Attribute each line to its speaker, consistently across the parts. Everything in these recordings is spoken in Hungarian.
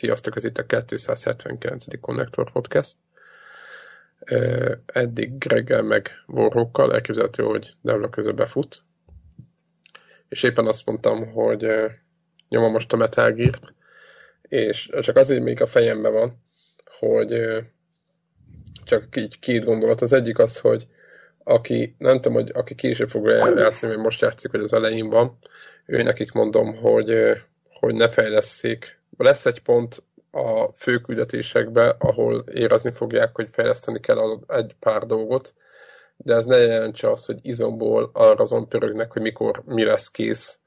Speaker 1: Sziasztok, ez itt a 279. Connector Podcast. Eddig Greggel meg Warhawkkal elképzelhető, hogy Devla közben befut. És éppen azt mondtam, hogy nyomom most a Metal Gear-t, és csak azért még a fejemben van, hogy csak így két gondolat. Az egyik az, hogy aki, nem tudom, hogy aki később fog játszani, hogy most játszik, hogy az elején van, ő nekik mondom, hogy, hogy ne fejleszék. Lesz egy pont a főküldetésekbe, ahol érezni fogják, hogy fejleszteni kell egy pár dolgot, de ez ne jelentse azt, hogy izomból arra azon pörögnek, hogy mikor mi lesz kész,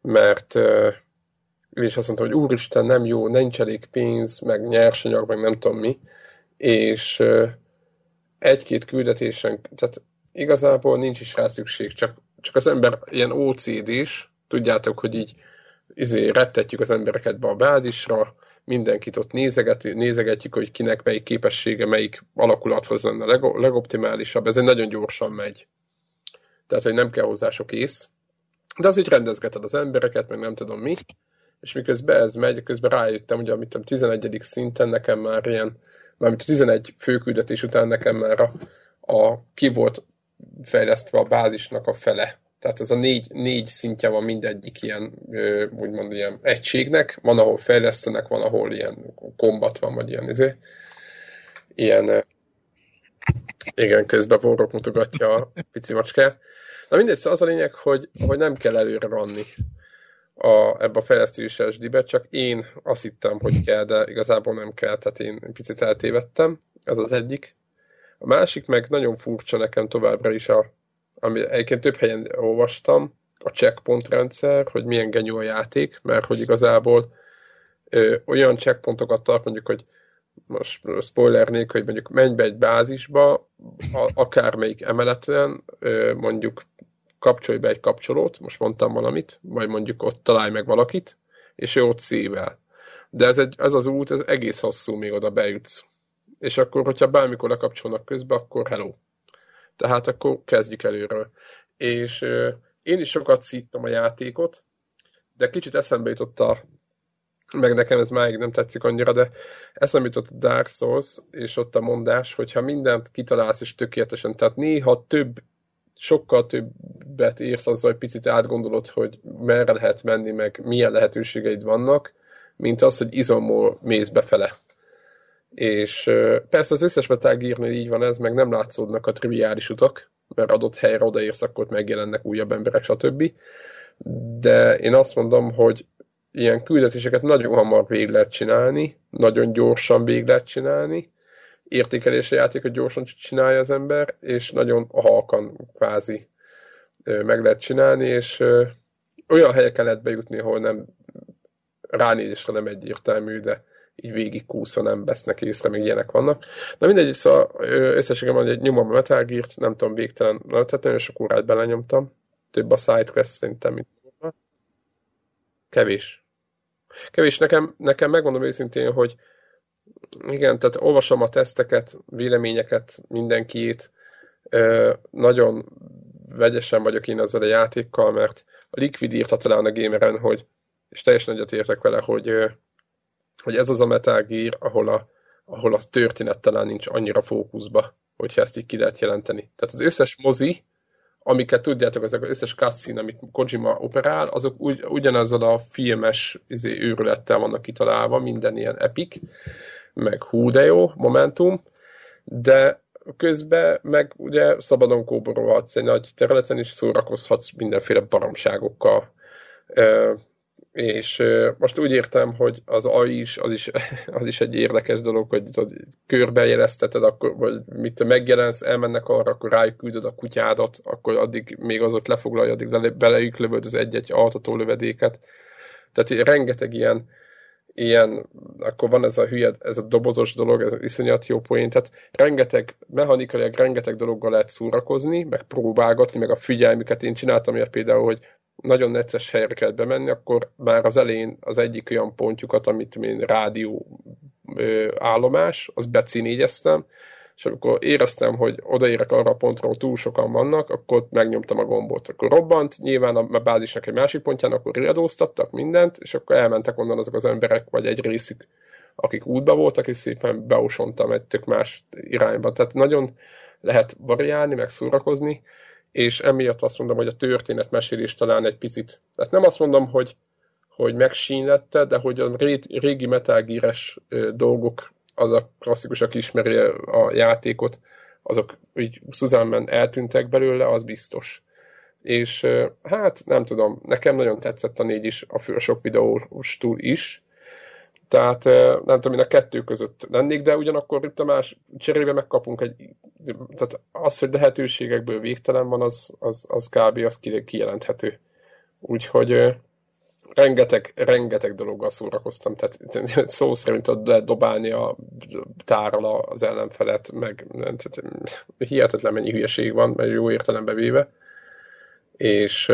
Speaker 1: mert uh, én is azt mondtam, hogy úristen, nem jó, nincs elég pénz, meg nyersanyag, meg nem tudom mi, és egy-két küldetésen, tehát igazából nincs is rá szükség, csak, csak az ember ilyen OCD-s, tudjátok, hogy így izé, rettetjük az embereket be a bázisra, mindenkit ott nézeget, nézegetjük, hogy kinek melyik képessége, melyik alakulathoz lenne a leg, legoptimálisabb. Ez egy nagyon gyorsan megy. Tehát, hogy nem kell hozzá sok ész. De az így rendezgeted az embereket, meg nem tudom mi. És miközben ez megy, közben rájöttem, hogy amit a 11. szinten nekem már ilyen, mármint a 11 főküldetés után nekem már a, a ki volt fejlesztve a bázisnak a fele. Tehát ez a négy, négy szintje van mindegyik ilyen, úgymond ilyen egységnek. Van, ahol fejlesztenek, van, ahol ilyen kombat van, vagy ilyen, izé, ilyen igen, közben vorrok mutogatja a pici macskát. Na mindegy, szóval az a lényeg, hogy, hogy nem kell előre ranni a, ebbe a fejlesztéses dibe, csak én azt hittem, hogy kell, de igazából nem kell, tehát én picit eltévedtem, ez az egyik. A másik meg nagyon furcsa nekem továbbra is a, ami egyébként több helyen olvastam, a checkpoint rendszer, hogy milyen genyó a játék, mert hogy igazából ö, olyan checkpointokat tart, mondjuk, hogy most spoiler nélkül, hogy mondjuk menj be egy bázisba, a, akármelyik emeleten, ö, mondjuk kapcsolj be egy kapcsolót, most mondtam valamit, vagy mondjuk ott találj meg valakit, és ő ott szível. De ez, egy, ez az út, ez egész hosszú, még oda bejutsz. És akkor, hogyha bármikor lekapcsolnak közbe, akkor hello. Tehát akkor kezdjük előről. És én is sokat szíttam a játékot, de kicsit eszembe jutott a meg nekem ez máig nem tetszik annyira, de eszembe jutott a Dark Souls, és ott a mondás, hogyha mindent kitalálsz és tökéletesen, tehát néha több, sokkal többet érsz azzal, hogy picit átgondolod, hogy merre lehet menni, meg milyen lehetőségeid vannak, mint az, hogy izomból mész befele. És persze az összes Metal gear így van ez, meg nem látszódnak a triviális utak, mert adott helyre odaérsz, akkor megjelennek újabb emberek, stb. De én azt mondom, hogy ilyen küldetéseket nagyon hamar végig lehet csinálni, nagyon gyorsan végig lehet csinálni, értékelési játékot gyorsan csinálja az ember, és nagyon halkan kvázi meg lehet csinálni, és olyan helyeken lehet bejutni, ahol nem ránézésre nem egyértelmű, de így végig kúszva nem vesznek észre, még ilyenek vannak. Na mindegy, szóval összességem hogy egy nyomom a Metal Gear-t, nem tudom, végtelen, na, tehát nagyon sok órát belenyomtam, több a sidequest szerintem, mint kevés. Kevés, nekem, nekem megmondom őszintén, hogy igen, tehát olvasom a teszteket, véleményeket, mindenkiét, nagyon vegyesen vagyok én ezzel a játékkal, mert a Liquid írta talán a gameren, hogy, és teljesen egyet értek vele, hogy hogy ez az a Metal Gear, ahol a, ahol a történet talán nincs annyira fókuszba, hogyha ezt így ki lehet jelenteni. Tehát az összes mozi, amiket tudjátok, ezek az összes cutscene, amit Kojima operál, azok ugy, ugyanazzal a filmes izé, őrülettel vannak kitalálva, minden ilyen epic, meg hú de jó, momentum, de közben meg ugye szabadon kóborolhatsz egy nagy területen, és szórakozhatsz mindenféle baromságokkal és most úgy értem, hogy az AI is, az is, az is egy érdekes dolog, hogy tudod, körbejelezteted, akkor, vagy mit megjelensz, elmennek arra, akkor rájuk küldöd a kutyádat, akkor addig még azok lefoglalja, addig le, belejük lövöd az egy-egy altató lövedéket. Tehát rengeteg ilyen, ilyen, akkor van ez a hülye, ez a dobozos dolog, ez iszonyat jó poén, tehát rengeteg, mechanikailag rengeteg dologgal lehet szórakozni, meg próbálgatni, meg a figyelmüket én csináltam ilyet például, hogy nagyon necces helyre kell bemenni, akkor már az elején az egyik olyan pontjukat, amit én rádió ö, állomás, az becínégyeztem, és amikor éreztem, hogy odaérek arra a pontra, ahol túl sokan vannak, akkor megnyomtam a gombot. Akkor robbant, nyilván a bázisnak egy másik pontján, akkor riadóztattak mindent, és akkor elmentek onnan azok az emberek, vagy egy részük akik útba voltak, és szépen beosontam egy tök más irányba. Tehát nagyon lehet variálni, meg szórakozni, és emiatt azt mondom, hogy a történetmesélés talán egy picit, tehát nem azt mondom, hogy, hogy megsínlette, de hogy a régi Metal dolgok, az a klasszikus, aki ismeri a játékot, azok úgy Suzanne eltűntek belőle, az biztos. És hát nem tudom, nekem nagyon tetszett a négy is, a sok videós túl is, tehát nem tudom, én a kettő között lennék, de ugyanakkor itt a más cserébe megkapunk egy... Tehát az, hogy lehetőségekből végtelen van, az, az, az kb. az kijelenthető. Úgyhogy rengeteg, rengeteg dologgal szórakoztam, tehát szó szerint ott dobálni a tárral az ellenfelet, meg tehát, hihetetlen mennyi hülyeség van, mert jó értelembe véve. És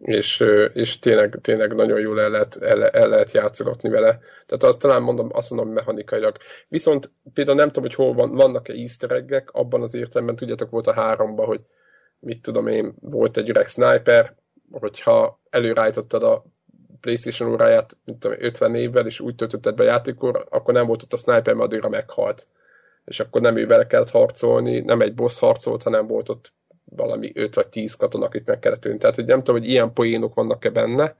Speaker 1: és, és tényleg, tényleg nagyon jól el lehet, el, el lehet játszogatni vele. Tehát azt talán mondom, azt mondom mechanikailag. Viszont például nem tudom, hogy hol van, vannak-e easter egg abban az értelemben, tudjátok, volt a háromban, hogy mit tudom én, volt egy üreg sniper, hogyha előrállítottad a PlayStation óráját, mint tudom, 50 évvel, és úgy töltötted be játékor, akkor nem volt ott a sniper, mert addigra meghalt. És akkor nem ő kellett harcolni, nem egy boss harcolt, hanem volt ott valami 5 vagy 10 katona, akit meg kellett tűnni. Tehát, hogy nem tudom, hogy ilyen poénok vannak-e benne,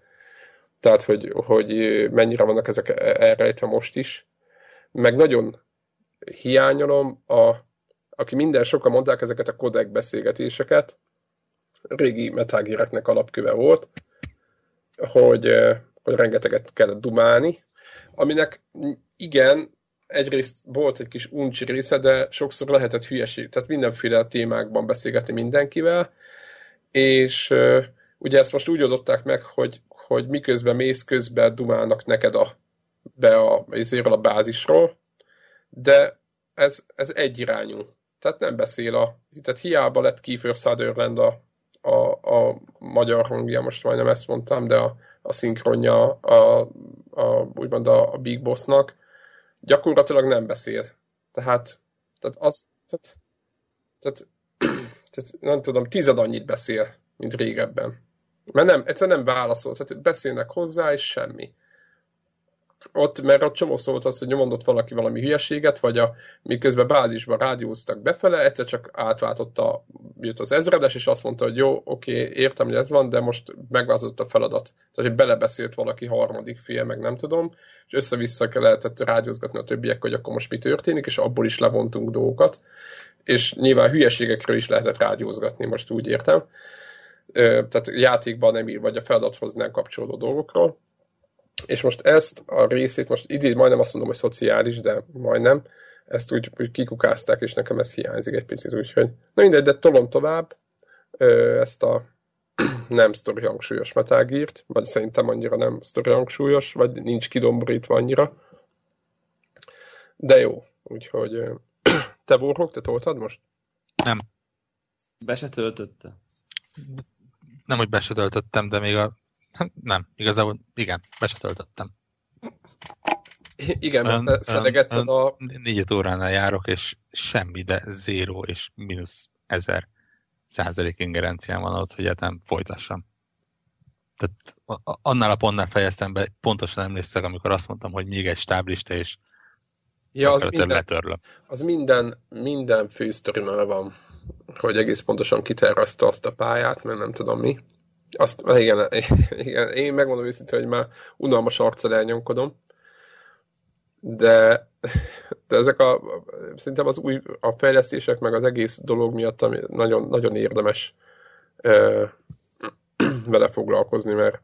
Speaker 1: tehát, hogy, hogy mennyire vannak ezek elrejtve most is. Meg nagyon hiányolom, a, aki minden sokan mondták ezeket a kodek beszélgetéseket, régi metágéreknek alapköve volt, hogy, hogy rengeteget kellett dumálni, aminek igen, egyrészt volt egy kis uncsi része, de sokszor lehetett hülyeség, tehát mindenféle témákban beszélgetni mindenkivel, és ugye ezt most úgy adották meg, hogy, hogy miközben mész közben dumálnak neked a, be a, a bázisról, de ez, ez egyirányú. Tehát nem beszél a... Tehát hiába lett Kiefer Sutherland a, a, a magyar hangja, most majdnem ezt mondtam, de a, a szinkronja a, a, úgymond a, a Big Bossnak, gyakorlatilag nem beszél. Tehát, tehát az, tehát, tehát, tehát nem tudom, tized annyit beszél, mint régebben. Mert nem, egyszerűen nem válaszol, tehát beszélnek hozzá, és semmi ott, mert ott csomó szólt az, hogy nyomondott valaki valami hülyeséget, vagy a, miközben bázisban rádióztak befele, egyszer csak átváltotta, jött az ezredes, és azt mondta, hogy jó, oké, értem, hogy ez van, de most megváltozott a feladat. Tehát, hogy belebeszélt valaki harmadik fél, meg nem tudom, és össze-vissza lehetett rádiózgatni a többiek, hogy akkor most mi történik, és abból is levontunk dolgokat. És nyilván hülyeségekről is lehetett rádiózgatni, most úgy értem. Tehát játékban nem ír, vagy a feladathoz nem kapcsolódó dolgokról és most ezt a részét, most idén majdnem azt mondom, hogy szociális, de majdnem, ezt úgy, úgy kikukázták, és nekem ez hiányzik egy picit, úgyhogy na mindegy, de tolom tovább ezt a nem sztori hangsúlyos metágírt, vagy szerintem annyira nem sztori hangsúlyos, vagy nincs kidomborítva annyira. De jó, úgyhogy te Warhawk, te toltad most?
Speaker 2: Nem.
Speaker 3: Be se töltötte?
Speaker 2: Nem, hogy be se töltöttem, de még a nem, igazából igen, be se töltöttem.
Speaker 1: Igen, ön, mert szedegetted a...
Speaker 2: Négy óránál járok, és semmi, de zéro és mínusz ezer százalék ingerencián van ahhoz, hogy nem folytassam. Tehát annál a pontnál fejeztem be, pontosan emlékszek, amikor azt mondtam, hogy még egy stáblista, és
Speaker 1: ja, az minden, letörlöm. Az minden, minden fősztorinál van, hogy egész pontosan kitervezte azt a pályát, mert nem tudom mi. Azt, igen, igen, én megmondom őszintén, hogy már unalmas arccal elnyomkodom, de, de ezek a, szerintem az új, a fejlesztések, meg az egész dolog miatt ami nagyon, nagyon érdemes ö, vele foglalkozni, mert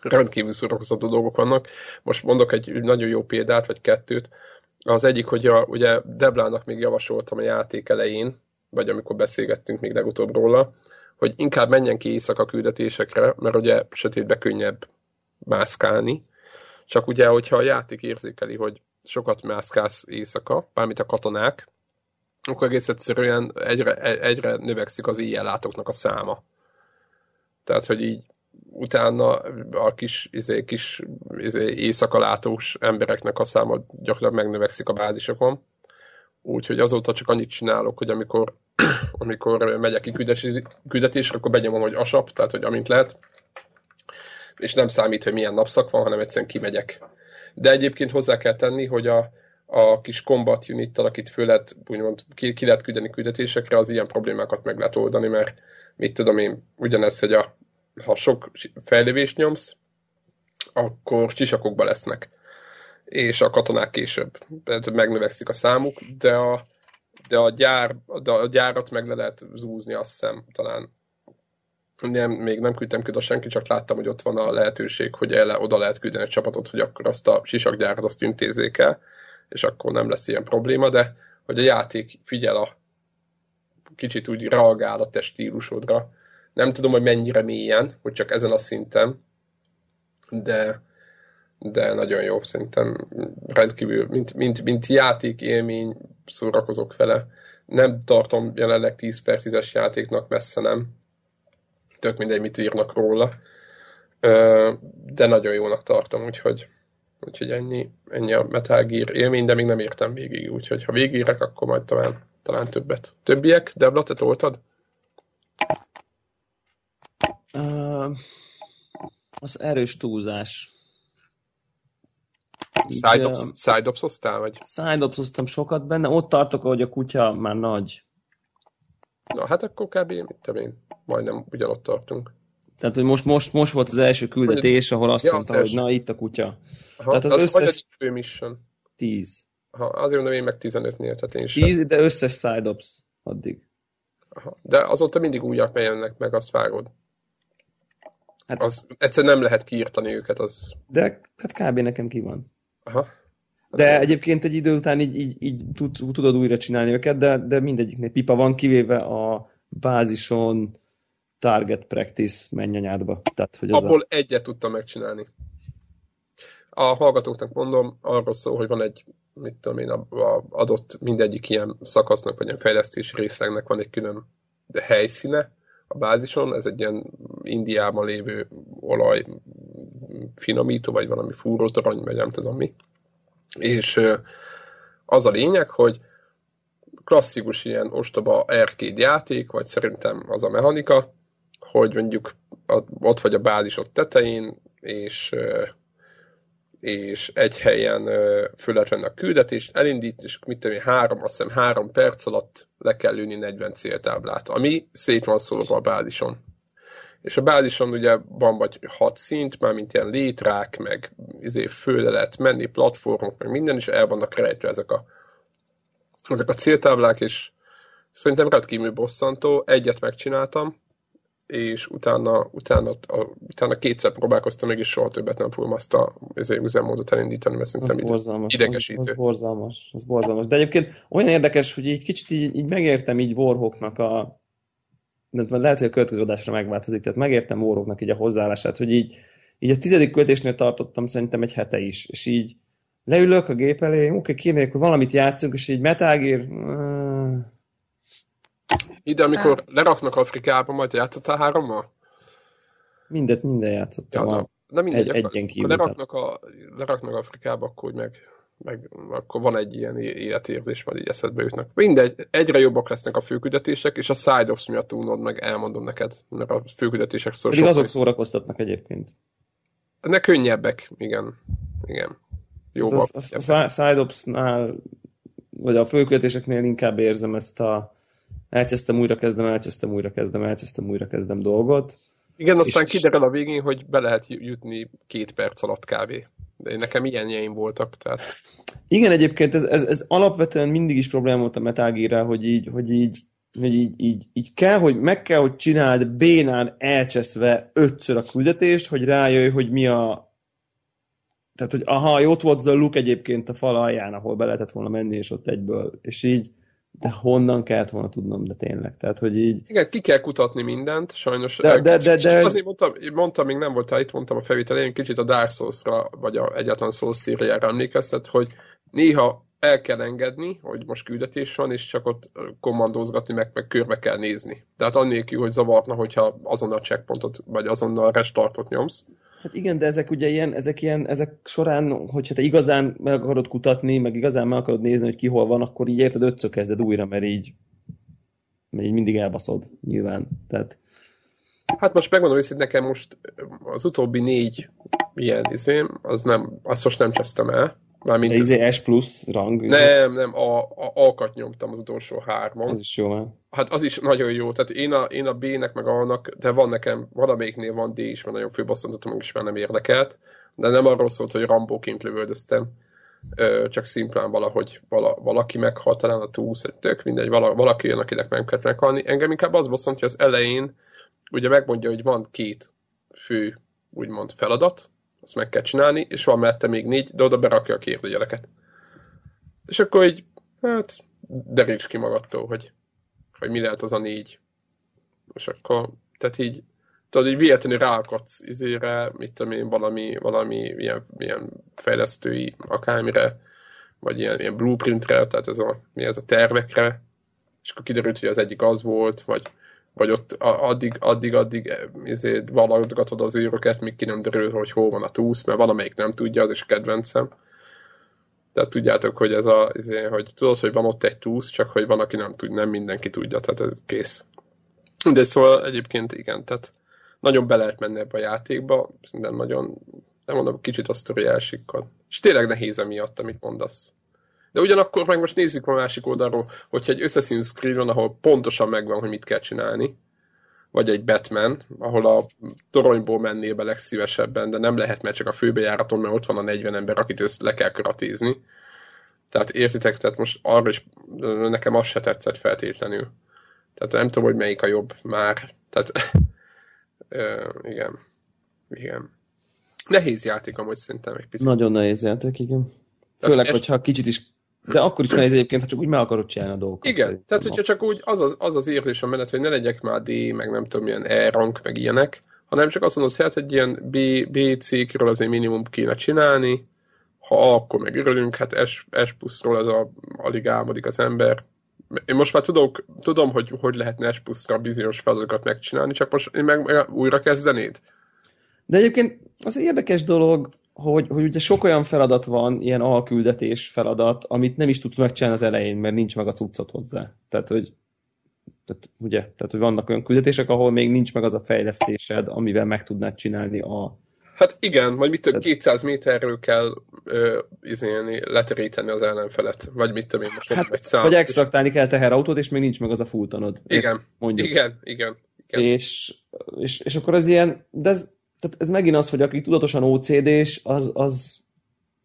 Speaker 1: rendkívül szórakoztató dolgok vannak. Most mondok egy nagyon jó példát, vagy kettőt. Az egyik, hogy a, ugye Deblának még javasoltam a játék elején, vagy amikor beszélgettünk még legutóbb róla, hogy inkább menjen ki éjszaka küldetésekre, mert ugye sötétbe könnyebb mászkálni, csak ugye, hogyha a játék érzékeli, hogy sokat mászkálsz éjszaka, bármit a katonák, akkor egész egyszerűen egyre, egyre növekszik az éjjellátóknak a száma. Tehát, hogy így utána a kis, izé, kis izé, éjszakalátós embereknek a száma gyakorlatilag megnövekszik a bázisokon. Úgyhogy azóta csak annyit csinálok, hogy amikor amikor megyek ki küldetésre, akkor benyomom, hogy asap, tehát hogy amint lehet, és nem számít, hogy milyen napszak van, hanem egyszerűen kimegyek. De egyébként hozzá kell tenni, hogy a, a kis combat unittal, akit föl lehet, úgymond ki, ki lehet küldeni küldetésekre, az ilyen problémákat meg lehet oldani, mert mit tudom én, ugyanez, hogy a, ha sok fejlővést nyomsz, akkor sisakokba lesznek. És a katonák később megnövekszik a számuk, de a, de a, gyár, de a gyárat meg le lehet zúzni, azt hiszem, talán nem, még nem küldtem küld a senki, csak láttam, hogy ott van a lehetőség, hogy el, oda lehet küldeni egy csapatot, hogy akkor azt a sisakgyárat azt intézzék el, és akkor nem lesz ilyen probléma, de hogy a játék figyel a kicsit úgy reagál a te stílusodra. Nem tudom, hogy mennyire mélyen, hogy csak ezen a szinten, de, de nagyon jó, szerintem rendkívül, mint, mint, mint játék élmény szórakozok vele. Nem tartom jelenleg 10 per 10-es játéknak, messze nem. Tök mindegy, mit írnak róla. De nagyon jónak tartom, úgyhogy, úgyhogy ennyi, ennyi a Metal Gear élmény, de még nem értem végig, úgyhogy ha végigírek, akkor majd talán, talán többet. Többiek? Debla, te toltad?
Speaker 3: Uh, az erős túlzás.
Speaker 1: Side-ops vagy?
Speaker 3: Side-opsoztam sokat benne, ott tartok, hogy a kutya már nagy.
Speaker 1: Na hát akkor kb. mit tudom én, majdnem ugyanott tartunk.
Speaker 3: Tehát, hogy most, most, most volt az első küldetés, ahol azt ja, mondta, hogy na, itt a kutya.
Speaker 1: Aha, Tehát az, az összes... egy fő mission?
Speaker 3: Tíz.
Speaker 1: Aha, azért mondom, én meg 15-nél, tehát én
Speaker 3: sem. Tíz, de összes side-ops addig.
Speaker 1: Aha. De azóta mindig újak jönnek meg, azt vágod. Hát, az egyszer nem lehet kiírtani őket, az...
Speaker 3: De hát kb. nekem ki van.
Speaker 1: Aha.
Speaker 3: De egyébként egy idő után így, így, így tud, tudod újra csinálni őket, de, de mindegyiknél pipa van, kivéve a bázison target practice mennyanyádba. Tehát, hogy
Speaker 1: Abból a... egyet tudtam megcsinálni. A hallgatóknak mondom, arról szól, hogy van egy, mit tudom én, a, a adott mindegyik ilyen szakasznak, vagy ilyen fejlesztési részlegnek van egy külön helyszíne, a bázison, ez egy ilyen Indiában lévő olaj finomító, vagy valami fúrótorony, vagy nem tudom mi. És az a lényeg, hogy klasszikus ilyen ostoba arcade játék, vagy szerintem az a mechanika, hogy mondjuk ott vagy a bázisod tetején, és és egy helyen föl lehet venni a küldetést, elindít, és mit tudom három, azt hiszem három perc alatt le kell lőni 40 céltáblát, ami szét van szólva a bázison. És a bázison ugye van vagy hat szint, már mint ilyen létrák, meg izé föl lehet menni, platformok, meg minden, és el vannak rejtve ezek a, ezek a céltáblák, és szerintem rendkívül bosszantó. Egyet megcsináltam, és utána, utána, a, utána kétszer próbálkoztam, mégis soha többet nem fogom azt a üzemmódot elindítani, mert szerintem
Speaker 3: az borzalmas, idegesítő. Az, az, borzalmas, az borzalmas. De egyébként olyan érdekes, hogy így kicsit így, így megértem így Warhawknak a de lehet, hogy a következő adásra megváltozik, tehát megértem Warhawknak így a hozzáállását, hogy így, így a tizedik költésnél tartottam szerintem egy hete is, és így leülök a gép elé, oké, okay, kéne, hogy valamit játszunk, és így Metal Gear,
Speaker 1: ide, amikor hát. leraknak Afrikába, majd játszottál hárommal?
Speaker 3: Mindet, minden játszottam. Ja, na,
Speaker 1: na mindegy, egy, egyen kívül. Leraknak, a, leraknak Afrikába, akkor hogy meg, meg, akkor van egy ilyen életérzés, majd így eszedbe jutnak. Mindegy, egyre jobbak lesznek a főküldetések, és a side miatt unod meg, elmondom neked, mert a főküldetések
Speaker 3: szó Pedig azok szórakoztatnak egyébként.
Speaker 1: Ne könnyebbek, igen. Igen.
Speaker 3: Jóval. Hát az, az, a side vagy a főküldetéseknél inkább érzem ezt a elcsesztem, újra kezdem, elcsesztem, újra kezdem, elcsesztem, újra kezdem dolgot.
Speaker 1: Igen, aztán és... kiderül a végén, hogy be lehet jutni két perc alatt kávé. De nekem ilyenjeim voltak, tehát...
Speaker 3: Igen, egyébként ez, ez, ez alapvetően mindig is probléma volt a Metal gear hogy így, hogy így hogy így, így, így kell, hogy meg kell, hogy csináld bénán elcseszve ötször a küldetést, hogy rájöjj, hogy mi a tehát, hogy aha, ott volt az a luk egyébként a fal alján, ahol be lehetett volna menni, és ott egyből, és így de honnan kellett volna tudnom, de tényleg. Tehát, hogy így...
Speaker 1: Igen, ki kell kutatni mindent, sajnos.
Speaker 3: De, de, de, de,
Speaker 1: azért mondtam, mondtam, még nem voltál itt, mondtam a felvételén, kicsit a Dark Souls-ra, vagy a egyáltalán Souls szíriára emlékeztet, hogy néha el kell engedni, hogy most küldetés van, és csak ott kommandózgatni, meg, meg körbe kell nézni. Tehát annélkül, hogy zavarna, hogyha azonnal checkpointot, vagy azonnal restartot nyomsz.
Speaker 3: Hát igen, de ezek ugye ilyen, ezek ilyen, ezek során, hogyha te igazán meg akarod kutatni, meg igazán meg akarod nézni, hogy ki hol van, akkor így érted, ötször kezded újra, mert így, mert így mindig elbaszod, nyilván. Tehát
Speaker 1: Hát most megmondom őszintén, nekem most az utóbbi négy ilyen izém, az nem, azt most nem csesztem el.
Speaker 3: Mármint De izé S plusz rang?
Speaker 1: Nem, nem, a, a alkat nyomtam az utolsó hárman.
Speaker 3: Az is jó, van.
Speaker 1: Hát az is nagyon jó, tehát én a, én a B-nek meg annak, de van nekem, valamelyiknél van D is, mert nagyon főbasszontatom, is már nem érdekelt, de nem arról szólt, hogy Rambóként lövöldöztem, csak szimplán valahogy vala, valaki meghalt, talán a túsz, tök mindegy, vala, valaki jön, akinek nem kellett meghalni. Engem inkább az bosszant, hogy az elején ugye megmondja, hogy van két fő, úgymond feladat, azt meg kell csinálni, és van mellette még négy, de oda berakja a kérdőjeleket. És akkor így, hát, deríts ki magadtól, hogy, hogy mi lehet az a négy. És akkor, tehát így, tudod, így véletlenül ráakadsz izére, mit tudom én, valami, valami ilyen, ilyen fejlesztői akármire, vagy ilyen, ilyen blueprintre, tehát ez a, mi ez a tervekre, és akkor kiderült, hogy az egyik az volt, vagy vagy ott addig, addig, addig ezért valagatod az űröket, míg ki nem derül, hogy hol van a túsz, mert valamelyik nem tudja, az is kedvencem. Tehát tudjátok, hogy ez a, ezért, hogy tudod, hogy van ott egy túsz, csak hogy van, aki nem tud, nem mindenki tudja, tehát ez kész. De szóval egyébként igen, tehát nagyon be lehet menni ebbe a játékba, szerintem nagyon, nem mondom, kicsit a sztori elsikkad. És tényleg nehéz emiatt, amit mondasz. De ugyanakkor meg most nézzük a másik oldalról, hogyha egy Assassin's Creed van, ahol pontosan megvan, hogy mit kell csinálni, vagy egy Batman, ahol a toronyból mennél be legszívesebben, de nem lehet, mert csak a főbejáraton, mert ott van a 40 ember, akit össze le kell karatézni. Tehát értitek, tehát most arra is nekem az se tetszett feltétlenül. Tehát nem tudom, hogy melyik a jobb már. Tehát ö, igen. Igen. Nehéz játék amúgy szerintem egy
Speaker 3: picit. Nagyon nehéz játék, igen. Főleg, hogyha kicsit is de akkor is nehéz egyébként, ha csak úgy meg akarod csinálni a dolgokat.
Speaker 1: Igen, szerintem. tehát hogyha csak úgy az az, az, az érzés a menet, hogy ne legyek már D, meg nem tudom, milyen E rank, meg ilyenek, hanem csak azt mondod, hogy hát egy ilyen B, B C-kről azért minimum kéne csinálni, ha akkor meg örülünk, hát S, S pluszról az a, alig álmodik az ember. Én most már tudok, tudom, hogy hogy lehetne S pluszra bizonyos feladatokat megcsinálni, csak most én meg, meg újra kezdenéd.
Speaker 3: De egyébként az érdekes dolog, hogy, hogy ugye sok olyan feladat van, ilyen alküldetés feladat, amit nem is tudsz megcsinálni az elején, mert nincs meg a cuccot hozzá. Tehát, hogy tehát, ugye, tehát, hogy vannak olyan küldetések, ahol még nincs meg az a fejlesztésed, amivel meg tudnád csinálni a...
Speaker 1: Hát igen, vagy mit tehát... 200 méterről kell ö, izélni, leteríteni az ellenfelet, vagy mit tudom én most hát, egy szám.
Speaker 3: Vagy extraktálni kell teherautót, és még nincs meg az a fultanod.
Speaker 1: Igen, mondjuk. igen, igen. igen.
Speaker 3: És, és, és akkor az ilyen, de ez, tehát ez megint az, hogy aki tudatosan OCD-s, az, az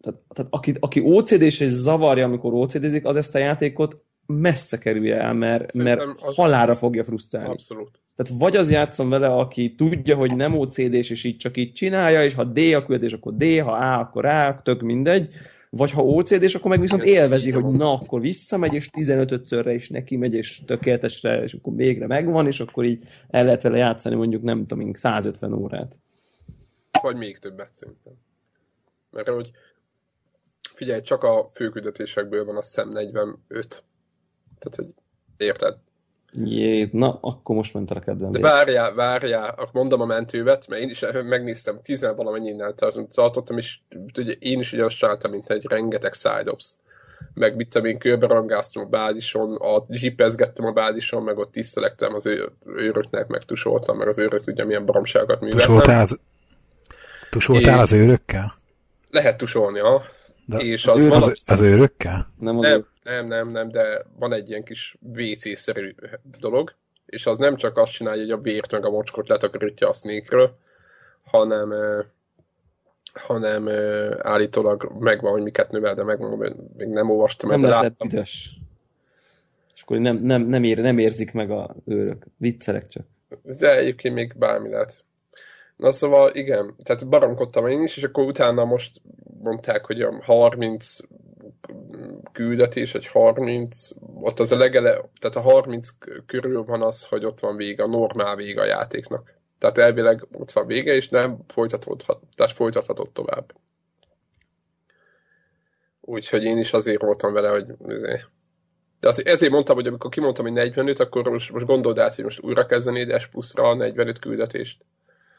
Speaker 3: tehát, tehát aki, aki OCD-s és zavarja, amikor OCD-zik, az ezt a játékot messze kerülje el, mert, mert halára fogja frusztrálni.
Speaker 1: Abszolút.
Speaker 3: Tehát vagy az játszom vele, aki tudja, hogy nem OCD-s, és így csak így csinálja, és ha D a küldetés, akkor D, ha A, akkor A, tök mindegy, vagy ha OCD, és akkor meg viszont élvezi, hogy na, akkor visszamegy, és 15-szörre is neki megy, és tökéletesre, és akkor végre megvan, és akkor így el lehet vele játszani mondjuk, nem tudom, 150 órát.
Speaker 1: Vagy még többet szerintem. Mert hogy figyelj, csak a főküldetésekből van a szem 45. Tehát, hogy érted?
Speaker 3: Jé, na, akkor most ment a kedvem.
Speaker 1: De várjál, várjál, akkor mondom a mentővet, mert én is megnéztem, tizen valamennyinnel tartottam, és ugye én is ugyanazt csináltam, mint egy rengeteg side ops. Meg mit tudom én, körberangáztam a bázison, a zsipezgettem a bázison, meg ott tisztelektem az őröknek, meg tusoltam, meg az őrök ugye milyen baromságot műveltem.
Speaker 4: Tusoltál az, Tusoltál az őrökkel?
Speaker 1: Lehet tusolni, ha.
Speaker 4: De és az, az, őr, az, az őrökkel?
Speaker 1: Nem, az nem, nem, nem, nem, de van egy ilyen kis WC-szerű dolog, és az nem csak azt csinálja, hogy a vért meg a mocskot letakarítja a snake hanem hanem állítólag megvan, hogy miket növel, de megmondom, még nem olvastam.
Speaker 3: Nem lesz üdes. És akkor nem, nem, nem, ér, nem érzik meg a őrök. Viccelek csak.
Speaker 1: De egyébként még bármi lehet. Na szóval igen, tehát baromkodtam én is, és akkor utána most mondták, hogy a 30 küldetés, egy 30, ott az a legele, tehát a 30 körül van az, hogy ott van vége, a normál vége a játéknak. Tehát elvileg ott van vége, és nem folytatódhat, tehát folytathatott tovább. Úgyhogy én is azért voltam vele, hogy azért. De azért, ezért mondtam, hogy amikor kimondtam, hogy 45, akkor most, most gondold át, hogy most újra kezdenéd S pluszra a 45 küldetést.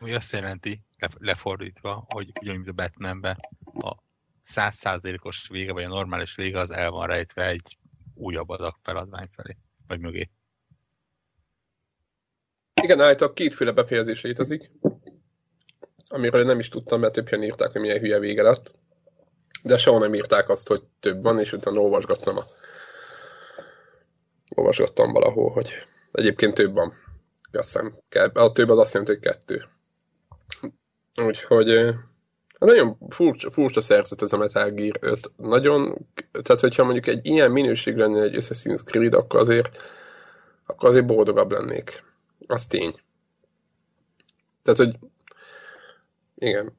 Speaker 2: Ami azt jelenti, lefordítva, hogy ugyanúgy a Batmanben a százszázalékos vége, vagy a normális vége az el van rejtve egy újabb adag feladvány felé, vagy mögé.
Speaker 1: Igen, állítólag kétféle befejezés létezik, amiről nem is tudtam, mert többen írták, hogy milyen hülye vége lett. De soha nem írták azt, hogy több van, és utána olvasgattam a... Olvasgattam valahol, hogy egyébként több van. Azt hiszem, a több az azt jelenti, hogy kettő. Úgyhogy hát nagyon furcsa, furcsa szerzet ez a Metal Gear 5. Nagyon, tehát hogyha mondjuk egy ilyen minőség lenne egy Assassin's Creed, akkor azért, akkor azért boldogabb lennék. Az tény. Tehát, hogy igen.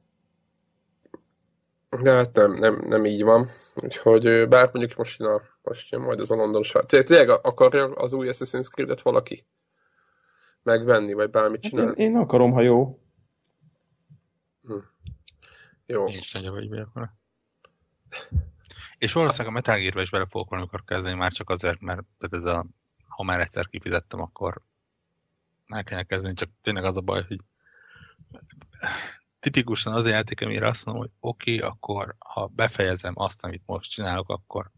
Speaker 1: De hát nem, nem, nem így van. Úgyhogy bár mondjuk most jön, a, most jön majd az a londonos. Tényleg akarja az új Assassin's Creed-et valaki megvenni, vagy bármit csinálni? Hát
Speaker 3: én, én akarom, ha jó.
Speaker 1: Hm. Jó.
Speaker 2: Is nagyon vagy akkor. És valószínűleg a Metal Gear-be is bele fogok valamikor kezdeni, már csak azért, mert ez a, ha már egyszer kifizettem, akkor el kellene kezdeni, csak tényleg az a baj, hogy tipikusan az a játék, amire azt mondom, hogy oké, okay, akkor ha befejezem azt, amit most csinálok, akkor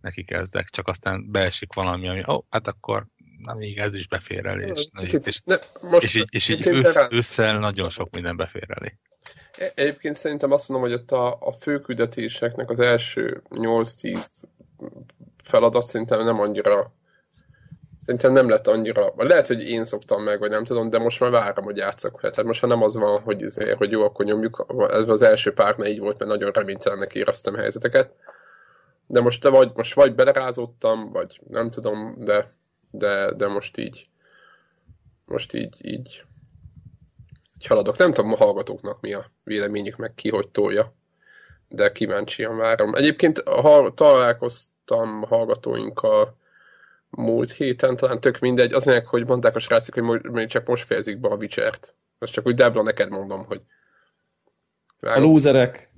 Speaker 2: neki kezdek, csak aztán beesik valami, ami, ó, oh, hát akkor na még ez is befér elé, és, és, ne, most és így, és így ősz, ősszel nagyon sok minden befér elé.
Speaker 1: Egyébként szerintem azt mondom, hogy ott a, a főküldetéseknek az első 8-10 feladat szerintem nem annyira Szerintem nem lett annyira, lehet, hogy én szoktam meg, vagy nem tudom, de most már várom, hogy játszak vele. Tehát most már nem az van, hogy, azért, hogy jó, akkor nyomjuk. Ez az első pár így volt, mert nagyon reménytelennek éreztem helyzeteket. De most te vagy, most vagy belerázottam, vagy nem tudom, de, de, de most így most így, így, így haladok. Nem tudom a hallgatóknak mi a véleményük, meg ki hogy tolja, de kíváncsian várom. Egyébként ha találkoztam hallgatóinkkal, múlt héten, talán tök mindegy, az ennek, hogy mondták a srácok, hogy még csak most fejezik be a Witcher-t. Most csak úgy Debla neked mondom, hogy...
Speaker 3: Vágod. A lúzerek.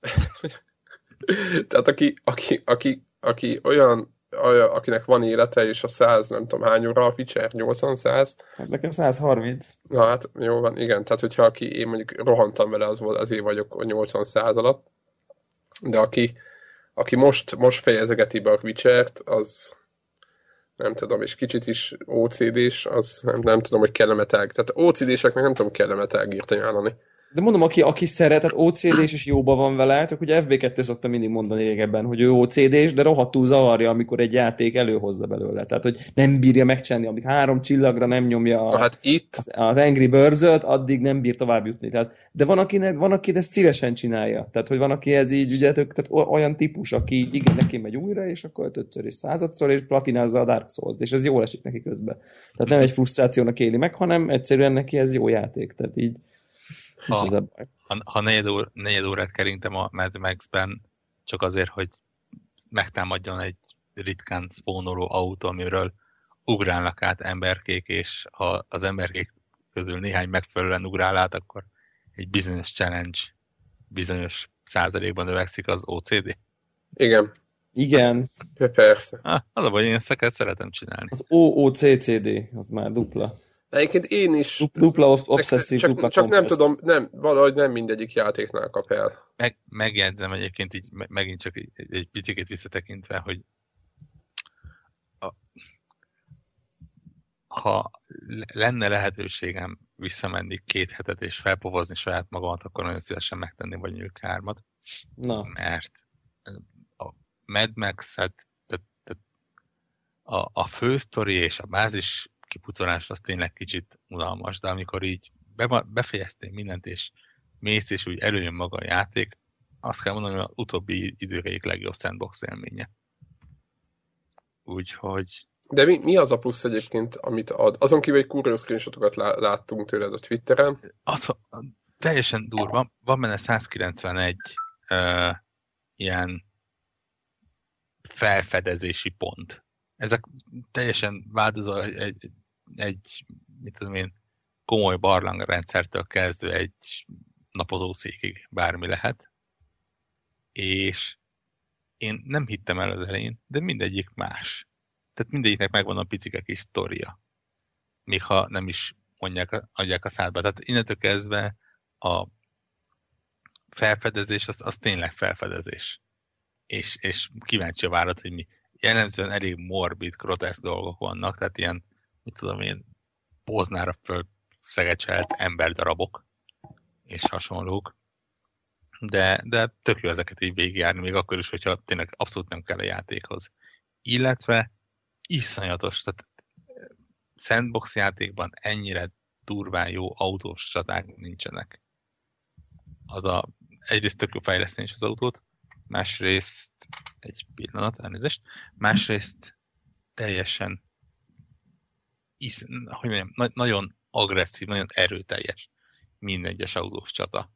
Speaker 1: Tehát aki, aki, aki, aki olyan, akinek van élete, és a 100, nem tudom hány óra a Witcher, 80-100?
Speaker 3: Hát nekem 130.
Speaker 1: Na hát, jó van, igen. Tehát, hogyha aki, én mondjuk rohantam vele, az volt, azért vagyok a 80 100 alatt. De aki, aki most, most fejezegeti be a Witcher-t, az, nem tudom, és kicsit is OCD-s, az nem, nem tudom, hogy kellemet Tehát OCD-seknek nem tudom kellemet elgírt ajánlani.
Speaker 3: De mondom, aki, aki szeret, tehát OCD-s és jóba van vele, csak ugye FB2 szoktam mindig mondani régebben, hogy ő OCD-s, de rohadtul zavarja, amikor egy játék előhozza belőle. Tehát, hogy nem bírja megcsinálni, amíg három csillagra nem nyomja
Speaker 1: a, hát itt...
Speaker 3: az, az Angry birds addig nem bír tovább jutni. Tehát, de van, akinek, van, aki ezt szívesen csinálja. Tehát, hogy van, aki ez így, ugye, tök, tehát olyan típus, aki igen, neki megy újra, és akkor ötötször és századszor, és platinázza a Dark souls és ez jól esik neki közben. Tehát nem egy frusztrációnak éli meg, hanem egyszerűen neki ez jó játék. Tehát így
Speaker 2: ha, ha, ha négy, óra, négy órát kerintem a Mad Max-ben, csak azért, hogy megtámadjon egy ritkán spónoló autó, amiről ugrálnak át emberkék, és ha az emberkék közül néhány megfelelően ugrál át, akkor egy bizonyos challenge bizonyos százalékban növekszik az OCD.
Speaker 1: Igen.
Speaker 3: Igen.
Speaker 1: Persze.
Speaker 2: Ah, az a baj, én ezt szeretem csinálni.
Speaker 3: Az OOCCD, az már dupla.
Speaker 1: Egyébként én is...
Speaker 3: Dupla obszesszív,
Speaker 1: csak,
Speaker 3: dupla
Speaker 1: Csak nem tudom, nem, valahogy nem mindegyik játéknál kap el.
Speaker 2: Meg, megjegyzem egyébként így megint csak egy, egy picit visszatekintve, hogy a, ha lenne lehetőségem visszamenni két hetet és felpovozni saját magamat, akkor nagyon szívesen megtenni vagy mondjuk hármat.
Speaker 3: Na.
Speaker 2: Mert a Mad Max-et a, a fősztori és a bázis kipucolás az tényleg kicsit unalmas, de amikor így be, befejeztél mindent, és mész, és úgy előjön maga a játék, azt kell mondanom, hogy az utóbbi idők egyik legjobb sandbox élménye. Úgyhogy...
Speaker 1: De mi, mi az a plusz egyébként, amit ad? Azon kívül egy kurva screenshotokat láttunk tőled a Twitteren.
Speaker 2: Az, teljesen durva. Van benne 191 uh, ilyen felfedezési pont ezek teljesen változó egy, egy mit tudom én, komoly barlangrendszertől kezdve egy napozószékig bármi lehet. És én nem hittem el az elején, de mindegyik más. Tehát mindegyiknek megvan a picike kis sztoria. Még ha nem is mondják, adják a szádba. Tehát innentől kezdve a felfedezés az, az tényleg felfedezés. És, és kíváncsi a várat, hogy mi jellemzően elég morbid, groteszk dolgok vannak, tehát ilyen, mit tudom én, poznára föl szegecselt emberdarabok és hasonlók. De, de tök jó ezeket így végigjárni, még akkor is, hogyha tényleg abszolút nem kell a játékhoz. Illetve iszonyatos, tehát sandbox játékban ennyire durván jó autós csaták nincsenek. Az a, egyrészt tök jó fejleszteni is az autót, másrészt egy pillanat, elnézést, másrészt teljesen isz, hogy mondjam, na, nagyon agresszív, nagyon erőteljes minden egyes autós csata.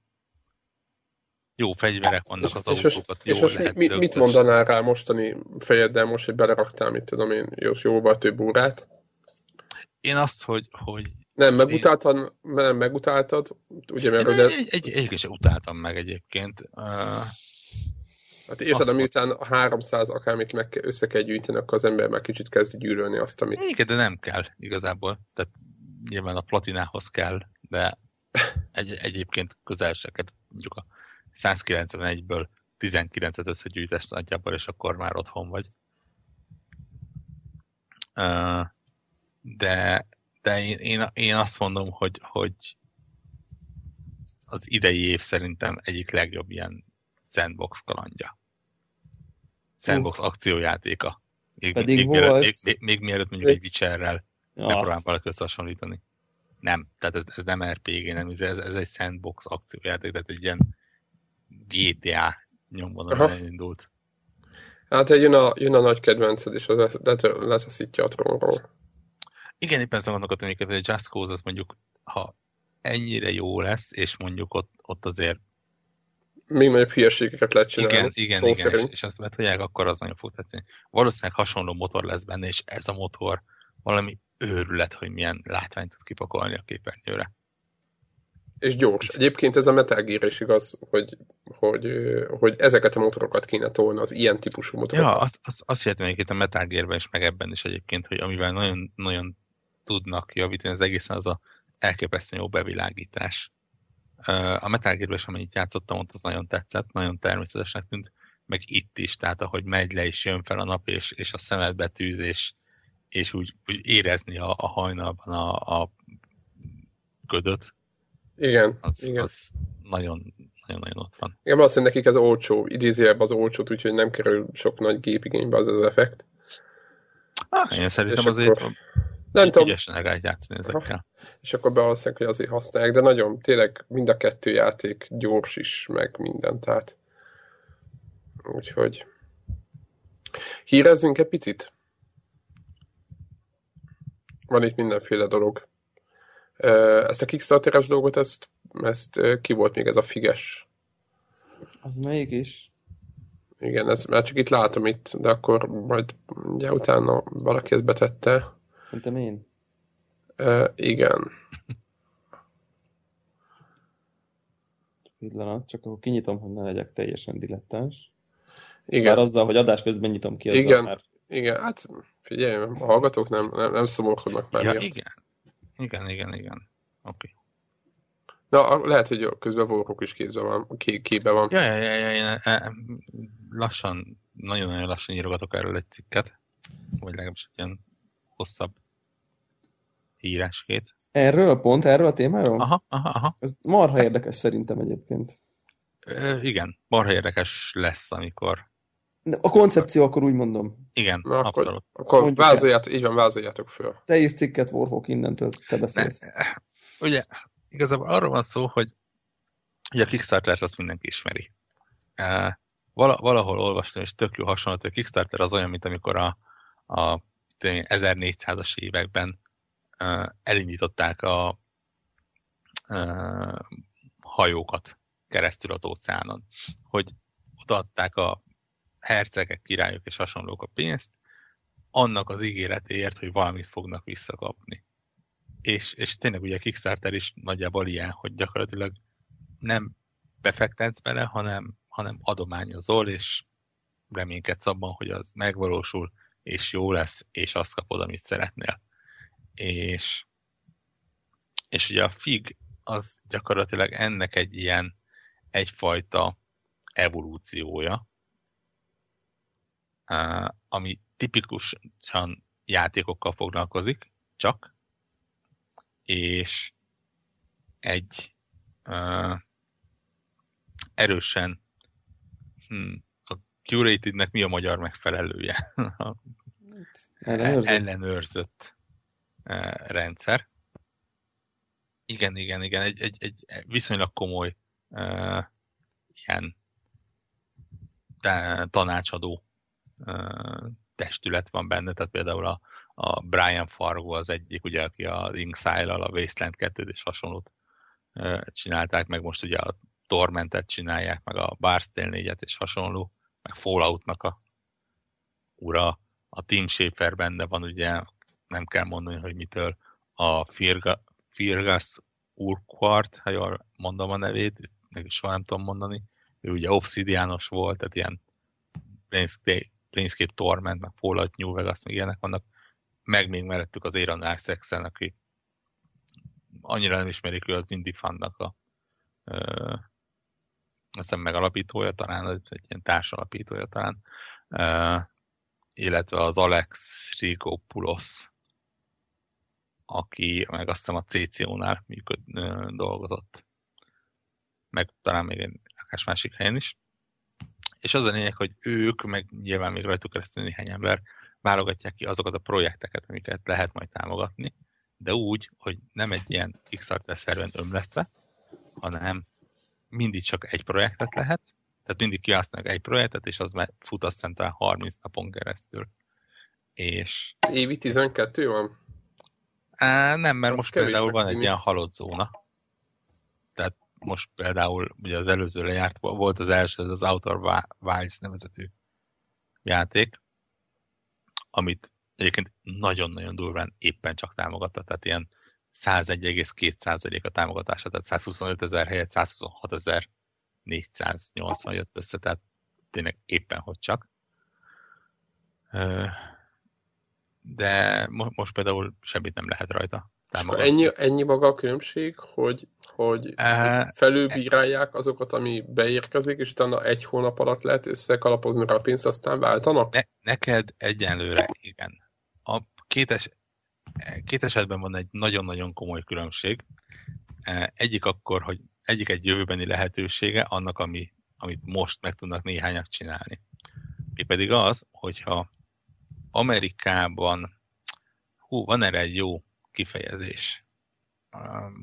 Speaker 2: Jó fegyverek vannak az autókat,
Speaker 1: és, jól és lehet mi, mit mondanál rá mostani fejeddel most, hogy beleraktál, mit tudom én, jó, jóval több órát?
Speaker 2: Én azt, hogy, hogy
Speaker 1: nem, megutáltad, én... nem, megutáltad, ugye, mert... Egy,
Speaker 2: egy, egy, egyébként sem utáltam meg egyébként. Uh,
Speaker 1: hát érted, amiután a 300 akármit meg össze kell gyűjteni, akkor az ember már kicsit kezdi gyűlölni azt, amit...
Speaker 2: Igen, de nem kell igazából. Tehát nyilván a platinához kell, de egy, egyébként közel se kell, mondjuk a 191-ből 19-et összegyűjtesz nagyjából, és akkor már otthon vagy. De de én, én, én azt mondom, hogy, hogy az idei év szerintem egyik legjobb ilyen sandbox kalandja. Sandbox uh. akciójátéka. Még, Pedig még, volt... mielőtt, még, még, még mielőtt mondjuk egy Witcherrel ja. megpróbálom valaki összehasonlítani. Nem, tehát ez, ez nem RPG, nem, ez, ez egy sandbox akciójáték, tehát egy ilyen GTA nyomvonalon indult.
Speaker 1: Hát jön a, jön a nagy kedvenced, és az lesz a trónról.
Speaker 2: Igen, éppen ezt gondolkodtam, hogy a Just Cause az mondjuk, ha ennyire jó lesz, és mondjuk ott, ott azért
Speaker 1: még nagyobb hülyeségeket lehet csinálni.
Speaker 2: Igen, igen, igen, szerint. és, és azt betolják, akkor az nagyon fog tetszeni. Valószínűleg hasonló motor lesz benne, és ez a motor valami őrület, hogy milyen látványt tud kipakolni a képernyőre.
Speaker 1: És gyors. Egyébként ez a Metal Gear is igaz, hogy, hogy, hogy ezeket a motorokat kéne tolni, az ilyen típusú motorokat.
Speaker 2: Ja, azt, azt, azt hihetem egyébként a Metal Gear-ben is, meg ebben is egyébként, hogy amivel nagyon, nagyon tudnak javítani az egészen, az a elképesztően jó bevilágítás. A Metal gear is, amennyit játszottam, ott az nagyon tetszett, nagyon természetesnek tűnt, meg itt is, tehát ahogy megy le és jön fel a nap, és, és a szemed betűz, és, és úgy, úgy érezni a, a hajnalban a, a ködöt.
Speaker 1: Igen,
Speaker 2: az,
Speaker 1: igen.
Speaker 2: Az nagyon, nagyon-nagyon ott van.
Speaker 1: Igen, valószínűleg nekik ez olcsó, idézőjebb az olcsót, úgyhogy nem kerül sok nagy gépigénybe az az effekt.
Speaker 2: Ah, én szerintem azért akkor...
Speaker 1: Nem tudom.
Speaker 2: Ügyesen el játszani ezekkel.
Speaker 1: És akkor bevalószínűleg, hogy azért használják, de nagyon, tényleg mind a kettő játék gyors is, meg minden, tehát úgyhogy hírezzünk egy picit? Van itt mindenféle dolog. Ezt a Kickstarter-es dolgot, ezt, ezt ki volt még ez a figes?
Speaker 3: Az melyik is?
Speaker 1: Igen, ez, már csak itt látom itt, de akkor majd ugye utána valaki ezt betette.
Speaker 3: Szerintem én.
Speaker 1: Uh, igen.
Speaker 3: Pillanat, csak akkor kinyitom, hogy ne legyek teljesen dilettáns.
Speaker 1: Igen.
Speaker 3: Már azzal, hogy adás közben nyitom ki.
Speaker 1: Igen, már... igen, hát figyelj, a hallgatók nem, nem, nem szomorkodnak már.
Speaker 2: Ja, igen. Igen, igen, igen. Oké. Okay.
Speaker 1: Na, lehet, hogy közben Vorok is kézben van, ké, kébe van.
Speaker 2: Ja, ja, ja, ja, én e, e, lassan, nagyon-nagyon lassan írogatok erről egy cikket, vagy legalábbis egy ilyen hosszabb híreskét.
Speaker 3: Erről pont, erről a témáról?
Speaker 2: Aha, aha, aha.
Speaker 3: Ez marha érdekes szerintem egyébként.
Speaker 2: Ö, igen, marha érdekes lesz, amikor...
Speaker 3: A koncepció akkor úgy mondom.
Speaker 2: Igen, Na, abszolút.
Speaker 1: Akkor, akkor vázoljátok, így van, vázoljátok föl.
Speaker 3: Te is cikket, Warhawk, innentől te beszélsz. Ne,
Speaker 2: ugye, igazából arról van szó, hogy, hogy a Kickstarter-t azt mindenki ismeri. Uh, valahol olvastam, és tök jó hasonló, hogy a Kickstarter az olyan, mint amikor a, a 1400-as években elindították a hajókat keresztül az óceánon, hogy odaadták a hercegek, királyok és hasonlók a pénzt, annak az ígéretéért, hogy valamit fognak visszakapni. És, és tényleg ugye a Kickstarter is nagyjából ilyen, hogy gyakorlatilag nem befektetsz bele, hanem, hanem adományozol, és reménykedsz abban, hogy az megvalósul, és jó lesz, és azt kapod, amit szeretnél. És, és ugye a FIG az gyakorlatilag ennek egy ilyen egyfajta evolúciója, ami tipikusan játékokkal foglalkozik, csak, és egy uh, erősen hmm, a curatednek mi a magyar megfelelője? ellenőrzött, ellenőrzött rendszer. Igen, igen, igen, egy, egy, egy viszonylag komoly uh, ilyen tanácsadó uh, testület van benne, tehát például a, a Brian Fargo az egyik, ugye, aki a Inksile-al, a Wasteland 2 és hasonlót uh, csinálták, meg most ugye a Tormentet csinálják, meg a Barstale 4-et és hasonló, meg Falloutnak a ura, a Team Schafer benne van, ugye nem kell mondani, hogy mitől. A Firga, Firgas Urquhart, ha jól mondom a nevét, is soha nem tudom mondani, ő ugye obszidiános volt, tehát ilyen Planescape, Planescape Torment, meg Fallout New Vegas, meg ilyenek vannak, meg még mellettük az Aaron Isaacs-en, aki annyira nem ismerik, ő az Indie Fundnak a ö, azt megalapítója talán, egy ilyen társalapítója talán, ö, illetve az Alex Rigopoulos, aki meg azt hiszem a CCO-nál működ, dolgozott. Meg talán még egy másik helyen is. És az a lényeg, hogy ők, meg nyilván még rajtuk keresztül néhány ember, válogatják ki azokat a projekteket, amiket lehet majd támogatni, de úgy, hogy nem egy ilyen Kickstarter szerven ömlesztve, hanem mindig csak egy projektet lehet, tehát mindig kihasználnak egy projektet, és az már fut azt hiszem 30 napon keresztül. És...
Speaker 1: Évi 12 van?
Speaker 2: Á, nem, mert az most például van egy ilyen halott zóna. Tehát most például, ugye az előző lejárt volt az első, ez az Outer Wilds nevezetű játék, amit egyébként nagyon-nagyon durván éppen csak támogatta, tehát ilyen 101,2% a támogatása, tehát 125 ezer helyett 126 ezer 480 jött össze, tehát tényleg éppen hogy csak. De most például semmit nem lehet rajta
Speaker 1: ennyi, ennyi maga a különbség, hogy, hogy uh, felülbírálják azokat, ami beérkezik, és utána egy hónap alatt lehet összekalapozni rá a pénzt, aztán váltanak?
Speaker 2: Ne, neked egyenlőre igen. A két, es, két esetben van egy nagyon-nagyon komoly különbség. Egyik akkor, hogy egyik egy jövőbeni lehetősége annak, ami, amit most meg tudnak néhányak csinálni. Mi pedig az, hogyha Amerikában, hú, van erre egy jó kifejezés.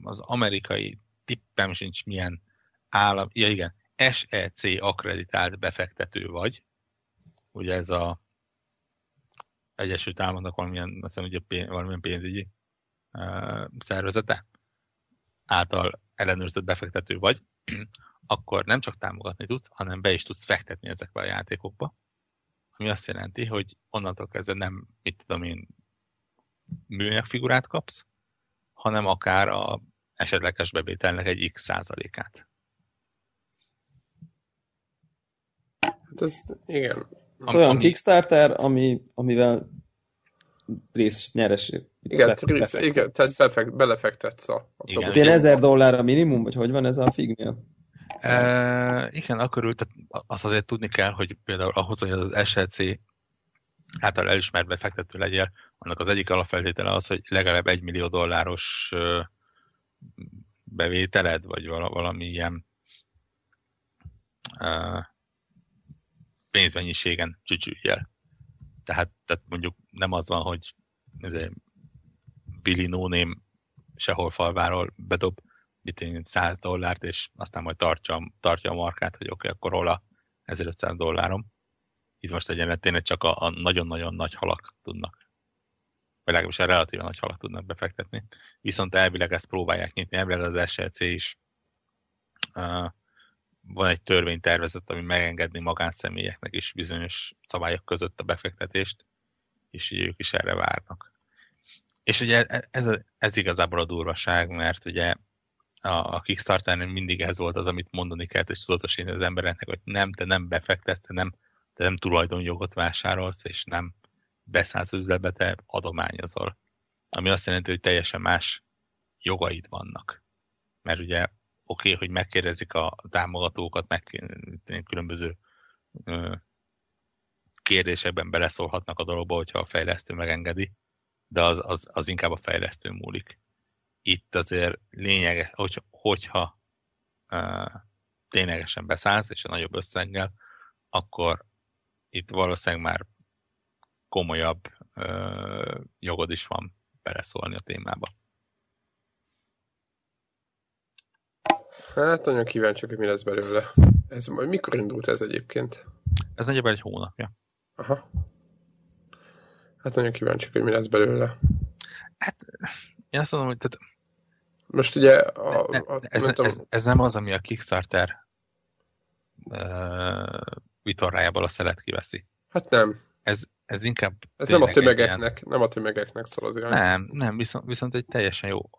Speaker 2: Az amerikai tippem sincs milyen állam, ja igen, SEC akreditált befektető vagy. Ugye ez a Egyesült Államoknak valamilyen, azt hiszem, ugye pénz, valamilyen pénzügyi uh, szervezete által ellenőrzött befektető vagy, akkor nem csak támogatni tudsz, hanem be is tudsz fektetni ezekbe a játékokba. Ami azt jelenti, hogy onnantól kezdve nem, mit tudom én, műanyag figurát kapsz, hanem akár a esetleges bevételnek egy x százalékát.
Speaker 1: Hát ez, igen.
Speaker 3: Hát olyan ami... Kickstarter, ami, amivel rész nyereség.
Speaker 1: Igen, rész, igen tehát befekt, belefektetsz a, a
Speaker 3: igen. Ilyen ezer dollár a minimum, vagy hogy van ez a fignél?
Speaker 2: E, igen, akkor tehát azt azért tudni kell, hogy például ahhoz, hogy az SLC által elismert befektető legyél, annak az egyik alapfeltétele az, hogy legalább egy millió dolláros bevételed, vagy valami ilyen pénzmennyiségen csücsüljel. Tehát, tehát mondjuk nem az van, hogy ez Billy no name sehol falváról bedob mit én, 100 dollárt, és aztán majd tartja, tartja a markát, hogy oké, okay, akkor hol a 1500 dollárom. Itt most egyenlet tényleg csak a, a nagyon-nagyon nagy halak tudnak vagy legalábbis a relatívan nagy halat tudnak befektetni. Viszont elvileg ezt próbálják nyitni, elvileg az SLC is uh, van egy törvénytervezet, ami megengedni magánszemélyeknek is bizonyos szabályok között a befektetést, és ugye ők is erre várnak. És ugye ez, ez igazából a durvaság, mert ugye a, a kickstarter mindig ez volt az, amit mondani kellett, és tudatosítani az embereknek, hogy nem, te nem befektetsz, te nem, te nem tulajdonjogot vásárolsz, és nem beszállsz üzletbe, te adományozol. Ami azt jelenti, hogy teljesen más jogaid vannak. Mert ugye oké, okay, hogy megkérdezik a támogatókat, meg különböző kérdésekben beleszólhatnak a dologba, hogyha a fejlesztő megengedi, de az, az, az inkább a fejlesztő múlik. Itt azért lényeges, hogy, hogyha uh, ténylegesen beszállsz, és a nagyobb összeggel, akkor itt valószínűleg már komolyabb uh, jogod is van beleszólni a témába.
Speaker 1: Hát nagyon kíváncsi, hogy mi lesz belőle. Ez mikor indult ez egyébként?
Speaker 2: Ez nagyjából egy hónapja.
Speaker 1: Aha. Hát nagyon kíváncsi, hogy mi lesz belőle.
Speaker 2: Hát, én azt mondom, hogy tehát
Speaker 1: most ugye... A,
Speaker 2: ne, a, ez, ne, ez, ez nem az, ami a Kickstarter uh, vitorlájából a szelet kiveszi.
Speaker 1: Hát nem.
Speaker 2: Ez, ez inkább...
Speaker 1: Ez nem a tömegeknek, ilyen... nem a tömegeknek szól az irány.
Speaker 2: Nem, nem, viszont, viszont egy teljesen jó.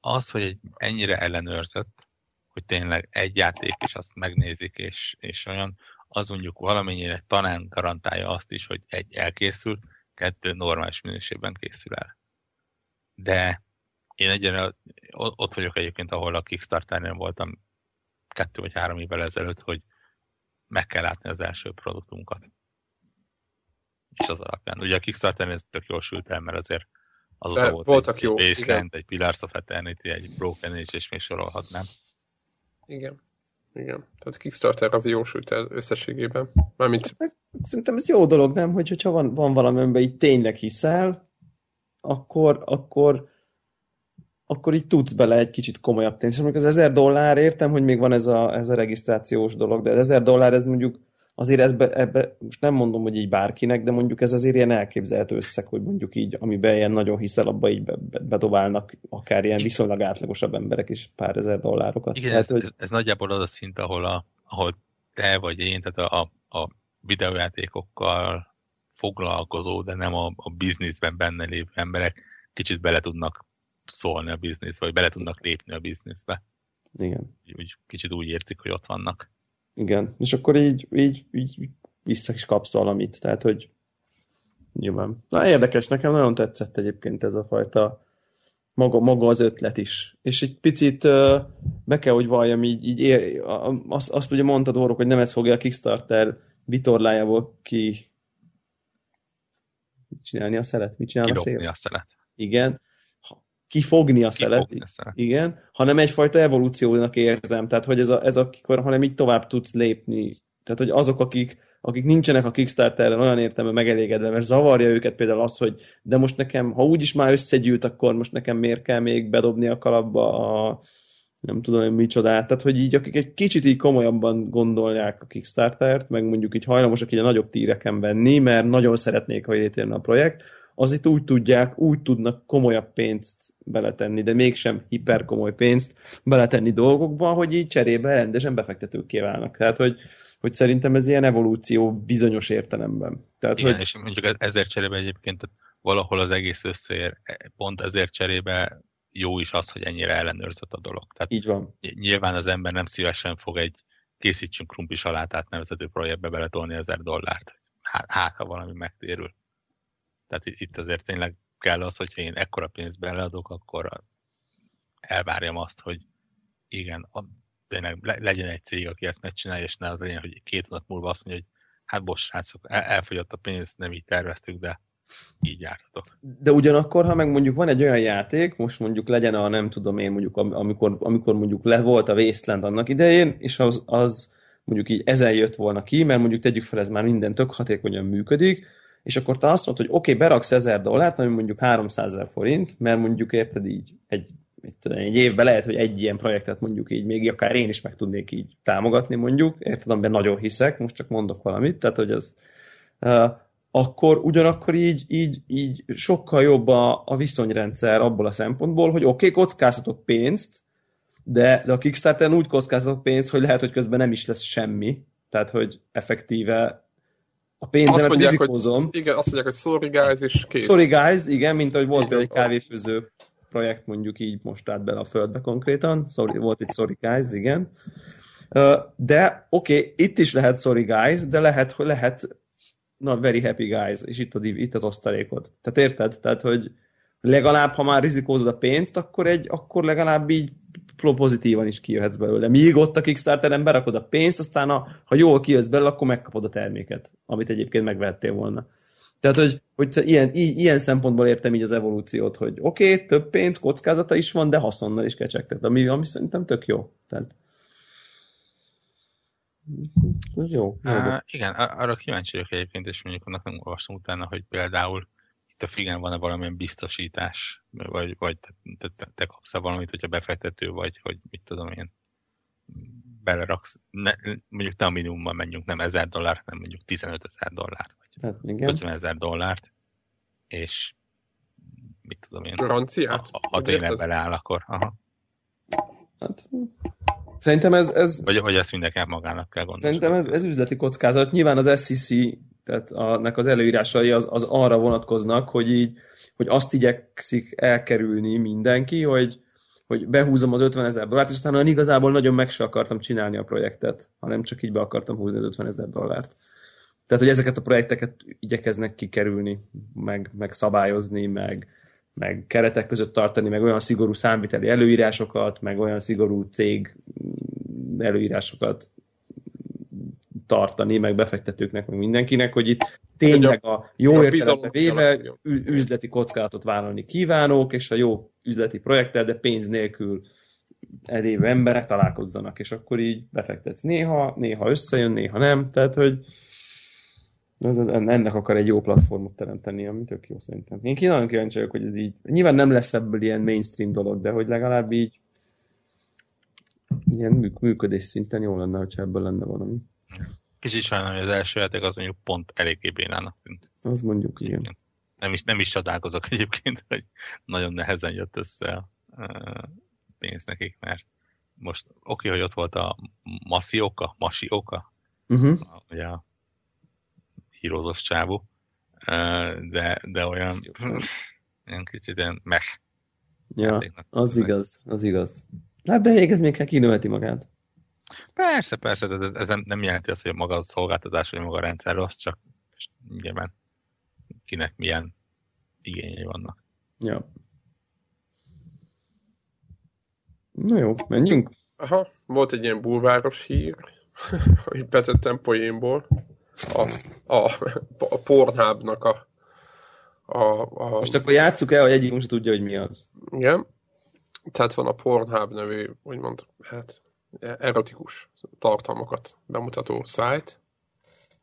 Speaker 2: Az, hogy egy ennyire ellenőrzött, hogy tényleg egy játék, és azt megnézik, és, és olyan, az mondjuk valamennyire talán garantálja azt is, hogy egy elkészül, kettő normális minőségben készül el. De én egyenre ott vagyok egyébként, ahol a Kickstarter-nél voltam kettő vagy három évvel ezelőtt, hogy meg kell látni az első produktunkat. És az alapján. Ugye a Kickstarter ez tök jól sült el, mert azért azóta volt voltak egy, jó, egy Baseland, egy Pillars of Eternity, egy Broken Age, és még sorolhatnám.
Speaker 1: Igen. Igen. Tehát a Kickstarter az jó sült el összességében. Mármint...
Speaker 3: Szerintem ez jó dolog, nem? Hogy, hogyha van, van valami, amiben így tényleg hiszel, akkor, akkor akkor így tudsz bele egy kicsit komolyabb tenni. És az ezer dollár, értem, hogy még van ez a, ez a regisztrációs dolog, de az ezer dollár, ez mondjuk azért ezbe, ebbe, most nem mondom, hogy így bárkinek, de mondjuk ez azért ilyen elképzelhető összeg, hogy mondjuk így, amiben ilyen nagyon hiszel, abba így be, be, bedobálnak akár ilyen viszonylag átlagosabb emberek is pár ezer dollárokat.
Speaker 2: Igen, tehát, ez, hogy... ez, ez, nagyjából az a szint, ahol, a, ahol te vagy én, tehát a, a videójátékokkal foglalkozó, de nem a, a bizniszben benne lévő emberek kicsit bele tudnak szólni a bizniszbe, vagy bele tudnak lépni a bizniszbe.
Speaker 3: Igen.
Speaker 2: Úgy, kicsit úgy érzik, hogy ott vannak.
Speaker 3: Igen, és akkor így, így, így vissza is kapsz valamit, tehát hogy nyilván. Na érdekes, nekem nagyon tetszett egyébként ez a fajta maga, maga az ötlet is. És egy picit be kell, hogy valljam, így, így ér, azt, azt ugye mondtad, Orrok, hogy nem ez fogja a Kickstarter vitorlájából ki csinálni a szelet? Mit csinál
Speaker 2: Kidobni
Speaker 3: a szél?
Speaker 2: a szelet.
Speaker 3: Igen kifogni a szelet, igen, hanem egyfajta evolúciónak érzem, tehát hogy ez a, ez a hanem így tovább tudsz lépni. Tehát, hogy azok, akik, akik nincsenek a Kickstarter-en olyan értelme megelégedve, mert zavarja őket például az, hogy de most nekem, ha úgyis már összegyűlt, akkor most nekem miért kell még bedobni a kalapba a nem tudom, hogy micsodát. Tehát, hogy így akik egy kicsit így komolyabban gondolják a Kickstarter-t, meg mondjuk így hajlamosak így a nagyobb tíreken venni, mert nagyon szeretnék, hogy létrejön a projekt, az itt úgy tudják, úgy tudnak komolyabb pénzt beletenni, de mégsem hiperkomoly pénzt beletenni dolgokba, hogy így cserébe rendesen befektetőkké válnak. Tehát, hogy, hogy szerintem ez ilyen evolúció bizonyos értelemben. Tehát,
Speaker 2: Igen,
Speaker 3: hogy...
Speaker 2: és mondjuk ezért cserébe egyébként valahol az egész összeér, pont ezért cserébe jó is az, hogy ennyire ellenőrzött a dolog. Tehát
Speaker 3: Így van.
Speaker 2: Nyilván az ember nem szívesen fog egy készítsünk krumpli salátát nevezető projektbe beletolni ezer dollárt. Hát, hát ha valami megtérül. Tehát itt azért tényleg kell az, hogyha én ekkora pénzt beleadok, akkor elvárjam azt, hogy igen, a, legyen egy cég, aki ezt megcsinálja, és ne az legyen, hogy két nap múlva azt mondja, hogy hát bocs, srácok, el, elfogyott a pénz, nem így terveztük, de így jártatok.
Speaker 3: De ugyanakkor, ha meg mondjuk van egy olyan játék, most mondjuk legyen a nem tudom én, mondjuk amikor, amikor mondjuk le volt a Wasteland annak idején, és az, az mondjuk így ezen jött volna ki, mert mondjuk tegyük fel, ez már minden tök hatékonyan működik, és akkor te azt mondod, hogy oké, okay, beraksz 1000 dollárt, ami mondjuk 300 ezer forint, mert mondjuk érted így egy, tudom, egy évben lehet, hogy egy ilyen projektet mondjuk így még akár én is meg tudnék így támogatni mondjuk, érted, amiben nagyon hiszek, most csak mondok valamit, tehát hogy az uh, akkor ugyanakkor így, így, így sokkal jobb a, a viszonyrendszer abból a szempontból, hogy oké, okay, kockáztatok pénzt, de, de a Kickstarter úgy kockáztatok pénzt, hogy lehet, hogy közben nem is lesz semmi, tehát hogy effektíve a pénzemet azt mondják, rizikózom.
Speaker 1: Hogy, igen, azt mondják, hogy sorry guys, és kész.
Speaker 3: Sorry guys, igen, mint ahogy volt például egy kávéfőző projekt, mondjuk így most állt bele a földbe konkrétan. Sorry, volt itt sorry guys, igen. De oké, okay, itt is lehet sorry guys, de lehet, hogy lehet na, very happy guys, és itt, a, itt az osztalékod. Tehát érted? Tehát, hogy legalább, ha már rizikózod a pénzt, akkor, egy, akkor legalább így pozitívan is kijöhetsz belőle. Míg ott a Kickstarteren berakod a pénzt, aztán a, ha jól kijössz belőle, akkor megkapod a terméket, amit egyébként megvettél volna. Tehát, hogy, hogy ilyen, í, ilyen szempontból értem így az evolúciót, hogy oké, okay, több pénz, kockázata is van, de haszonnal is kecsegtet, ami, ami szerintem tök jó. Tehát, ez jó.
Speaker 2: Uh, igen, arra kíváncsi vagyok egyébként, és mondjuk annak nem olvastam utána, hogy például itt a figen van-e valamilyen biztosítás, vagy, vagy te, te, te, kapsz valamit, hogyha befektető vagy, hogy mit tudom én, beleraksz, ne, mondjuk te a minimumban menjünk, nem 1000 dollárt, hanem mondjuk 15 ezer dollárt, vagy hát, igen. 50 ezer dollárt, és mit tudom én,
Speaker 1: Garanciát?
Speaker 2: ha, ha tényleg beleáll, akkor aha. Hát,
Speaker 3: szerintem ez... ez
Speaker 2: vagy, vagy ezt mindenkinek magának kell gondolni.
Speaker 3: Szerintem ez, ez üzleti kockázat. Nyilván az SEC, tehát annak az előírásai az, az arra vonatkoznak, hogy így, hogy azt igyekszik elkerülni mindenki, hogy hogy behúzom az 50 ezer dollárt, és aztán igazából nagyon meg se akartam csinálni a projektet, hanem csak így be akartam húzni az 50 ezer dollárt. Tehát, hogy ezeket a projekteket igyekeznek kikerülni, meg, meg szabályozni, meg, meg keretek között tartani, meg olyan szigorú számviteli előírásokat, meg olyan szigorú cég előírásokat tartani, meg befektetőknek, meg mindenkinek, hogy itt tényleg a jó értelembe véve üzleti kockázatot vállalni kívánók, és a jó üzleti projekttel, de pénz nélkül elévő emberek találkozzanak, és akkor így befektetsz néha, néha összejön, néha nem, tehát hogy ez, ennek akar egy jó platformot teremteni, ami tök jó szerintem. Én ki nagyon kíváncsi vagyok, hogy ez így, nyilván nem lesz ebből ilyen mainstream dolog, de hogy legalább így ilyen működés szinten jó lenne, hogyha ebből lenne valami.
Speaker 2: Kicsit sajnálom, hogy az első játék az mondjuk pont eléggé bénának tűnt.
Speaker 3: Az mondjuk, igen.
Speaker 2: Nem is, nem is csodálkozok egyébként, hogy nagyon nehezen jött össze a pénz nekik, mert most oké, hogy ott volt a Masioka, Masioka, uh-huh. ugye a hírozós csávó, de, de olyan, olyan kicsit ilyen meh.
Speaker 3: Ja, az igaz, az igaz. Hát de még ez még kell kinöveti magát.
Speaker 2: Persze, persze, de ez, nem, nem jelenti azt, hogy maga a szolgáltatás, vagy maga a rendszer rossz, csak nyilván kinek milyen igényei vannak.
Speaker 3: Ja. Na jó, menjünk.
Speaker 1: Aha, volt egy ilyen bulváros hír, hogy betettem poénból. A, a, a Pornhubnak a, a, a...
Speaker 3: Most akkor játsszuk el, hogy egyik most tudja, hogy mi az.
Speaker 1: Igen. Tehát van a Pornhub nevű, úgymond, hát erotikus tartalmakat bemutató szájt.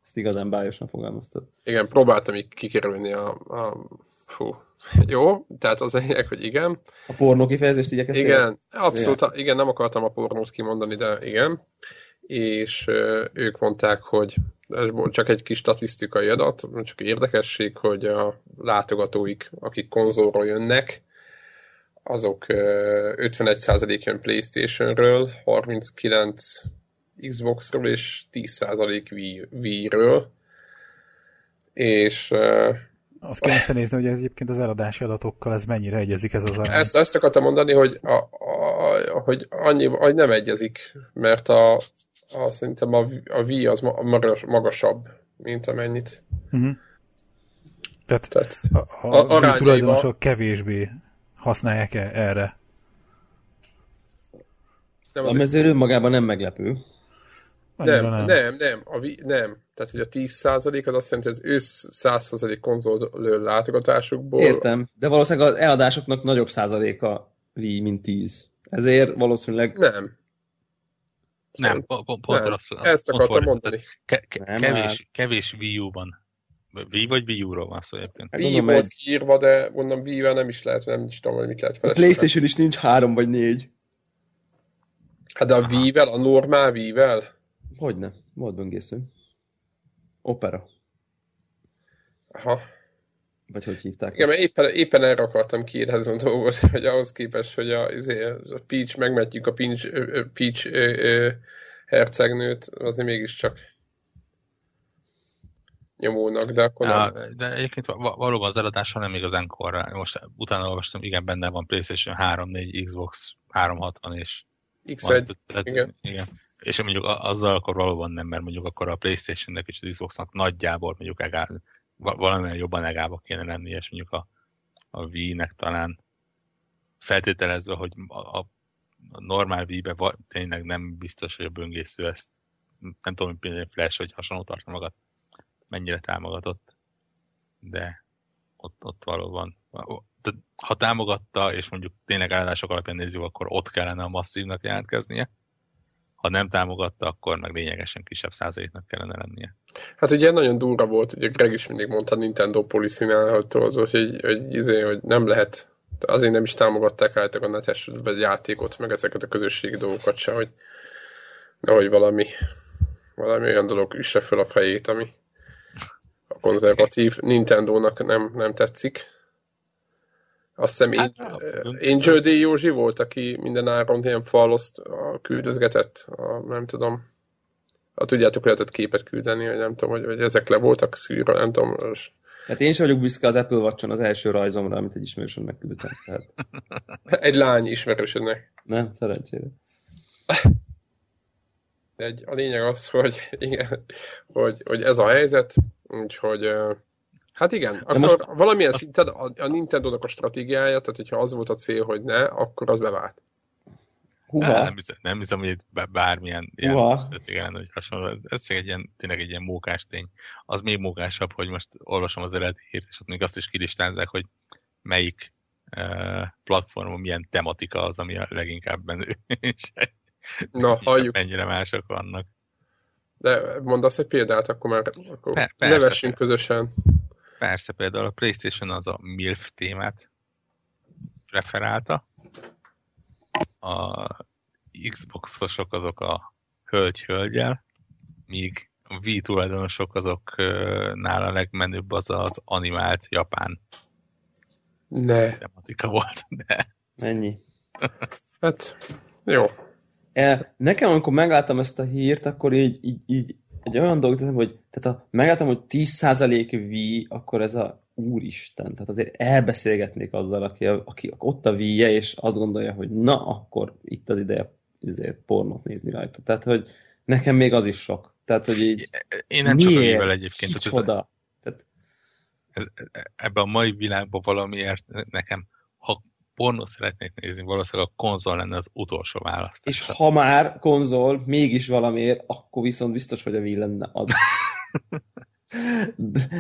Speaker 3: Ezt igazán bájosan fogalmaztad.
Speaker 1: Igen, próbáltam így kikerülni a, a fú, jó, tehát az lényeg, hogy igen.
Speaker 3: A pornó kifejezést igyekeztél?
Speaker 1: Igen, abszolút, igen. igen, nem akartam a pornót kimondani, de igen. És ők mondták, hogy ez csak egy kis statisztikai adat, csak érdekesség, hogy a látogatóik, akik konzolról jönnek, azok 51% jön Playstation-ről, 39 Xbox-ról és 10% Wii-ről. És
Speaker 4: azt kell összenézni, hogy ez egyébként az eladási adatokkal ez mennyire egyezik ez az arány.
Speaker 1: Ezt, ezt akartam mondani, hogy, a, a, hogy annyi, hogy nem egyezik, mert a, a, szerintem a, a Wii az magas, magasabb, mint amennyit. Uh-huh.
Speaker 4: Tehát, Tehát a, a, a tulajdonosok kevésbé használják -e erre.
Speaker 3: Nem, azért... ezért önmagában nem meglepő.
Speaker 1: Nem, nem, nem, nem, a vi, nem. Tehát, hogy a 10% az azt jelenti, hogy az ősz 100% konzol látogatásukból...
Speaker 3: Értem, de valószínűleg az eladásoknak nagyobb százaléka Wii, mint 10. Ezért valószínűleg...
Speaker 1: Nem.
Speaker 2: Nem, pont, pont, pont
Speaker 1: nem. rosszul. Ezt akartam mondani.
Speaker 2: Ke- ke- kevés, kevés Wii U van. Wii vagy Wii U-ról van szó egyébként?
Speaker 1: Wii volt egy... kiírva, de mondom wii nem is lehet, nem is tudom, hogy mit lehet
Speaker 3: felesleges. A Playstation is nincs három vagy négy.
Speaker 1: Hát de a Wii-vel, a normál Wii-vel?
Speaker 3: Hogyne, volt böngésző. Opera.
Speaker 1: Aha.
Speaker 3: Vagy hogy hívták?
Speaker 1: Igen, mert éppen, éppen erre akartam kérdezni a dolgot, hogy ahhoz képest, hogy a, izé, a Peach, megmetjük a Peach, Peach ö, ö, hercegnőt, azért mégiscsak nyomónak, de akkor ja,
Speaker 2: nem. De egyébként valóban az eladása nem igazán korra. Most utána olvastam, igen, benne van PlayStation 3, 4, Xbox 360 és
Speaker 1: X1, van, tehát, igen.
Speaker 2: igen. És mondjuk azzal akkor valóban nem, mert mondjuk akkor a Playstation-nek és az Xbox-nak nagyjából mondjuk egál, valamilyen jobban egába kéne lenni, és mondjuk a, a Wii-nek talán feltételezve, hogy a, a normál Wii-be tényleg nem biztos, hogy a böngésző ezt nem tudom, hogy Flash vagy hasonló tartalmakat mennyire támogatott. de ott, ott valóban ha támogatta, és mondjuk tényleg állások alapján nézzük, akkor ott kellene a masszívnak jelentkeznie. Ha nem támogatta, akkor meg lényegesen kisebb százaléknak kellene lennie.
Speaker 1: Hát ugye nagyon durva volt, ugye Greg is mindig mondta Nintendo policy-nál, hogy, hogy, hogy, izé, hogy nem lehet, azért nem is támogatták általában a netes játékot, meg ezeket a közösségi dolgokat se, hogy nehogy valami, valami olyan dolog üsse fel a fejét, ami konzervatív Nintendo-nak nem, nem tetszik. Azt hiszem hát, Angel D. Józsi volt, aki minden áron ilyen faloszt küldözgetett, a, nem tudom. A, tudjátok, lehetett képet küldeni, vagy nem tudom, hogy, hogy ezek le voltak szűrve, nem tudom. És...
Speaker 3: Hát én sem vagyok büszke az Apple watch az első rajzomra, amit egy ismerősömnek küldtem. Tehát...
Speaker 1: egy lány ismerősödnek.
Speaker 3: Nem, szerencsére.
Speaker 1: Egy, a lényeg az, hogy, igen, hogy, hogy ez a helyzet, úgyhogy Hát igen, De akkor most... valamilyen szinten a, a Nintendo-nak a stratégiája, tehát hogyha az volt a cél, hogy ne, akkor az bevált.
Speaker 2: Húha. Nem, hiszem, nem hiszem, hogy bármilyen ilyen stratégia lenne, hogy hasonló. Ez, ez csak egy ilyen, tényleg egy ilyen mókás tény. Az még mókásabb, hogy most olvasom az eredeti hírt, és ott még azt is kilistázzák, hogy melyik uh, platformon milyen tematika az, ami a leginkább menő.
Speaker 1: Na, halljuk.
Speaker 2: Mennyire mások vannak.
Speaker 1: De mondasz egy példát, akkor már akkor per, nevessünk közösen.
Speaker 2: Persze, például a Playstation az a MILF témát referálta, a Xboxosok azok a hölgy-hölgyel, míg a Wii tulajdonosok azok nála legmenőbb az az animált japán
Speaker 1: ne.
Speaker 2: tematika volt, de...
Speaker 3: Ennyi.
Speaker 1: hát, jó.
Speaker 3: E, nekem, amikor megláttam ezt a hírt, akkor így, így, így egy olyan dolgot teszem, hogy tehát ha megálltam, hogy 10% V, akkor ez a úristen, tehát azért elbeszélgetnék azzal, aki, aki ott a víje, és azt gondolja, hogy na, akkor itt az ideje azért pornót nézni rajta. Tehát, hogy nekem még az is sok. Tehát, hogy így
Speaker 2: Én nem miért? csak a mivel egyébként.
Speaker 3: Kicsoda? Tehát,
Speaker 2: ez, ebben a mai világban valamiért nekem, ha pornó szeretnék nézni, valószínűleg a konzol lenne az utolsó választás.
Speaker 3: És ha már konzol, mégis valamiért, akkor viszont biztos, hogy a Wii lenne ad.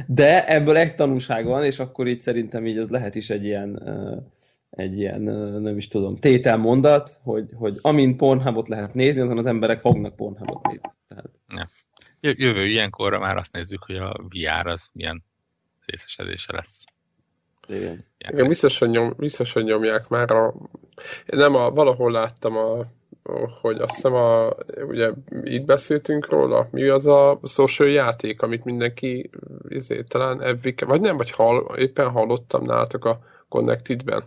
Speaker 3: De ebből egy tanúság van, és akkor így szerintem így az lehet is egy ilyen, egy ilyen nem is tudom, tételmondat, hogy, hogy amint Pornhubot lehet nézni, azon az emberek fognak Pornhubot nézni. Tehát...
Speaker 2: Ja. Jövő ilyenkorra már azt nézzük, hogy a VR az milyen részesedése lesz.
Speaker 1: Igen. Igen, biztos, hogy, nyom, biztos, hogy nyomják már a... Nem, a, valahol láttam a hogy azt hiszem, a, ugye itt beszéltünk róla, mi az a social játék, amit mindenki izé, talán Evvike, vagy nem, vagy hall, éppen hallottam nálatok a Connected-ben.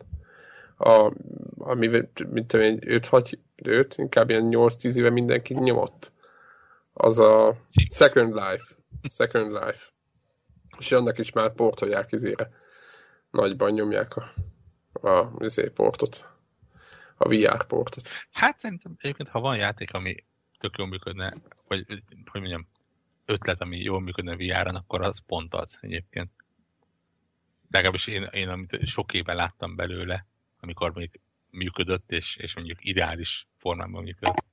Speaker 1: A, ami, mint én, 5 vagy 5, inkább ilyen 8-10 éve mindenki nyomott. Az a Second Life. Second Life. És annak is már portolják izére nagyban nyomják a, a izé, portot, a VR portot.
Speaker 2: Hát szerintem egyébként, ha van játék, ami tök jól működne, vagy hogy mondjam, ötlet, ami jól működne VR-en, akkor az pont az egyébként. Legalábbis én, én amit sok éve láttam belőle, amikor még működött, és, és mondjuk ideális formában működött,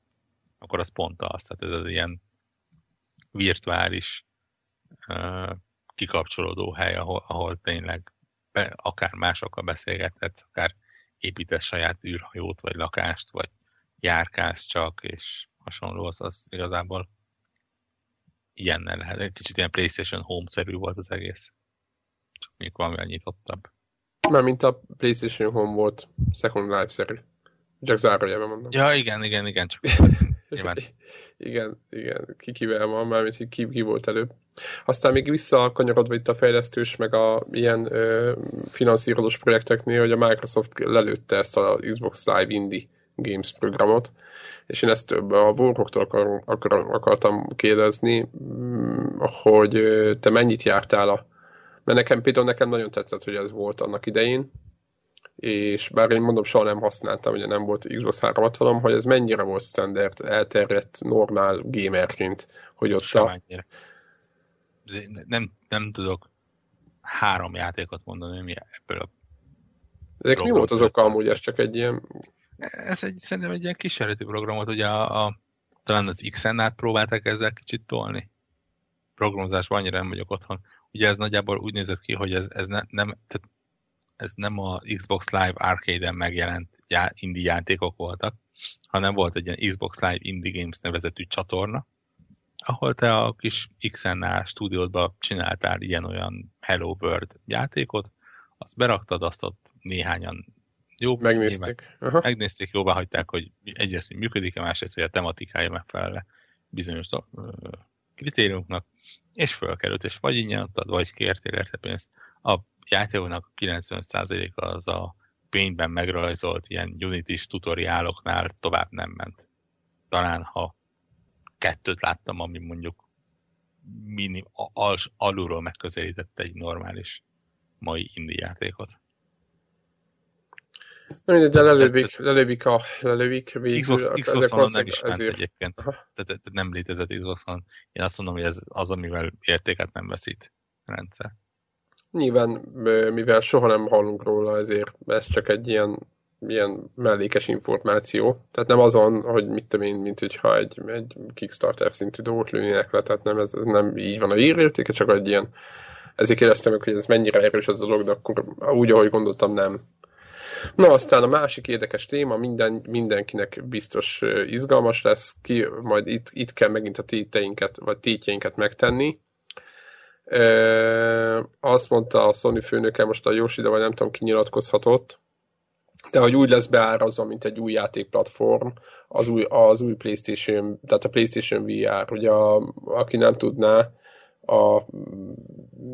Speaker 2: akkor az pont az. Tehát ez az ilyen virtuális uh, kikapcsolódó hely, ahol, ahol tényleg akár másokkal beszélgethetsz, akár építesz saját űrhajót, vagy lakást, vagy járkálsz csak, és hasonló, az, az igazából ilyennel lehet. Egy kicsit ilyen PlayStation Home-szerű volt az egész. Csak mondjuk valamivel nyitottabb.
Speaker 1: Már mint a PlayStation Home volt Second Life-szerű. Csak zárójelben mondom.
Speaker 2: Ja, igen, igen, igen, csak nyilván.
Speaker 1: igen, igen, ki kivel van, mármint, hogy ki, ki volt előbb. Aztán még visszakanyarodva itt a fejlesztős, meg a ilyen ö, finanszírozós projekteknél, hogy a Microsoft lelőtte ezt a Xbox Live Indie Games programot, és én ezt a Warhawktól akar, akar, akartam kérdezni, mm, hogy te mennyit jártál a mert nekem például nekem nagyon tetszett, hogy ez volt annak idején, és bár én mondom, soha nem használtam, ugye nem volt Xbox 360 hogy ez mennyire volt standard, elterjedt, normál gamerként, hogy ott a...
Speaker 2: Nem, nem tudok három játékot mondani, ami ebből a
Speaker 1: Ezek mi volt az oka amúgy, ez csak egy ilyen...
Speaker 2: Ez egy, szerintem egy ilyen kísérleti programot, ugye a, a talán az X-en át próbálták ezzel kicsit tolni. Programozásban annyira nem vagyok otthon. ugye ez nagyjából úgy nézett ki, hogy ez, ez ne, nem, tehát ez nem a Xbox Live Arcade-en megjelent já, indie játékok voltak, hanem volt egy ilyen Xbox Live Indie Games nevezetű csatorna, ahol te a kis XNA stúdiódba csináltál ilyen-olyan Hello World játékot, azt beraktad, azt ott néhányan jó,
Speaker 1: megnézték.
Speaker 2: Aha. Megnézték, jóvá hagyták, hogy egyrészt működik-e, másrészt, hogy a tematikája megfelele bizonyos kritériumoknak, és fölkerült, és vagy ingyen adtad, vagy kértél érte pénzt. A játékoknak 95%-a az a pénzben megrajzolt ilyen Unity-s tutoriáloknál tovább nem ment. Talán ha kettőt láttam, ami mondjuk minim, al, alulról megközelített egy normális mai indie játékot.
Speaker 1: Mindegy, de lelővik, lelővik, a, lelővik végül.
Speaker 2: Xbox, Xbox nem is ment ezért. egyébként. Tehát, tehát nem létezett Xboxon. Én azt mondom, hogy ez az, amivel értéket nem veszít a rendszer.
Speaker 1: Nyilván, mivel soha nem hallunk róla, ezért ez csak egy ilyen, ilyen mellékes információ. Tehát nem azon, hogy mit tudom én, mint hogyha egy, egy Kickstarter szintű dolgot lőnének le, tehát nem, ez, nem így van a írértéke, csak egy ilyen ezért kérdeztem meg, hogy ez mennyire erős az a dolog, de akkor úgy, ahogy gondoltam, nem. Na, aztán a másik érdekes téma, minden, mindenkinek biztos izgalmas lesz, ki, majd itt, itt kell megint a téteinket, vagy tétjeinket megtenni. Azt mondta a Sony főnöke, most a Yoshida, vagy nem tudom, ki nyilatkozhatott, de hogy úgy lesz beárazva, mint egy új játékplatform, az új, az új PlayStation, tehát a PlayStation VR, ugye a, aki nem tudná, a,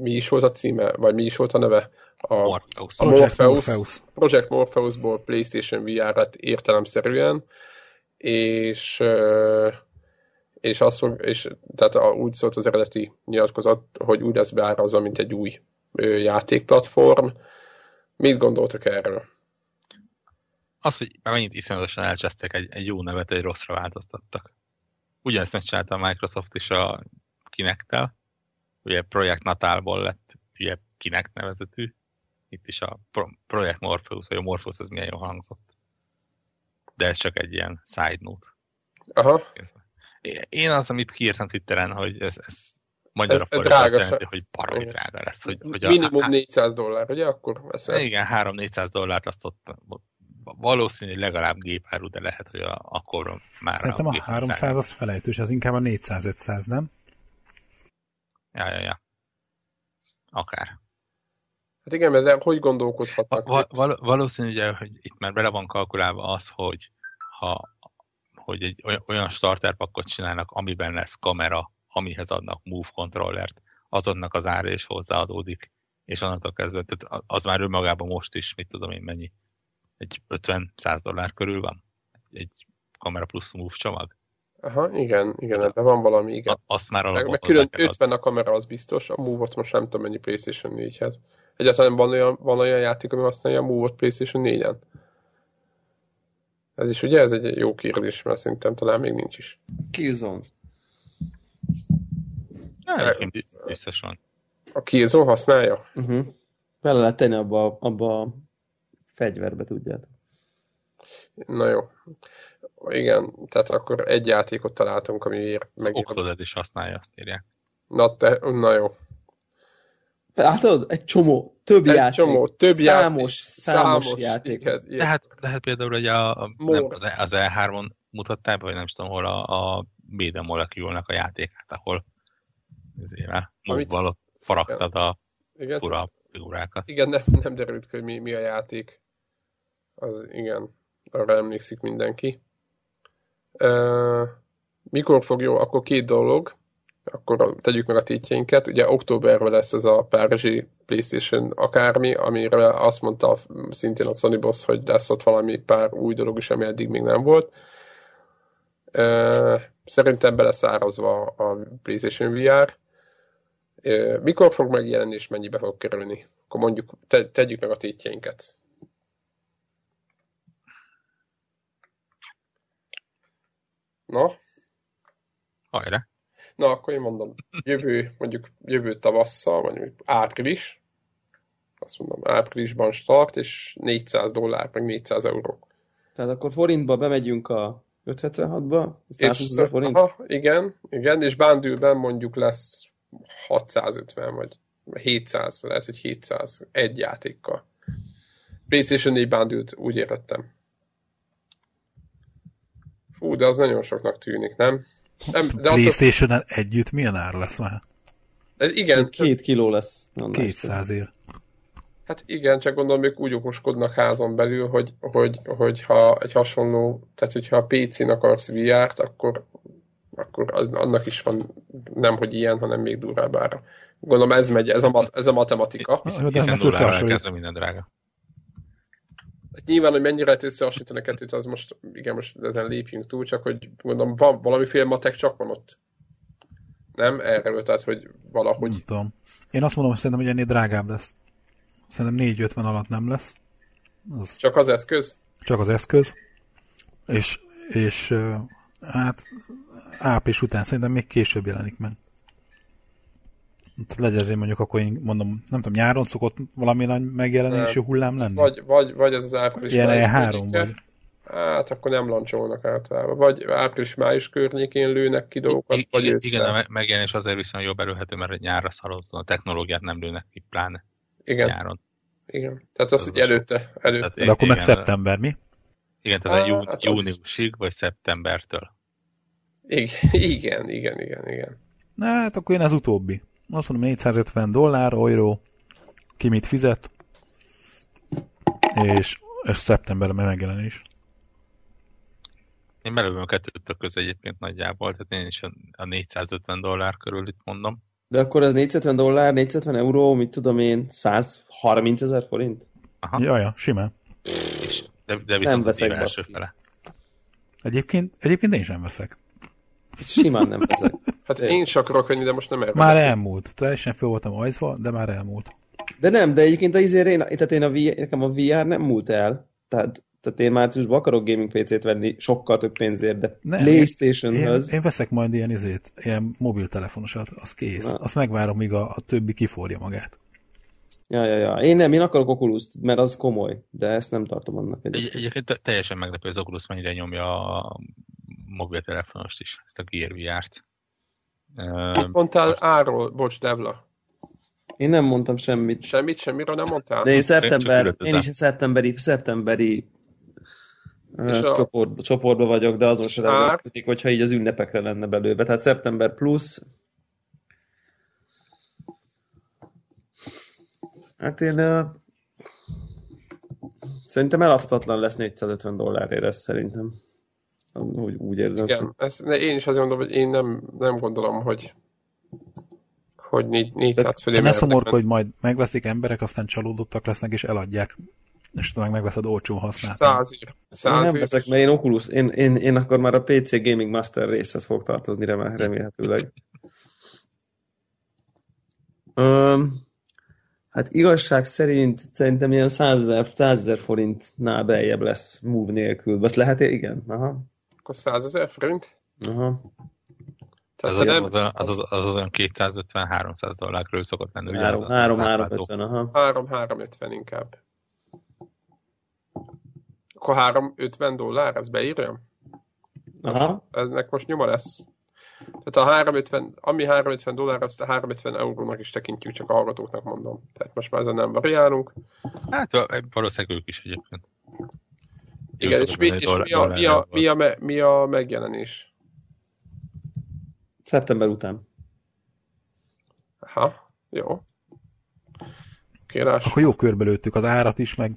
Speaker 1: mi is volt a címe, vagy mi is volt a neve?
Speaker 2: A Morpheus.
Speaker 1: A Morpheus, Morpheus. Project Morpheusból PlayStation VR-et értelemszerűen, és és, azt és tehát úgy szólt az eredeti nyilatkozat, hogy úgy lesz beárazva, mint egy új játékplatform. Mit gondoltak erről?
Speaker 2: Az, hogy megint iszonyatosan elcsesztek egy, egy jó nevet, egy rosszra változtattak. Ugyanezt megcsinálta a Microsoft is a Kinect-tel. Ugye Projekt Natálból lett ugye Kinect nevezetű, itt is a Projekt Morpheus, vagy a Morpheus az milyen jól hangzott. De ez csak egy ilyen side note.
Speaker 1: Aha.
Speaker 2: Én az, amit kiírtam Twitteren, hogy ez, ez magyar ez drága azt jelenti, hogy baromi drága lesz. Hogy, hogy
Speaker 1: Minimum a, 400 dollár, ugye? Akkor
Speaker 2: ezt, ezt... Igen, 3-400 dollárt azt ott valószínű, hogy legalább gépáru, de lehet, hogy a, akkor már
Speaker 4: Szerintem a, a 300 az felejtős, az inkább a 400-500, nem?
Speaker 2: Ja, ja, ja. Akár.
Speaker 1: Hát igen, mert hogy gondolkodhatnak?
Speaker 2: Va- val- valószínű, ugye, hogy itt már bele van kalkulálva az, hogy ha hogy egy olyan starterpakkot csinálnak, amiben lesz kamera, amihez adnak move controllert, azonnak az ára is hozzáadódik, és onnantól kezdve, tehát az már önmagában most is, mit tudom én mennyi, egy 50-100 dollár körül van, egy kamera plusz move csomag.
Speaker 1: Aha, igen, igen, ebben van valami, igen. A,
Speaker 2: azt már
Speaker 1: meg, meg külön 50 a kamera, az biztos, a Move-ot most nem tudom mennyi PlayStation 4-hez. Egyáltalán van olyan, van olyan játék, ami használja a Move-ot PlayStation 4-en? Ez is ugye, ez egy jó kérdés, mert szerintem talán még nincs is.
Speaker 3: Killzone.
Speaker 2: Biztos van.
Speaker 1: A Killzone használja?
Speaker 3: Uh-huh. Bele lehet tenni abba, abba a fegyverbe, tudjátok.
Speaker 1: Na jó. Igen, tehát akkor egy játékot találtunk, amiért
Speaker 2: meg... Octodad is használja, azt írják.
Speaker 1: Na, te, na jó.
Speaker 3: Látod? Egy csomó, több egy játék.
Speaker 1: Csomó, több
Speaker 3: számos, játék. Számos, számos játék.
Speaker 2: Hát, de hát például hogy a, a nem, az, e- az E3-on mutattál, vagy nem tudom hol a, a Beta molecule a játékát, ahol ezért való faragtad a igen, fura figurákat.
Speaker 1: Igen, nem, nem derült hogy mi, mi a játék. Az igen, arra emlékszik mindenki. Uh, mikor fog jó? Akkor két dolog akkor tegyük meg a tétjeinket. Ugye októberben lesz ez a párizsi PlayStation akármi, amire azt mondta szintén a Sony Boss, hogy lesz ott valami pár új dolog is, ami eddig még nem volt. Szerintem be lesz árazva a PlayStation VR. Mikor fog megjelenni, és mennyibe fog kerülni? Akkor mondjuk te, tegyük meg a tétjeinket. Na?
Speaker 2: Hajrá!
Speaker 1: Na, akkor én mondom, jövő, mondjuk jövő tavasszal, vagy április, azt mondom, áprilisban start, és 400 dollár, meg 400 euró.
Speaker 3: Tehát akkor forintba bemegyünk a 576-ba, 120
Speaker 1: forint? Aha, igen, igen, és bándülben mondjuk lesz 650, vagy 700, lehet, hogy 700 egy játékkal. PlayStation 4 bundle úgy érettem. Fú, de az nagyon soknak tűnik, nem? Nem
Speaker 4: de playstation attól... együtt milyen ár lesz már?
Speaker 1: Ez igen.
Speaker 3: Két kiló lesz.
Speaker 4: 200 ér.
Speaker 1: Hát igen, csak gondolom, ők úgy okoskodnak házon belül, hogy, hogy, hogy ha egy hasonló, tehát hogyha a PC-n akarsz VR-t, akkor, akkor az, annak is van nem, hogy ilyen, hanem még durvább ára. Gondolom ez megy, ez a, mat, ez a matematika.
Speaker 2: Hiszen, hiszen nullára kezdve minden drága.
Speaker 1: Hát nyilván, hogy mennyire lehet összehasonlítani a kettőt, az most, igen, most ezen lépjünk túl, csak hogy gondolom, van valamiféle matek csak van ott. Nem? Erről, tehát, hogy valahogy... Nem
Speaker 4: tudom. Én azt mondom, hogy szerintem, hogy ennél drágább lesz. Szerintem 450 alatt nem lesz.
Speaker 1: Az csak az eszköz?
Speaker 4: Csak az eszköz. És, és hát április után szerintem még később jelenik meg. Legyen azért mondjuk, akkor én mondom, nem tudom, nyáron szokott valami nagy megjelenési hullám lenni?
Speaker 1: Vagy, vagy, vagy ez az április
Speaker 4: Ilyen E3 vagy.
Speaker 1: Hát akkor nem lancsolnak általában. Vagy április-május környékén lőnek ki dolgokat, I- vagy
Speaker 2: Igen, igen a megjelenés azért viszont jobb erőhető, mert nyárra szarozzon, a technológiát nem lőnek ki, pláne
Speaker 1: igen.
Speaker 2: nyáron.
Speaker 1: Igen. Tehát az, hogy előtte. előtte.
Speaker 4: De akkor meg szeptember, mi?
Speaker 2: Igen, tehát a jú, hát júniusig, vagy szeptembertől.
Speaker 1: Igen, igen, igen, igen, igen.
Speaker 4: Na, hát akkor én az utóbbi. Azt mondom, 450 dollár, euró, ki mit fizet, és, és szeptemberben megjelenés.
Speaker 2: Én belőlem a kettőtök közé egyébként nagyjából, tehát én is a 450 dollár körül itt mondom.
Speaker 3: De akkor ez 450 dollár, 450 euró, mit tudom én, 130 ezer forint?
Speaker 4: Aha. Jaja, simán.
Speaker 2: És, de, de viszont nem veszek első fele.
Speaker 4: Egyébként, egyébként én sem veszek.
Speaker 3: Simán nem veszek.
Speaker 1: Hát én is akarok de most nem
Speaker 4: erre Már veszek. elmúlt. Teljesen fel voltam ajzva, de már elmúlt.
Speaker 3: De nem, de egyébként az izére, én, tehát én a VR, nekem a VR nem múlt el. Tehát, tehát én márciusban akarok gaming PC-t venni sokkal több pénzért, de nem, Playstation-höz...
Speaker 4: Én, én, veszek majd ilyen izét, ilyen mobiltelefonosat, az kész. Na. Azt megvárom, míg a, a többi kiforja magát.
Speaker 3: Ja, ja, ja. Én nem, én akarok oculus mert az komoly, de ezt nem tartom annak
Speaker 2: egyébként. Egy, egyébként teljesen meglepő, az Oculus mennyire nyomja a mobiltelefonost is, ezt a Gear VR-t.
Speaker 1: Mit mondtál áról, bocs, Devla?
Speaker 3: Én nem mondtam semmit.
Speaker 1: Semmit, semmiről nem mondtál?
Speaker 3: De én szeptember, én is szeptemberi, szeptemberi és a... csoport, csoportban vagyok, de azon sem remélkedik, hogyha így az ünnepekre lenne belőle. Tehát szeptember plusz. Hát én uh, szerintem eladhatatlan lesz 450 dollárért, ez szerintem. Úgy, úgy érzem.
Speaker 1: Igen, ezt, én is azt mondom, hogy én nem, nem gondolom, hogy hogy 400 fölé
Speaker 4: Ne szomorkodj, hogy majd megveszik emberek, aztán csalódottak lesznek, és eladják. És te meg megveszed olcsó használat.
Speaker 1: Százír.
Speaker 3: Százír. Én nem veszek, mert én Oculus, én, én, én akkor már a PC Gaming Master részhez fog tartozni remélhetőleg. um, hát igazság szerint szerintem ilyen 100 ezer, 100 ezer forintnál beljebb lesz move nélkül. Most lehet, igen? Aha
Speaker 1: akkor 100 ezer forint?
Speaker 3: Aha.
Speaker 2: Tehát az, az, nem... az, az, az, az, az olyan 250-300 dollárról szokott lenni.
Speaker 3: 3-350, aha.
Speaker 1: 3-350 inkább. Akkor 350 dollár, ez beírjam?
Speaker 3: Aha.
Speaker 1: Eznek most nyoma lesz. Tehát a 350, ami 350 dollár, azt a 350 eurónak is tekintjük, csak a hallgatóknak mondom. Tehát most már ezen nem variálunk.
Speaker 2: Hát valószínűleg ők is egyébként.
Speaker 1: Igen, és, mi, és mi, a, mi, a, mi, a, mi a megjelenés?
Speaker 3: Szeptember után.
Speaker 1: Aha, jó. Kérás.
Speaker 4: Akkor jó körbelőttük az árat is, meg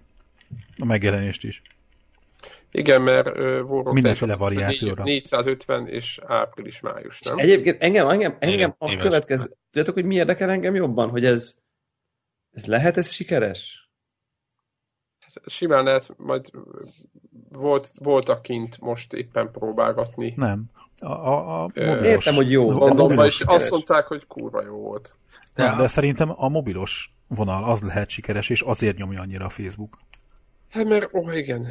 Speaker 4: a megjelenést is.
Speaker 1: Igen, mert uh, Warrock
Speaker 4: Mindenféle variációra.
Speaker 1: 450 és április-május, nem?
Speaker 3: Egyébként engem, engem, engem a következő... Tudjátok, hogy mi érdekel engem jobban? Hogy ez, ez lehet ez sikeres?
Speaker 1: Simán lehet, majd volt, voltak kint most éppen próbálgatni.
Speaker 4: Nem. A, a, a
Speaker 3: mobilos, Értem, hogy jó.
Speaker 1: Londonban is azt mondták, hogy kurva jó volt.
Speaker 4: De, de szerintem a mobilos vonal az lehet sikeres, és azért nyomja annyira a Facebook.
Speaker 1: Hát mert, ó, igen.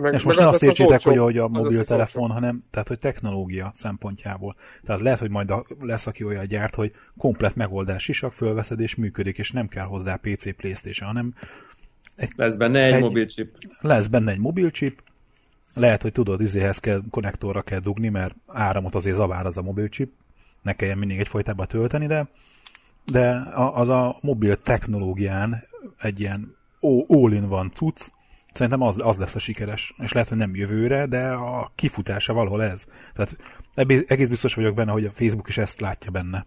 Speaker 4: Meg, és most ne azt értsétek, hogy, hogy a mobiltelefon, hanem tehát, hogy technológia szempontjából. Tehát lehet, hogy majd a, lesz, aki olyan gyárt, hogy komplet megoldás is, fölveszed és működik, és nem kell hozzá PC, Playstation, hanem
Speaker 3: egy, lesz benne egy, egy mobilcsip.
Speaker 4: Lesz benne egy mobilcsip, lehet, hogy tudod, izéhez kell, konnektorra kell dugni, mert áramot azért zavár az a mobilcsip, ne kelljen mindig egyfolytában tölteni, de de az a mobil technológián egy ilyen all-in-van cucc, szerintem az, az lesz a sikeres. És lehet, hogy nem jövőre, de a kifutása valahol ez. Tehát egész biztos vagyok benne, hogy a Facebook is ezt látja benne.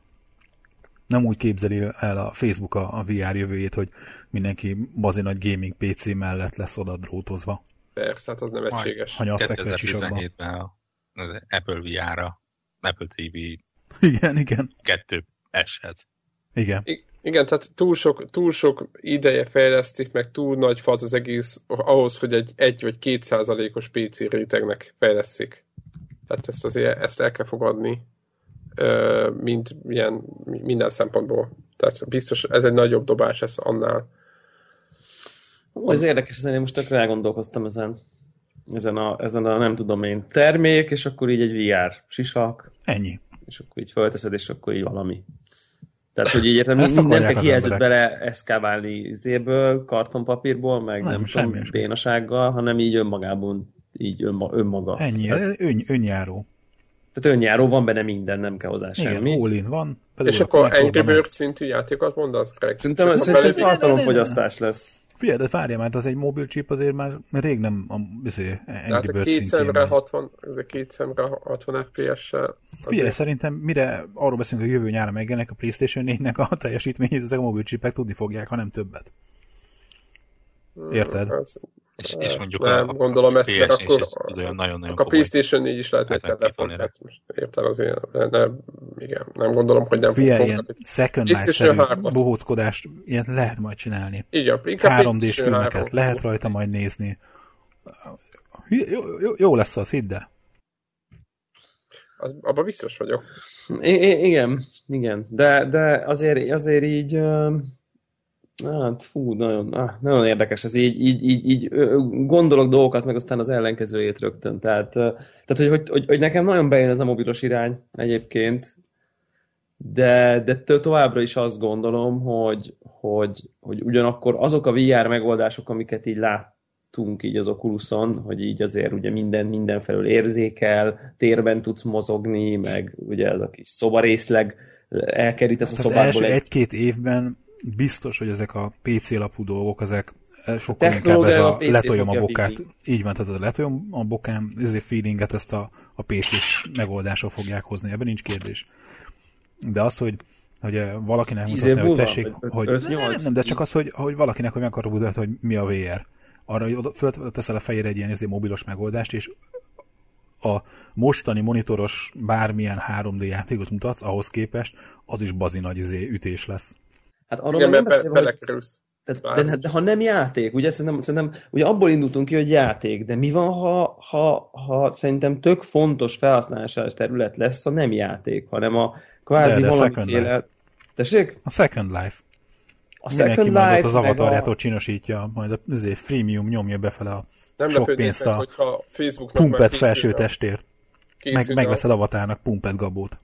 Speaker 4: Nem úgy képzeli el a Facebook a, a VR jövőjét, hogy mindenki bazi gaming PC mellett lesz oda drótozva.
Speaker 1: Persze, hát az nem egységes.
Speaker 2: 2017-ben az Apple VR-ra, Apple TV
Speaker 4: igen, igen.
Speaker 2: 2 S-hez.
Speaker 4: Igen.
Speaker 1: I- igen, tehát túl sok, túl sok ideje fejlesztik, meg túl nagy fal az egész ahhoz, hogy egy 1 vagy 2 százalékos PC rétegnek fejleszik. Tehát ezt azért ezt el kell fogadni, mint ilyen, minden szempontból. Tehát biztos ez egy nagyobb dobás ez annál.
Speaker 3: Ez érdekes, ezen én most tökre elgondolkoztam ezen. Ezen a, ezen a, nem tudom én, termék, és akkor így egy VR sisak.
Speaker 4: Ennyi.
Speaker 3: És akkor így fölteszed, és akkor így valami. Tehát, hogy így értem, nem kell kijelzőt bele eszkáválni zéből, kartonpapírból, meg nem, nem tudom, bénasággal, hanem így önmagában, így önma, önmaga.
Speaker 4: Ennyi, Tehát, ön, önjáró.
Speaker 3: Tehát önjáró van benne minden, nem kell hozzá
Speaker 4: Igen,
Speaker 3: semmi.
Speaker 4: all van.
Speaker 1: És akkor Angry Bird szintű játékot mondasz, Greg?
Speaker 3: Szerintem, szerintem tartalomfogyasztás lesz.
Speaker 4: Figyelj, de várjál már, az egy mobil chip azért már rég nem a izé,
Speaker 1: Angry Bird két szemre 60, két szemre 60 FPS-sel.
Speaker 4: Figyelj, szerintem mire arról beszélünk, hogy jövő nyára megjelenik a PlayStation 4-nek a teljesítményét, ezek a mobil chipek tudni fogják, ha nem többet. Hmm, Érted? Ez,
Speaker 2: és, és mondjuk
Speaker 1: nem,
Speaker 2: a,
Speaker 1: gondolom ezt, mert akkor,
Speaker 2: olyan nagyon, nagyon
Speaker 1: a PlayStation 4 is lehet, hogy telefon, tehát érted azért, nem, igen, nem gondolom, hogy nem
Speaker 4: Figyelj, ilyen second life-szerű bohóckodást ilyen lehet majd csinálni.
Speaker 1: Igen,
Speaker 4: 3D-s filmeket 3. lehet rajta majd nézni. Jó, jó, jó lesz az, hidd el.
Speaker 1: Az, abban biztos vagyok.
Speaker 3: I- igen, igen, de, de azért, azért így Hát, fú, nagyon, ah, nagyon érdekes ez így, így, így, így gondolok dolgokat, meg aztán az ellenkezőjét rögtön. Tehát, tehát hogy, hogy, hogy, hogy nekem nagyon bejön ez a mobilos irány egyébként, de, de továbbra is azt gondolom, hogy, hogy, hogy ugyanakkor azok a VR megoldások, amiket így láttunk így az Oculuson, hogy így azért ugye minden mindenfelől érzékel, térben tudsz mozogni, meg ugye ez a kis szobarészleg elkerítesz hát a szobából.
Speaker 4: Az első egy... egy-két évben biztos, hogy ezek a PC lapú dolgok, ezek sokkal inkább ez a, a letoljam a bokát. Vigyik. Így van, tehát a letoljam a bokám, ezért feelinget ezt a, a PC-s megoldások fogják hozni, ebben nincs kérdés. De az, hogy hogy valakinek mutatni, hogy tessék, hogy öt, nem, nem, nem, de csak az, hogy, hogy valakinek, hogy meg akarod mutatni, hogy mi a VR. Arra, hogy fölteszel a fejére egy ilyen ezért mobilos megoldást, és a mostani monitoros bármilyen 3D játékot mutatsz, ahhoz képest, az is bazi nagy izé ütés lesz.
Speaker 3: Hát arról Igen, nem beszél, be, hogy... Tehát, de, de, ha nem játék, ugye szerintem, szerintem ugye abból indultunk ki, hogy játék, de mi van, ha, ha, ha szerintem tök fontos felhasználási terület lesz a nem játék, hanem a kvázi de, de valamiféle... Tessék?
Speaker 4: A Second Life. A Second Life az avatarjától a... csinosítja, majd a azért freemium nyomja befele a nem sok pénzt a pumpet felső testért. Meg, megveszed avatárnak pumpet gabót.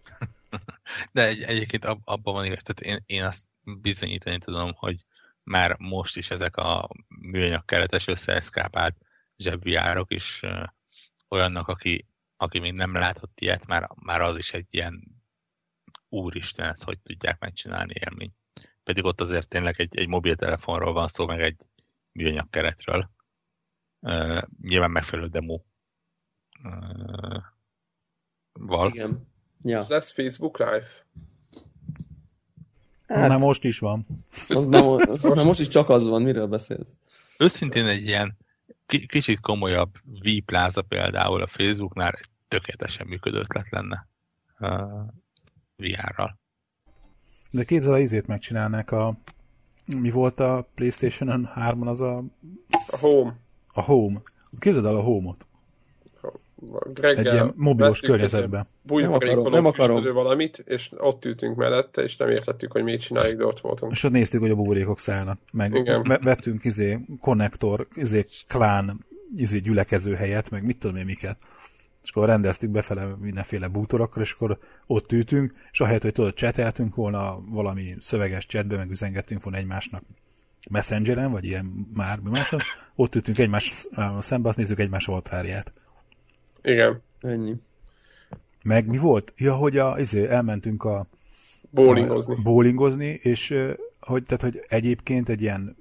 Speaker 2: De egy, egyébként ab, abban van igaz, tehát én, én azt bizonyítani tudom, hogy már most is ezek a műanyag keretes összeeszkápált zsebviárok is olyannak, aki, aki még nem látott ilyet, már, már az is egy ilyen úristen, ezt hogy tudják megcsinálni élmény. Pedig ott azért tényleg egy, egy mobiltelefonról van szó, meg egy műanyag keretről. Uh, nyilván megfelelő demo uh, val.
Speaker 3: Igen. Ja.
Speaker 1: Lesz Facebook Live?
Speaker 4: Hát, Na most is van.
Speaker 3: Az, na most is csak az van, miről beszélsz?
Speaker 2: Őszintén egy ilyen kicsit komolyabb V-pláza például a Facebooknál tökéletesen működő ötlet lenne uh, VR-ral.
Speaker 4: De képzel, az izét megcsinálnák a mi volt a Playstation 3-on az a...
Speaker 1: A Home.
Speaker 4: A Home. Képzeld el a Home-ot. Greggel egy ilyen mobilos környezetben.
Speaker 1: Nem akarom, nem akarom. valamit, és ott ültünk mellette, és nem értettük, hogy mit csináljuk, de ott voltunk.
Speaker 4: És ott néztük, hogy a buborékok szállnak. Meg Igen. vettünk izé, konnektor, izé, klán, izé, gyülekező helyet, meg mit tudom én miket. És akkor rendeztük befele mindenféle bútorokkal, és akkor ott ültünk, és ahelyett, hogy tudod, cseteltünk volna valami szöveges chatbe, meg üzengettünk volna egymásnak messengeren, vagy ilyen már máson, ott ültünk egymás szembe, azt nézzük egymás avatárját.
Speaker 1: Igen.
Speaker 3: Ennyi.
Speaker 4: Meg mi volt? Ja, hogy a, izé, elmentünk a
Speaker 1: Bowlingozni.
Speaker 4: Bowlingozni, és hogy, tehát, hogy egyébként egy ilyen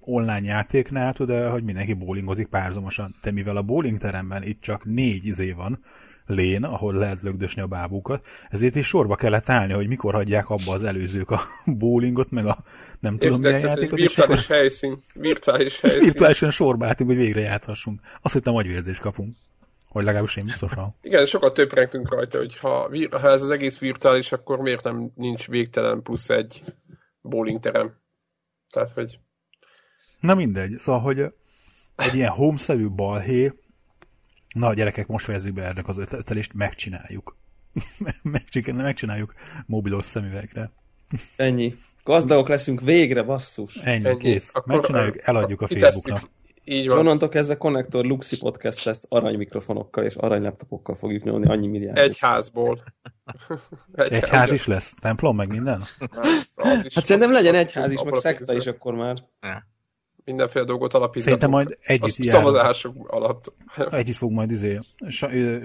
Speaker 4: online játéknál tud, hogy mindenki bowlingozik párzamosan, de mivel a bowling teremben itt csak négy izé van, lén, ahol lehet lögdösni a bábukat, ezért is sorba kellett állni, hogy mikor hagyják abba az előzők a bowlingot, meg a nem Értek, tudom milyen játékot.
Speaker 1: Virtuális akkor... helyszín. Virtuális helyszín.
Speaker 4: Virtuálisan sorba álltunk, hogy végre játszhassunk. Azt hittem, agyvérzést kapunk. Vagy legalábbis én biztosan.
Speaker 1: Igen, sokat több rengtünk rajta, hogy ha, ha ez az egész virtuális, akkor miért nem nincs végtelen plusz egy bowling terem. Tehát, hogy...
Speaker 4: Na mindegy, szóval, hogy egy ilyen home-szerű balhé, na gyerekek, most fejezzük be ennek az ötletelést, megcsináljuk. megcsináljuk mobilos szemüvegre.
Speaker 3: Ennyi. Gazdagok leszünk végre, basszus.
Speaker 4: Ennyi, Ennyi. kész. Akkor Megcsináljuk, eladjuk a Facebooknak.
Speaker 3: Így van. onnantól kezdve Connector Luxi podcast lesz arany mikrofonokkal és arany laptopokkal fogjuk nyomni annyi milliárd.
Speaker 1: Egy házból.
Speaker 4: egy, egy ház is lesz? Templom, meg minden?
Speaker 3: Hát, hát szerintem legyen egy ház is, meg szekta is akkor már.
Speaker 1: Mindenféle dolgot alapítatok.
Speaker 4: Szerintem majd együtt
Speaker 1: szavazások alatt.
Speaker 4: Együtt fog majd izé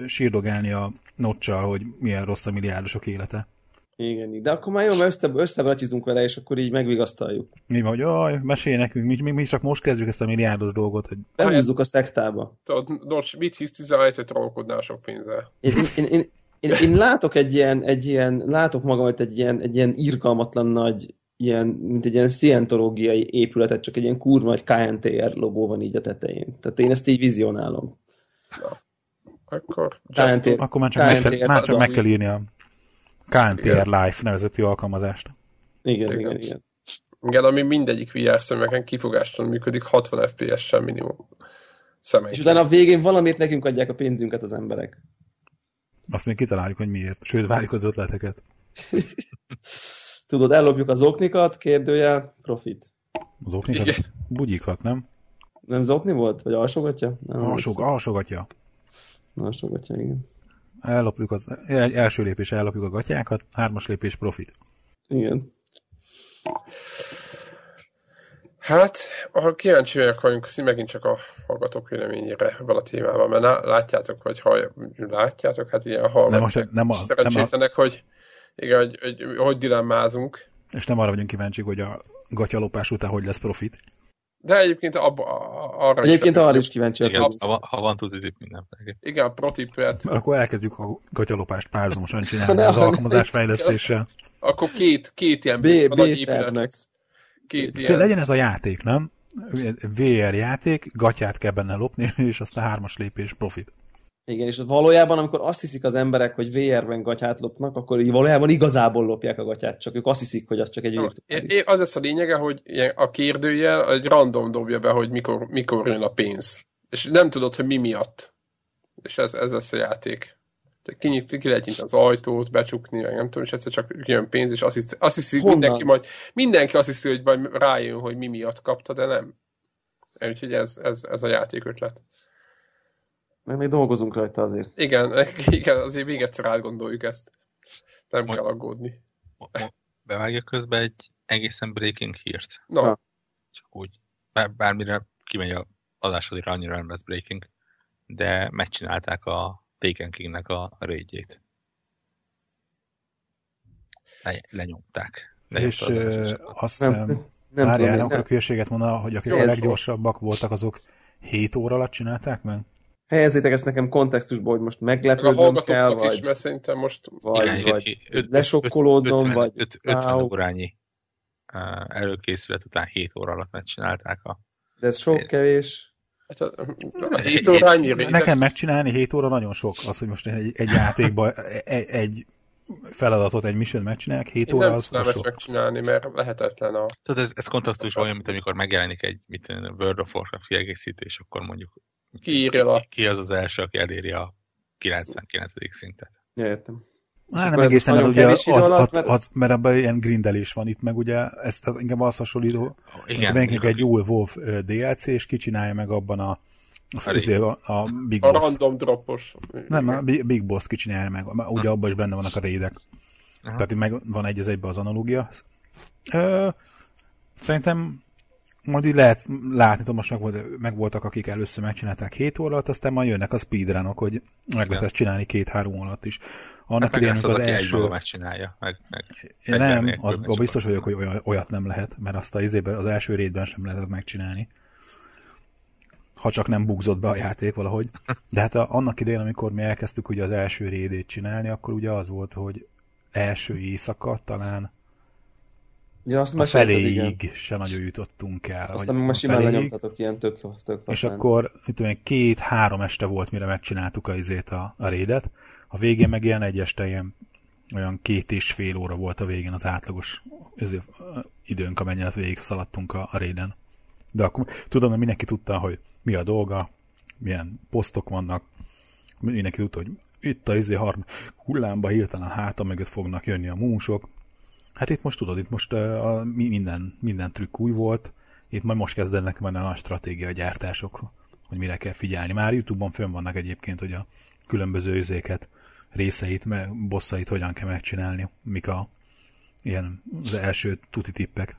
Speaker 4: sírdogálni a nocsal, hogy milyen rossz a milliárdosok élete.
Speaker 3: Igen, de akkor már jó, mert össze, összebracsizunk vele, és akkor így megvigasztaljuk.
Speaker 4: Mi vagy, jaj, mesélj nekünk, mi, mi, mi csak most kezdjük ezt a milliárdos dolgot. Hogy...
Speaker 3: Behúzzuk a szektába.
Speaker 1: Tudod, mit hisz 17 hogy trollkodnál sok pénzzel?
Speaker 3: Én, én, én, én, én, látok egy ilyen, egy ilyen, látok magamat egy ilyen, egy ilyen irgalmatlan nagy, ilyen, mint egy ilyen szientológiai épületet, csak egy ilyen kurva egy KNTR logó van így a tetején. Tehát én ezt így vizionálom.
Speaker 1: Na, akkor...
Speaker 4: KNTR, akkor már csak, KNTR meg, kell, már csak meg kell írni a KNTR Life nevezetű alkalmazást.
Speaker 3: Igen, igen, igen. igen.
Speaker 1: Igen, ami mindegyik VR szemeken kifogástalan működik, 60 FPS-sel minimum.
Speaker 3: Személy. És utána a végén valamiért nekünk adják a pénzünket az emberek.
Speaker 4: Azt még kitaláljuk, hogy miért. Sőt, várjuk az ötleteket.
Speaker 3: Tudod, ellopjuk az oknikat, kérdője, profit.
Speaker 4: Az oknikat? Igen. Bugyikat, nem?
Speaker 3: Nem zokni volt? Vagy alsogatja?
Speaker 4: Nem, Alsog, alsogatja.
Speaker 3: Alsogatja, igen
Speaker 4: ellopjuk az első lépés ellopjuk a gatyákat, hármas lépés profit.
Speaker 3: Igen.
Speaker 1: Hát, a kíváncsi vagyok vagyunk, megint csak a hallgatók véleményére ebben a témában, mert látjátok, vagy ha látjátok, hát ilyen hallgatók nem, nem a, szerencsétlenek, nem a... hogy, igen, hogy, hogy, hogy dilemmázunk.
Speaker 4: És nem arra vagyunk kíváncsiak, hogy a gatyalopás után hogy lesz profit.
Speaker 1: De egyébként abba, arra
Speaker 3: Egyébként is arra is kíváncsi.
Speaker 2: Igen, ha, ha van tudod minden.
Speaker 1: Igen, a protipet.
Speaker 4: Akkor elkezdjük a gatyalopást párhuzamosan csinálni az alkalmazás fejlesztéssel.
Speaker 1: Akkor két, két ilyen B,
Speaker 3: B.
Speaker 4: Két ilyen. legyen ez a játék, nem? VR játék, gatyát kell benne lopni, és aztán hármas lépés profit.
Speaker 3: Igen, és valójában, amikor azt hiszik az emberek, hogy VR-ben gatyát lopnak, akkor így valójában igazából lopják a gatyát, csak ők azt hiszik, hogy az csak egy
Speaker 1: virtuális. Az lesz a lényege, hogy a kérdőjel egy random dobja be, hogy mikor, mikor jön a pénz. És nem tudod, hogy mi miatt. És ez, ez lesz a játék. Ki, ki lehet nyitni az ajtót, becsukni, meg nem tudom, és egyszer csak jön pénz, és azt hiszi, azt hiszi mindenki majd, mindenki azt hiszi, hogy majd rájön, hogy mi miatt kapta, de nem. Úgyhogy ez, ez, ez a játék ötlet.
Speaker 3: Meg még dolgozunk rajta azért.
Speaker 1: Igen, igen azért még egyszer átgondoljuk ezt. Nem Mo- kell aggódni.
Speaker 2: Bevágja közben egy egészen breaking hírt.
Speaker 1: No. Ha.
Speaker 2: Csak úgy. Bár, bármire kimegy a adásodira, annyira nem lesz breaking. De megcsinálták a Taken King-nek a raidjét. Le, lenyomták.
Speaker 4: És uh, azt hiszem, várjál, nem akarok hülyeséget mondani, hogy akik a leggyorsabbak voltak, azok 7 óra alatt csinálták meg?
Speaker 3: Helyezzétek ezt nekem kontextusba, hogy most meglepődnöm kell, vagy,
Speaker 1: is, mert szerintem most
Speaker 3: vagy, igen, vagy öt, lesokkolódom, vagy
Speaker 2: 50 órányi előkészület után 7 óra alatt megcsinálták a...
Speaker 3: De ez sok kevés.
Speaker 1: Hát a, a 7 óra annyi
Speaker 4: Nekem megcsinálni 7 óra nagyon sok. Az, hogy most egy, egy játékban egy, egy feladatot, egy mission megcsinálják, 7 Én óra nem az
Speaker 1: nem ezt megcsinálni, mert lehetetlen a...
Speaker 2: Tudod, ez, ez kontextus olyan, mint amikor megjelenik egy mit World of Warcraft kiegészítés, akkor mondjuk
Speaker 1: Kiírja a...
Speaker 2: Ki az az első, aki eléri a 99. szintet?
Speaker 3: Ja, értem.
Speaker 4: Hát nem egészen, mert ugye az, az, alatt, mert... az, mert abban ilyen grindelés van itt, meg ugye ez inkább az hasonlító, igen, hogy egy új WoW DLC, és kicsinálja meg abban a a, a, a Big
Speaker 1: a Boss. random dropos.
Speaker 4: Nem, a Big Boss kicsinálja meg, ugye abban is benne vannak a raidek. Aha. Tehát meg van egy az egyben az analógia. Ö, szerintem majd így lehet látni, hogy most meg, volt, meg voltak, akik először megcsinálták 7 óra alatt, aztán majd jönnek a speedrunok, hogy meg lehet ezt csinálni két-három alatt is.
Speaker 2: Annak hát idején az, az első... megcsinálja. Meg, meg
Speaker 4: nem, az, az biztos vagyok, hogy olyat nem lehet, mert azt a izében, az első rétben sem lehetett megcsinálni. Ha csak nem bugzott be a játék valahogy. De hát a, annak idején, amikor mi elkezdtük ugye az első rédét csinálni, akkor ugye az volt, hogy első éjszaka talán Ja, azt a feléig igen. se nagyon jutottunk el.
Speaker 3: Aztán meg simán lenyomtatok ilyen tök, tök
Speaker 4: És akkor két-három este volt, mire megcsináltuk a, izét a, a rédet. A végén meg ilyen egy este ilyen olyan két és fél óra volt a végén az átlagos időnk, amennyire végig szaladtunk a, a réden. De akkor tudom, hogy mindenki tudta, hogy mi a dolga, milyen posztok vannak, mindenki tudta, hogy itt a izé harm hullámba hirtelen háta mögött fognak jönni a músok, Hát itt most tudod, itt most uh, a, minden, minden trükk új volt, itt majd most kezdenek menni a nagy stratégia gyártások, hogy mire kell figyelni. Már Youtube-on fönn vannak egyébként, hogy a különböző üzéket, részeit, bosszait hogyan kell megcsinálni, mik a ilyen az első tuti tippek.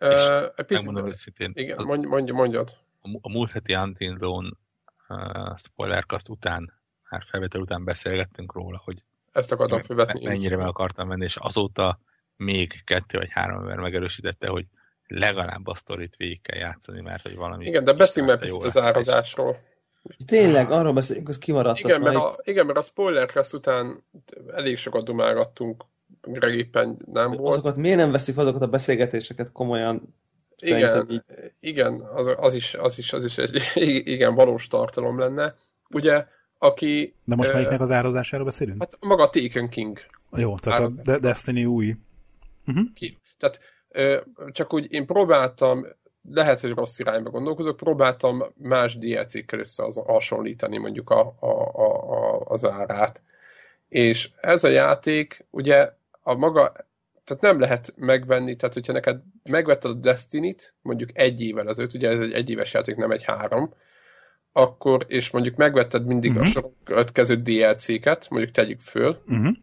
Speaker 1: Uh, megmondom őszintén. Igen, mondj, mondj, mondjad.
Speaker 2: A, múlt heti Until Dawn uh, spoilercast után, már felvétel után beszélgettünk róla, hogy
Speaker 1: ezt akartam felvetni.
Speaker 2: Mennyire meg akartam menni, és azóta még kettő vagy három ember megerősítette, hogy legalább a sztorit végig kell játszani, mert hogy valami...
Speaker 1: Igen, de beszéljünk meg az árazásról.
Speaker 3: Tényleg, arról beszélünk, az kimaradt.
Speaker 1: Igen, mert a, igen, mert a spoilercast után elég sokat dumálgattunk, éppen nem volt.
Speaker 3: Azokat miért nem veszik azokat a beszélgetéseket komolyan?
Speaker 1: Igen, így... igen az, az, is, az, is, az is egy igen, valós tartalom lenne. Ugye aki...
Speaker 4: De most melyiknek az árazásáról beszélünk?
Speaker 1: Hát maga a Taken King.
Speaker 4: Jó, tehát árazás. a Destiny új.
Speaker 1: Uh-huh. Ki. Tehát csak úgy én próbáltam, lehet, hogy rossz irányba gondolkozok, próbáltam más DLC-kkel összehasonlítani mondjuk a, a, a, a, az árát. És ez a játék ugye a maga, tehát nem lehet megvenni, tehát hogyha neked megvetted a Destiny-t, mondjuk egy évvel ezelőtt, ugye ez egy egyéves játék, nem egy három, akkor, és mondjuk megvetted mindig uh-huh. a mhm. soron következő DLC-ket, mondjuk tegyük föl, uh-huh.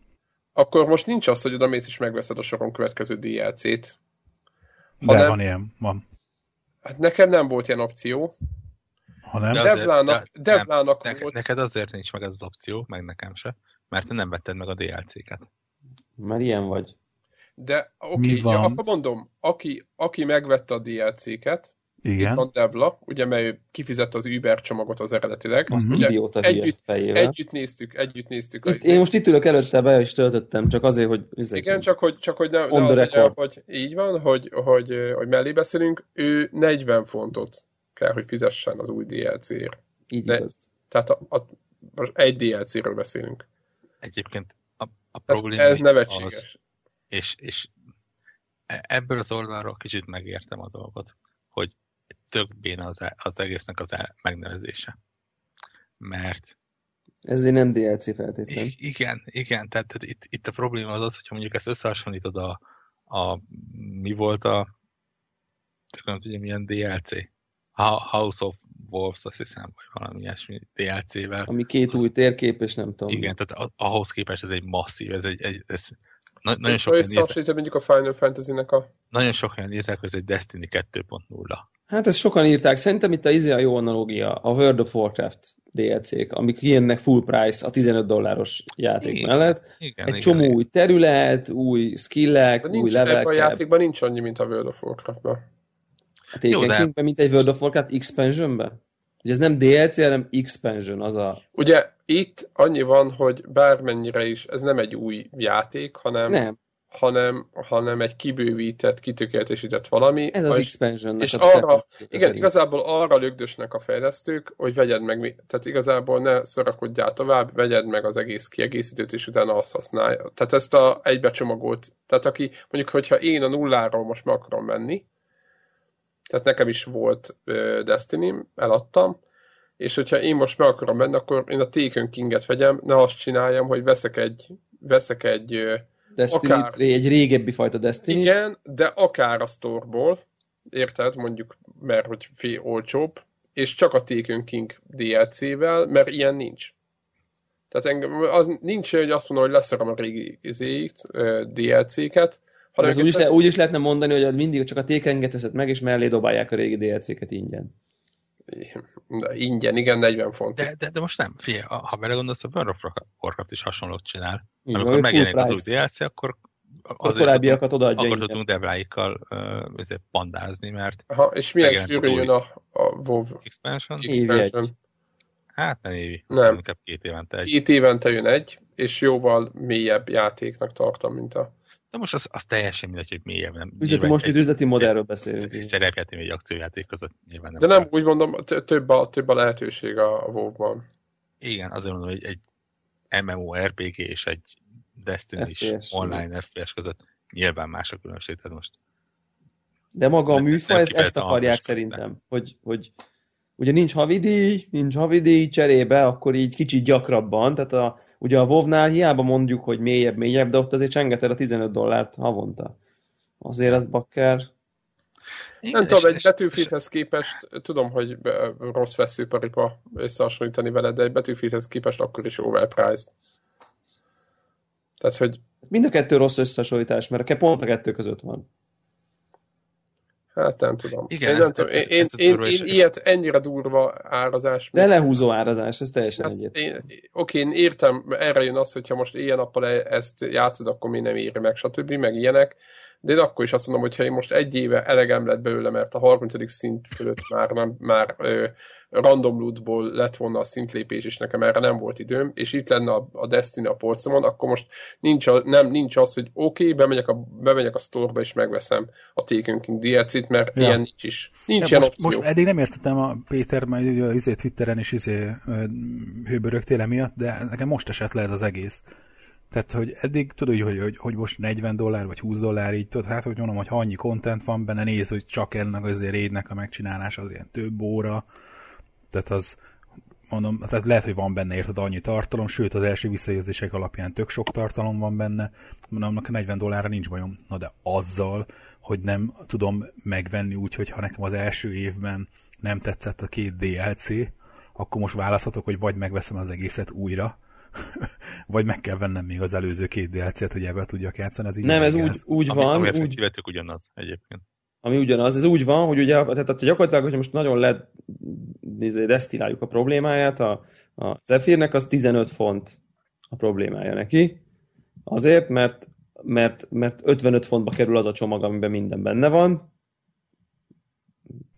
Speaker 1: akkor most nincs az, hogy oda mész és megveszed a soron következő DLC-t.
Speaker 4: Hanem, De van ilyen, van.
Speaker 1: Hát nekem nem volt ilyen opció.
Speaker 2: Ha nem? De Devlának, de, Devlának nem, volt. Neked azért nincs meg ez az opció, meg nekem se, mert te nem vetted meg a DLC-ket.
Speaker 3: Mert ilyen vagy.
Speaker 1: De oké, okay, ja, akkor mondom, aki, aki megvette a DLC-ket, igen. Itt van Devla, ugye, mert ő kifizette az Uber csomagot az eredetileg.
Speaker 3: Azt ugye, idióta
Speaker 1: együtt, együtt néztük, együtt néztük.
Speaker 3: Itt, én most itt ülök előtte, be is töltöttem, csak azért, hogy...
Speaker 1: Igen, csak hogy, csak hogy ne, ne az egy, hogy így van, hogy, hogy, hogy mellé beszélünk, ő 40 fontot kell, hogy fizessen az új DLC-ért.
Speaker 3: Így ne, igaz.
Speaker 1: Tehát a, a, egy DLC-ről beszélünk.
Speaker 2: Egyébként a, a probléma
Speaker 1: ez nevetséges. Az,
Speaker 2: és, és e- ebből az oldalról kicsit megértem a dolgot, hogy tök béna az, az egésznek az megnevezése. Mert
Speaker 3: ezért nem DLC feltétlen.
Speaker 2: Igen, igen, tehát, tehát itt, itt a probléma az az, hogyha mondjuk ezt összehasonlítod a, a mi volt a nem tudja milyen DLC. House of Wolves, azt hiszem, vagy valami ilyesmi DLC-vel.
Speaker 3: Ami két új térkép, és nem tudom.
Speaker 2: Igen, tehát ahhoz képest ez egy masszív, ez egy, egy ez
Speaker 1: na, nagyon sok olyan mondjuk a Final Fantasy-nek a...
Speaker 2: Nagyon sokan írták, hogy ez egy Destiny 2.0.
Speaker 3: Hát ezt sokan írták. Szerintem itt a izé a jó analógia, a World of Warcraft DLC-k, amik jönnek full price a 15 dolláros játék igen, mellett. Igen, Egy igen, csomó igen. új terület, új skillek,
Speaker 1: nincs,
Speaker 3: új levelek.
Speaker 1: a játékban nincs annyi, mint a World of Warcraft-ban.
Speaker 3: A Taken de... Mint egy World of Warcraft expansionben? Ugye ez nem DLC, hanem expansion, az a...
Speaker 1: Ugye itt annyi van, hogy bármennyire is, ez nem egy új játék, hanem... Nem hanem, hanem egy kibővített, kitökéletesített valami.
Speaker 3: Ez az és, expansion
Speaker 1: És arra, igen, igazából arra lögdösnek a fejlesztők, hogy vegyed meg, tehát igazából ne szorakodjál tovább, vegyed meg az egész kiegészítőt, és utána azt használja. Tehát ezt a egybecsomagolt, tehát aki, mondjuk, hogyha én a nulláról most meg akarom menni, tehát nekem is volt destiny eladtam, és hogyha én most meg akarom menni, akkor én a Taken King-et vegyem, ne azt csináljam, hogy veszek egy, veszek egy
Speaker 3: Destiny, akár, egy régebbi fajta Destiny.
Speaker 1: Igen, de akár a store érted, mondjuk, mert hogy fél olcsóbb, és csak a Taken King DLC-vel, mert ilyen nincs. Tehát engem, az nincs, hogy azt mondom, hogy leszerom a régi izéit, DLC-ket,
Speaker 3: Ez úgy, is le, úgy is lehetne mondani, hogy mindig csak a tékenget veszed meg, és mellé dobálják a régi DLC-ket ingyen.
Speaker 1: Ingyen, igen, 40 font.
Speaker 2: De, de, de most nem, figyelj, ha belegondolsz, a World of Warcraft is hasonlót csinál. Így, Amikor megjelenik az új DLC, akkor
Speaker 3: a korábbiakat odaadja.
Speaker 2: Akkor tudunk devláikkal uh, pandázni, mert...
Speaker 1: Ha, és milyen sűrű jön a, a WoW
Speaker 2: expansion?
Speaker 1: expansion.
Speaker 2: Hát nem évi,
Speaker 1: nem.
Speaker 2: inkább két évente egy.
Speaker 1: Két évente jön egy, és jóval mélyebb játéknak tartom, mint a...
Speaker 2: De most az, az teljesen mindegy, hogy mélyebb. Nem.
Speaker 3: Üzleti, most itt üzleti modellről beszélünk.
Speaker 2: Egy szerepjáték, egy akciójáték között nyilván nem.
Speaker 1: De nem, úgy mondom, több a, több a lehetőség a, a WoW-ban.
Speaker 2: Igen, azért mondom, hogy egy MMORPG és egy Destiny is online FPS között nyilván más a különbség, tehát most
Speaker 3: de maga a műfaj, ez, ezt akarják szerintem, hogy, hogy ugye nincs havidíj, nincs havidíj cserébe, akkor így kicsit gyakrabban, tehát a, ugye a WoW-nál hiába mondjuk, hogy mélyebb, mélyebb, de ott azért csengeted a 15 dollárt havonta. Azért az bakker.
Speaker 1: Nem tudom, egy betűfithez képest, tudom, hogy rossz veszőparipa összehasonlítani vele, de egy betűfithez képest akkor is overpriced. Tehát, hogy...
Speaker 3: Mind a kettő rossz összehasonlítás, mert a pont a kettő között van.
Speaker 1: Hát nem tudom. Igen, én ez, nem tudom. Ez, én, ez én, én, én ilyet ennyire durva árazás.
Speaker 3: De lehúzó árazás, ez teljesen ezt, egyet.
Speaker 1: Én, oké, én értem, erre jön az, hogyha most ilyen nappal e- ezt játszod, akkor mi nem éri meg, stb. meg ilyenek. De én akkor is azt mondom, hogy ha én most egy éve elegem lett belőle, mert a 30. szint fölött már, nem, már ö, random lootból lett volna a szintlépés, és nekem erre nem volt időm, és itt lenne a, a Destiny a polcomon, akkor most nincs, a, nem, nincs az, hogy oké, okay, bemegyek a, bemegyek a store és megveszem a Taken King DLC-t, mert ja. ilyen nincs is. Nincs ja, ilyen
Speaker 4: most, opció. Most eddig nem értettem a Péter, majd ugye izé Twitteren is izé hőbörögtél emiatt, de nekem most esett le ez az egész. Tehát, hogy eddig tudod, hogy, hogy, hogy most 40 dollár vagy 20 dollár így, tudod, hát hogy mondom, hogy ha annyi content van benne, néz, hogy csak ennek az raidnek a megcsinálása az ilyen több óra, tehát az, mondom, tehát lehet, hogy van benne érted annyi tartalom, sőt az első visszajelzések alapján tök sok tartalom van benne, mondom, a 40 dollárra nincs bajom. Na de azzal, hogy nem tudom megvenni úgy, hogy ha nekem az első évben nem tetszett a két DLC, akkor most választhatok, hogy vagy megveszem az egészet újra, vagy meg kell vennem még az előző két DLC-t, hogy ebben tudjak játszani. Az
Speaker 3: így nem, ez úgy, úgy van. Ami,
Speaker 2: ami úgy... ugyanaz egyébként
Speaker 3: ami ugyanaz. Ez úgy van, hogy ugye, tehát gyakorlatilag, hogy most nagyon le desztiláljuk a problémáját, a, a Zephyrnek az 15 font a problémája neki. Azért, mert, mert, mert 55 fontba kerül az a csomag, amiben minden benne van.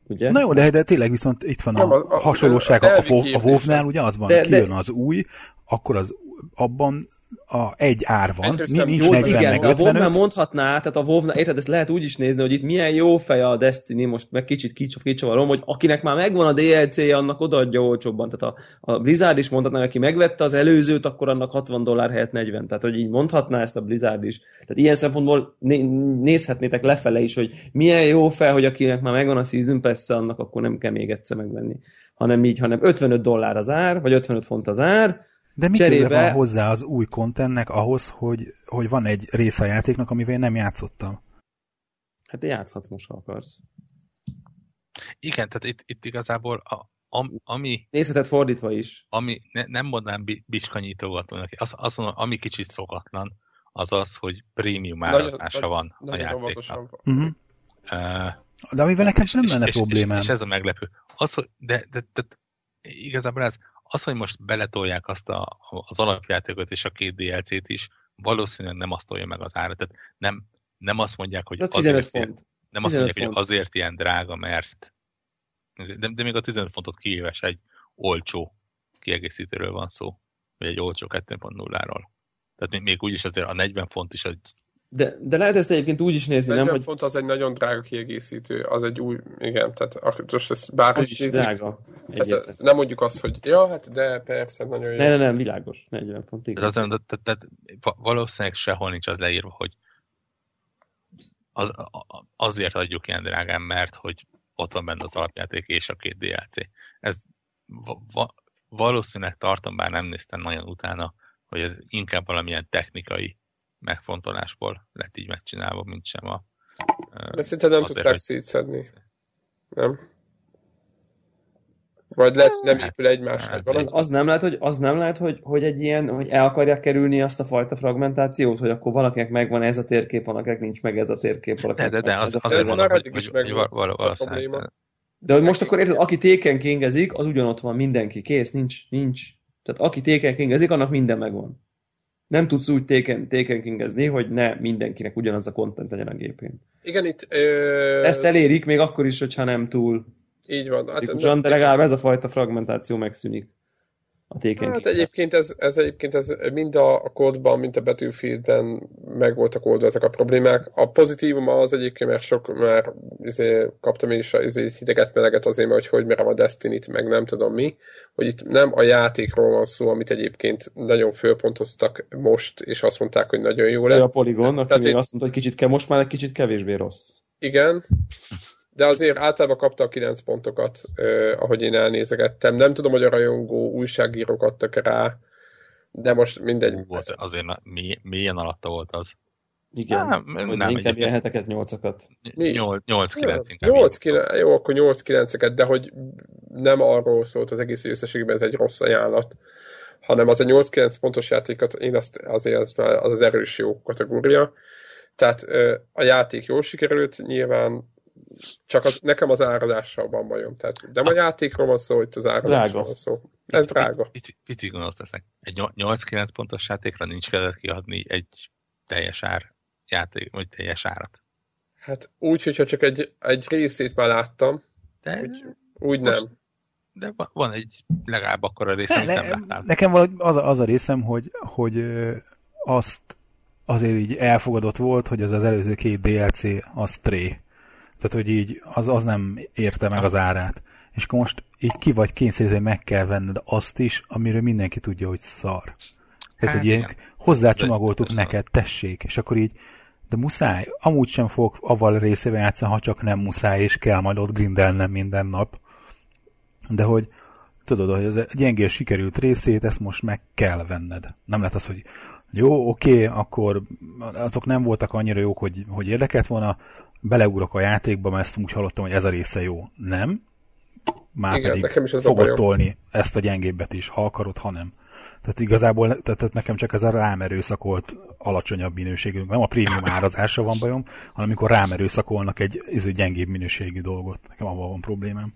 Speaker 4: Ugye? Na jó, de, de tényleg viszont itt van a, a, a hasonlóság a, a, a WoW-nál, ugye az van, de, kijön de, az új, akkor az abban a egy ár van, nincs, nincs jó, 40 igen, meg 55.
Speaker 3: A wow mondhatná, tehát a wow érted, ezt lehet úgy is nézni, hogy itt milyen jó fej a Destiny, most meg kicsit kicsavarom, hogy akinek már megvan a DLC-je, annak odaadja olcsóbban. Tehát a, a Blizzard is mondhatná, aki megvette az előzőt, akkor annak 60 dollár helyett 40. Tehát, hogy így mondhatná ezt a Blizzard is. Tehát ilyen szempontból né- nézhetnétek lefele is, hogy milyen jó fej, hogy akinek már megvan a Season pass annak akkor nem kell még egyszer megvenni. Hanem így, hanem 55 dollár az ár, vagy 55 font az ár,
Speaker 4: de mi cserébe... van hozzá az új kontentnek ahhoz, hogy, hogy van egy része a játéknak, amivel én nem játszottam?
Speaker 3: Hát játszhatsz most, ha akarsz.
Speaker 2: Igen, tehát itt, itt igazából a, am, ami...
Speaker 3: Nézheted fordítva is.
Speaker 2: Ami, ne, nem mondanám biskanyítogatónak, az, az mondom, ami kicsit szokatlan, az az, hogy prémium árazása van a játéknak. Uh-huh.
Speaker 4: Uh, de amivel nekem nem lenne és, problémám. És,
Speaker 2: és, ez a meglepő. Az, hogy, de, de, de, de igazából ez, az, hogy most beletolják azt a, az alapjátékot és a két DLC-t is, valószínűleg nem azt tolja meg az árat. Tehát nem, nem azt mondják, hogy azért, font. Nem azt mondják, font. hogy azért ilyen drága, mert de, de még a 15 fontot kiéves egy olcsó kiegészítőről van szó, vagy egy olcsó 2.0-ról. Tehát még, még úgyis azért a 40 font is egy
Speaker 3: de, de lehet ezt egyébként úgy is nézni, nem?
Speaker 1: Hogy... font az egy nagyon drága kiegészítő, az egy új, igen, tehát most ez bár
Speaker 3: az is nézik, drága.
Speaker 1: Tehát nem mondjuk azt, hogy ja, hát de persze, nagyon jó.
Speaker 3: Ne, ne, nem, világos, 40 font,
Speaker 2: igen. Az, de, de, de, valószínűleg sehol nincs az leírva, hogy az, azért adjuk ilyen drágán, mert hogy ott van benne az alapjáték és a két DLC. Ez va, valószínűleg tartom, bár nem néztem nagyon utána, hogy ez inkább valamilyen technikai megfontolásból lett így megcsinálva, mint sem a...
Speaker 1: De szinte nem tudták hogy... szétszedni. Nem? Vagy lehet, hogy nem épül egymás,
Speaker 3: hát, az, az, nem lehet, hogy, az nem lehet, hogy, hogy egy ilyen, hogy el akarják kerülni azt a fajta fragmentációt, hogy akkor valakinek megvan ez a térkép, valakinek nincs meg ez a térkép.
Speaker 2: De, de, de, az, azért
Speaker 1: mondom, hogy, hogy, hogy, hogy
Speaker 3: valószínűleg. De hogy most akkor érted, aki téken kingezik, az ugyanott van mindenki, kész, nincs, nincs. Tehát aki téken kingezik, annak minden megvan. Nem tudsz úgy téken, téken kingezni, hogy ne mindenkinek ugyanaz a content legyen a gépén.
Speaker 1: Igen, itt... Ö...
Speaker 3: Ezt elérik még akkor is, hogyha nem túl
Speaker 1: így van.
Speaker 3: Hát, de legalább ez a fajta fragmentáció megszűnik a téken.
Speaker 1: Hát egyébként ez, ez, egyébként ez mind a, a kódban, mint a Battlefieldben meg voltak oldva ezek a problémák. A pozitívum az egyébként, mert sok már izé, kaptam én is izé, hideget meleget azért, mert hogy hogy merem a Destiny-t, meg nem tudom mi, hogy itt nem a játékról van szó, amit egyébként nagyon fölpontoztak most, és azt mondták, hogy nagyon jó lett.
Speaker 3: A Polygon, aki Tehát azt mondta, hogy kicsit ke, most már egy kicsit kevésbé rossz.
Speaker 1: Igen, de azért általában kapta a 9 pontokat, eh, ahogy én elnézegettem. Nem tudom, hogy a rajongó újságírók adtak rá, de most mindegy. Ú,
Speaker 2: az, azért mi, milyen alatta volt az?
Speaker 3: Igen, nem, nem, nem inkább ilyen heteket, nyolcakat.
Speaker 2: 8-9
Speaker 1: inkább. 8, 9, jó, akkor 8-9-eket, de hogy nem arról szólt az egész összességben, ez egy rossz ajánlat, hanem az a 8-9 pontos játékot, én azt azért az, már az, az erős jó kategória. Tehát a játék jól sikerült, nyilván csak az, nekem az áradással van bajom. Tehát, de a játékról van szó, itt az áradásról van szó. Ez drága.
Speaker 2: Pici, pici gonosz leszek. Egy 8-9 pontos játékra nincs kellett kiadni egy teljes ár játék, vagy teljes árat.
Speaker 1: Hát úgy, hogyha csak egy, egy részét már láttam, de úgy, úgy most, nem.
Speaker 2: De van egy legalább akkor a része, ne, amit nem láttál.
Speaker 4: Nekem valahogy az, az a részem, hogy, hogy azt azért így elfogadott volt, hogy az az előző két DLC az Stray tehát, hogy így az, az nem érte meg az árát. És akkor most így ki vagy kényszerítve, meg kell venned azt is, amiről mindenki tudja, hogy szar. Tehát, hogy ilyen hozzácsomagoltuk de, neked, tessék, és akkor így, de muszáj, amúgy sem fog avval részével játszani, ha csak nem muszáj, és kell majd ott grindelnem minden nap. De hogy tudod, hogy az gyengés sikerült részét, ezt most meg kell venned. Nem lehet az, hogy jó, oké, akkor azok nem voltak annyira jók, hogy, hogy érdekelt volna, beleugrok a játékba, mert ezt úgy hallottam, hogy ez a része jó. Nem. Már Igen, pedig nekem is ez fogod tolni ezt a gyengébbet is, ha akarod, ha nem. Tehát igazából tehát, nekem csak ez a rám erőszakolt alacsonyabb minőségű, nem a prémium árazása van bajom, hanem amikor rám erőszakolnak egy, ez egy gyengébb minőségű dolgot. Nekem avval van problémám.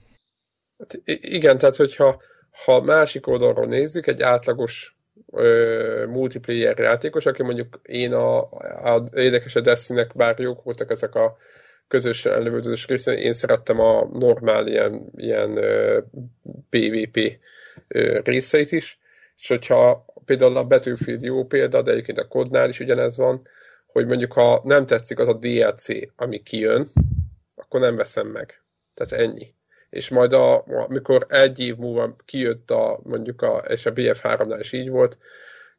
Speaker 1: Hát igen, tehát hogyha ha másik oldalról nézzük, egy átlagos ö, multiplayer játékos, aki mondjuk én a, a érdekes a Destiny-nek, bár jók voltak ezek a közös lövöldözős része, én szerettem a normál ilyen, ilyen ö, PvP ö, részeit is, és hogyha például a Battlefield jó példa, de egyébként a kodnál is ugyanez van, hogy mondjuk ha nem tetszik az a DLC, ami kijön, akkor nem veszem meg. Tehát ennyi és majd a, amikor egy év múlva kijött a, mondjuk a, és a BF3-nál is így volt,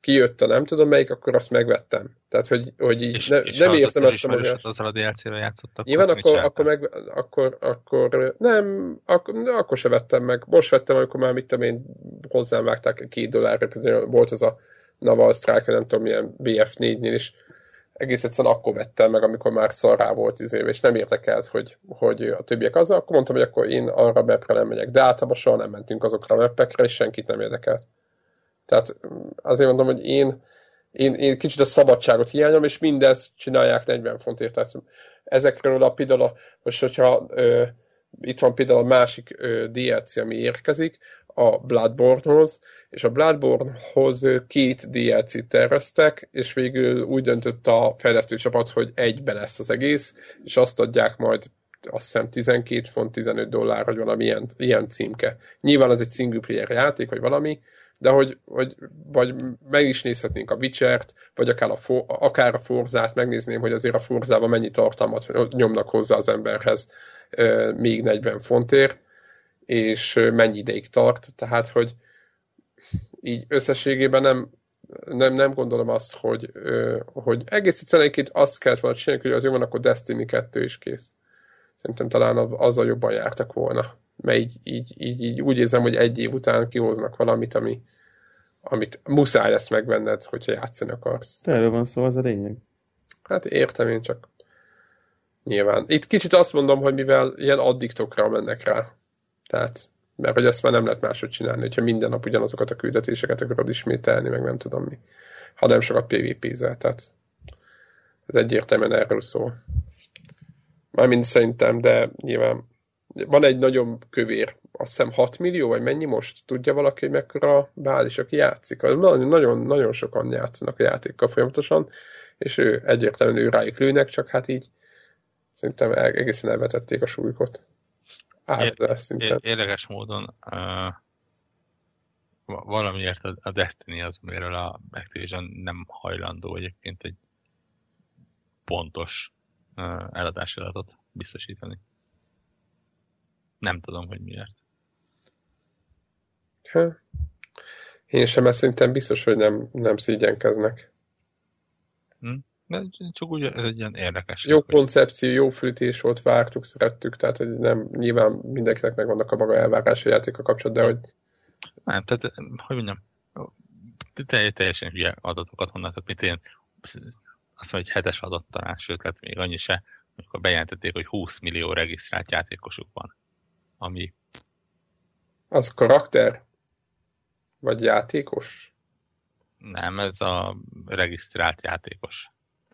Speaker 1: kijött a nem tudom melyik, akkor azt megvettem. Tehát, hogy, hogy így és,
Speaker 2: ne, és nem értem ezt a mozgást. Azzal a DLC-re játszottak.
Speaker 1: Nyilván akkor, akkor, meg, akkor, akkor, nem, akkor, akkor se vettem meg. Most vettem, amikor már mit tudom én, hozzám vágták két dollárra, például volt az a Naval Strike, nem tudom milyen BF4-nél is, egész egyszerűen akkor vettem meg, amikor már szarrá volt izé, és nem érdekelt, hogy, hogy a többiek az, akkor mondtam, hogy akkor én arra a mapre nem megyek. De általában soha nem mentünk azokra a mapekre, és senkit nem érdekelt. Tehát azért mondom, hogy én, én, én kicsit a szabadságot hiányom, és mindezt csinálják 40 fontért. Tehát ezekről a például, most hogyha ö, itt van például a másik ö, DLC, ami érkezik, a Bloodborne-hoz, és a Bloodborne-hoz két DLC-t terveztek, és végül úgy döntött a fejlesztő csapat, hogy egyben lesz az egész, és azt adják majd azt hiszem 12 font, 15 dollár, hogy valami ilyen, ilyen címke. Nyilván az egy single player játék, vagy valami, de hogy, hogy vagy meg is nézhetnénk a Witcher-t, vagy akár a, for, akár a Forzát, megnézném, hogy azért a Forzában mennyi tartalmat nyomnak hozzá az emberhez még 40 fontért, és mennyi ideig tart, tehát hogy így összességében nem, nem, nem gondolom azt, hogy, hogy egész egyszerűen azt kellett volna csinálni, hogy az jó van, akkor Destiny 2 is kész. Szerintem talán azzal jobban jártak volna. Mert így, így, így, így úgy érzem, hogy egy év után kihoznak valamit, ami, amit muszáj lesz megvenned, hogyha játszani akarsz.
Speaker 3: Te erről van szó, az a lényeg.
Speaker 1: Hát értem én csak. Nyilván. Itt kicsit azt mondom, hogy mivel ilyen addiktokra mennek rá. Tehát Mert hogy ezt már nem lehet máshogy csinálni, hogyha minden nap ugyanazokat a küldetéseket akarod ismételni, meg nem tudom mi. Ha nem sokat PvP-zel, tehát ez egyértelműen erről szól. Mármint szerintem, de nyilván van egy nagyon kövér, azt hiszem 6 millió, vagy mennyi most? Tudja valaki, hogy mekkora bázis, aki játszik? Nagyon, nagyon, nagyon sokan játszanak a játékkal folyamatosan, és ő egyértelműen ő rájuk lőnek, csak hát így szerintem egészen elvetették a súlykot.
Speaker 2: Áradás szinten. Érdekes módon uh, valamiért a, a Destiny az, amiről a Activision nem hajlandó egyébként egy pontos uh, eladási adatot biztosítani. Nem tudom, hogy miért.
Speaker 1: Ha. Én sem, ezt szerintem biztos, hogy nem, nem szégyenkeznek.
Speaker 2: Hm? De csak úgy ez egy ilyen érdekes.
Speaker 1: Jó hogy... koncepció, jó fűtés volt, vártuk, szerettük, tehát hogy nem, nyilván mindenkinek megvannak a maga elvárása játéka kapcsolat, de hogy...
Speaker 2: Nem, tehát, hogy mondjam, teljesen hülye adatokat honnan, tehát mit én azt mondja, hogy hetes adat talán, sőt, lehet még annyi se, amikor bejelentették, hogy 20 millió regisztrált játékosuk van ami...
Speaker 1: Az karakter? Vagy játékos?
Speaker 2: Nem, ez a regisztrált játékos.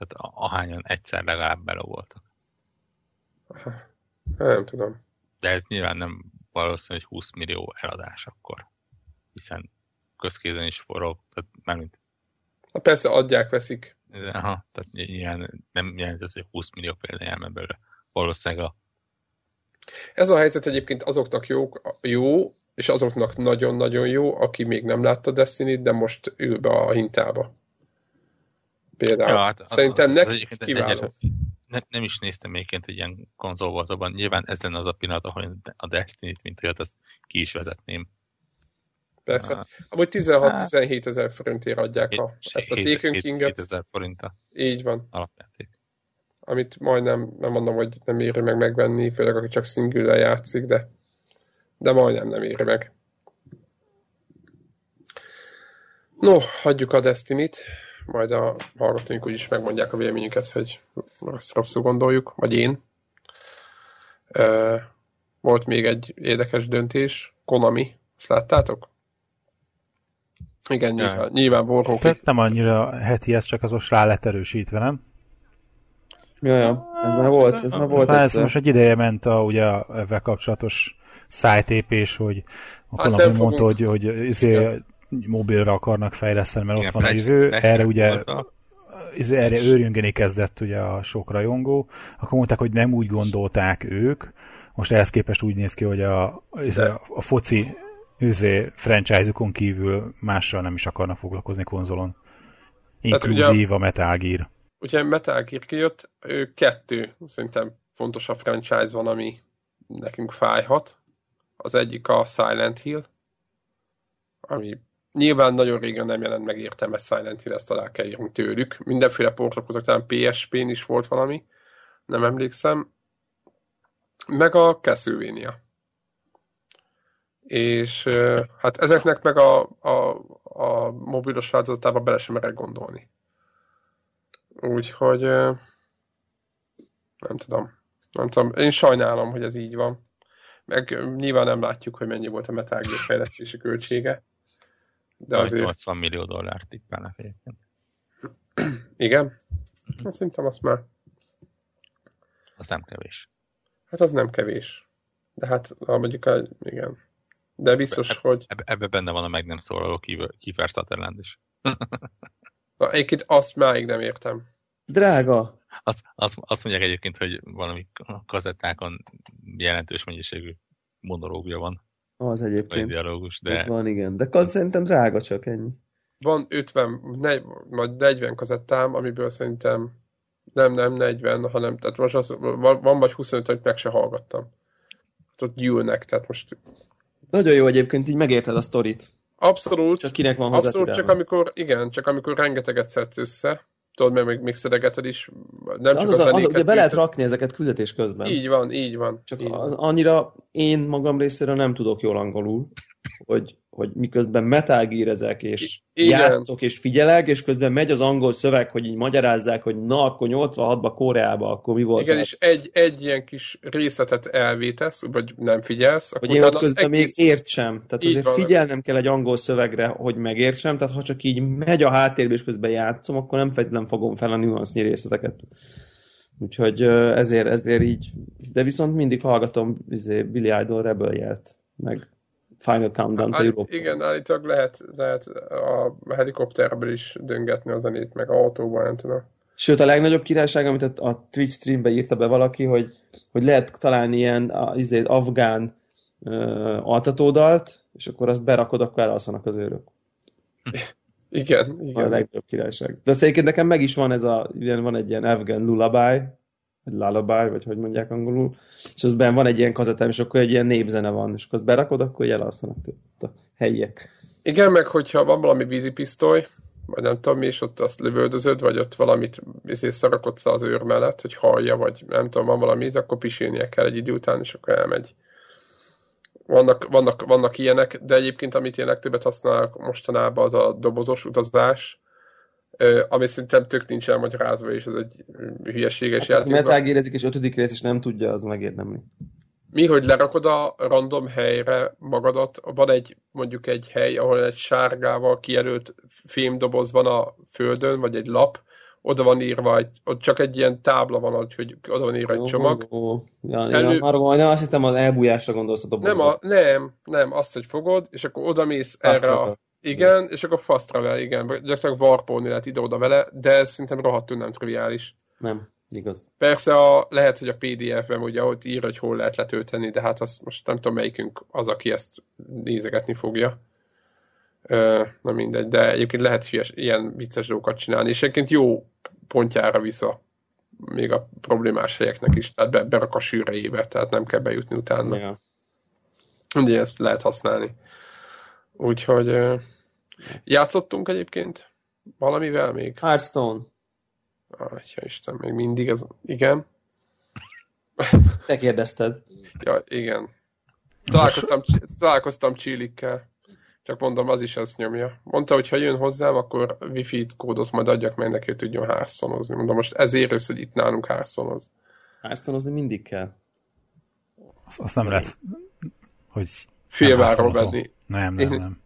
Speaker 2: Tehát ahányan egyszer legalább voltak.
Speaker 1: Nem tudom.
Speaker 2: De ez nyilván nem valószínű, hogy 20 millió eladás akkor. Hiszen közkézen is forog, tehát mármint...
Speaker 1: Ha persze adják, veszik.
Speaker 2: Aha, tehát ilyen nem jelent ez, hogy 20 millió példány elmen belőle. Valószínűleg a
Speaker 1: ez a helyzet egyébként azoknak jó, jó és azoknak nagyon-nagyon jó, aki még nem látta Destiny-t, de most ül be a hintába. Például. Ja, hát Szerintem az, az, az neki kiváló.
Speaker 2: Ne, nem is néztem egyébként egy ilyen konzolboltban. Nyilván ezen az a pillanat, ahol a Destiny-t, mint olyat, azt ki is vezetném.
Speaker 1: Persze. Ah. Amúgy 16-17 ezer forintért adják a, ezt a Taken King-et.
Speaker 2: 7 forinttal.
Speaker 1: Így van.
Speaker 2: Alapjáték
Speaker 1: amit majdnem, nem mondom, hogy nem éri meg megvenni, főleg aki csak single játszik, de, de majdnem nem éri meg. No, hagyjuk a Destiny-t, majd a hallgatóink úgyis megmondják a véleményüket, hogy azt rosszul gondoljuk, vagy én. volt még egy érdekes döntés, Konami, ezt láttátok? Igen, nyilván, nyilván Warhawk.
Speaker 4: Nem annyira heti, ez csak az most rá lett erősítve, nem?
Speaker 3: Ja, ja, ez már volt, ez már volt
Speaker 4: ez most egy ideje ment a, ugye ezzel kapcsolatos szájtépés, hogy a hát Konami mondta, hogy, hogy izé, mobilra akarnak fejleszteni, mert Igen, ott van a jövő. Erre ugye izé, erre őrjöngeni kezdett ugye a sok rajongó. Akkor mondták, hogy nem úgy gondolták ők. Most ehhez képest úgy néz ki, hogy a, izé, a foci izé, franchise-ukon kívül mással nem is akarnak foglalkozni konzolon. Inkluzív a Metal Gear
Speaker 1: ugye Metal Gear kijött, kettő szerintem fontosabb franchise van, ami nekünk fájhat. Az egyik a Silent Hill, ami nyilván nagyon régen nem jelent meg értelmes Silent Hill, ezt alá kell írni tőlük. Mindenféle portok talán PSP-n is volt valami, nem emlékszem. Meg a Castlevania. És hát ezeknek meg a, a, a mobilos változatába bele sem merek gondolni. Úgyhogy nem tudom. Nem tudom. Én sajnálom, hogy ez így van. Meg nyilván nem látjuk, hogy mennyi volt a Metal Gear fejlesztési költsége.
Speaker 2: De azért... 80 millió dollárt tippelnek egyébként.
Speaker 1: Igen? Uh-huh. Szerintem azt már...
Speaker 2: Az nem kevés.
Speaker 1: Hát az nem kevés. De hát mondjuk, igen. De biztos,
Speaker 2: ebbe,
Speaker 1: hogy...
Speaker 2: Ebbe, ebbe benne van a meg nem szólaló Kiefer Sutherland is.
Speaker 1: Na, egyébként azt máig nem értem.
Speaker 3: Drága.
Speaker 2: Azt, azt, azt mondják egyébként, hogy valami kazettákon jelentős mennyiségű monológia van.
Speaker 3: Az egyébként. Vagy
Speaker 2: dialógus, de...
Speaker 3: Ott van, igen. De kaz szerintem drága csak ennyi.
Speaker 1: Van 50, negy, vagy 40 kazettám, amiből szerintem nem, nem 40, hanem tehát most az, van vagy 25, amit meg se hallgattam. Hát ott gyűlnek, tehát most...
Speaker 3: Nagyon jó egyébként, így megérted a sztorit.
Speaker 1: Abszolút.
Speaker 3: Csak kinek van
Speaker 1: hozzá Abszolút, csak amikor, igen, csak amikor rengeteget szedsz össze, tudod, mert még mixedegeted is, nem csak az, az, az,
Speaker 3: ugye be lehet rakni ezeket küldetés közben.
Speaker 1: Így van, így van.
Speaker 3: Csak
Speaker 1: így
Speaker 3: az, annyira én magam részéről nem tudok jól angolul, hogy, hogy miközben metágírezek, és Igen. játszok, és figyelek, és közben megy az angol szöveg, hogy így magyarázzák, hogy na, akkor 86-ba Koreába, akkor mi volt?
Speaker 1: Igen, és egy, egy ilyen kis részletet elvétesz, vagy nem figyelsz.
Speaker 3: Akkor hogy én ott közben egész... még értsem. Tehát azért van. figyelnem kell egy angol szövegre, hogy megértsem, tehát ha csak így megy a háttérbe, és közben játszom, akkor nem feltétlenül fogom fel a nüansznyi részleteket. Úgyhogy ezért, ezért így, de viszont mindig hallgatom izé, Billy Idol Rebel meg Final Countdown
Speaker 1: Áll, Igen, állítólag lehet, lehet a helikopterből is döngetni a zenét, meg a autóban, nem tudom.
Speaker 3: Sőt, a legnagyobb királyság, amit a Twitch streambe írta be valaki, hogy, hogy lehet találni ilyen a, izé, afgán uh, altatódalt, és akkor azt berakod, akkor elalszanak az őrök.
Speaker 1: Igen, igen.
Speaker 3: A legnagyobb királyság. De azt egyébként nekem meg is van ez a, ilyen, van egy ilyen afghan lullaby, vagy lullaby, vagy hogy mondják angolul, és azben van egy ilyen kazetám, és akkor egy ilyen népzene van, és akkor azt berakod, akkor elalszanak a helyiek.
Speaker 1: Igen, meg hogyha van valami vízipisztoly, vagy nem tudom mi, és ott azt lövöldözöd, vagy ott valamit izé, szarakodsz az őr mellett, hogy hallja, vagy nem tudom, van valami akkor pisilnie kell egy idő után, és akkor elmegy. Vannak, vannak, vannak ilyenek, de egyébként amit én legtöbbet használok mostanában, az a dobozos utazás, ami szerintem tök nincs elmagyarázva, és ez egy hülyeséges hát, játék.
Speaker 3: Metágérezik, és ötödik rész, és nem tudja, az megérdemli.
Speaker 1: Mi, hogy lerakod a random helyre magadat, van egy, mondjuk egy hely, ahol egy sárgával kijelölt fémdoboz van a földön, vagy egy lap, oda van írva, egy, ott csak egy ilyen tábla van, hogy oda van írva egy csomag.
Speaker 3: Oh, oh, oh. Ja, Elő... ja, arra, nem, azt hittem az elbújásra gondolsz a
Speaker 1: dobozba. Nem, a, nem, nem, azt, hogy fogod, és akkor oda mész erre a, igen, és akkor fast travel, igen, gyakorlatilag warpolni lehet ide-oda vele, de ez szerintem rohadtul nem triviális.
Speaker 3: Nem, igaz.
Speaker 1: Persze a, lehet, hogy a PDF-ben ugye ott ír, hogy hol lehet letölteni, de hát azt most nem tudom melyikünk az, aki ezt nézegetni fogja. Ö, na mindegy, de egyébként lehet hülyes, ilyen vicces dolgokat csinálni, és egyébként jó pontjára vissza még a problémás helyeknek is, tehát be, berak a sűrejébe, tehát nem kell bejutni utána. Ja. Ugye ezt lehet használni. Úgyhogy játszottunk egyébként valamivel még?
Speaker 3: Hearthstone.
Speaker 1: Atya Isten, még mindig ez, igen.
Speaker 3: Te kérdezted.
Speaker 1: Ja, igen. Találkoztam, találkoztam Csillikkel. Csak mondom, az is ezt nyomja. Mondta, hogy ha jön hozzám, akkor wifi-t kódoz, majd adjak meg neki, hogy tudjon hárszonozni. Mondom, most ezért össze, hogy itt nálunk hárszonoz.
Speaker 3: Hárszonozni mindig kell.
Speaker 4: Azt, azt nem lehet, hogy
Speaker 1: Félváról venni.
Speaker 4: Nem, nem, nem.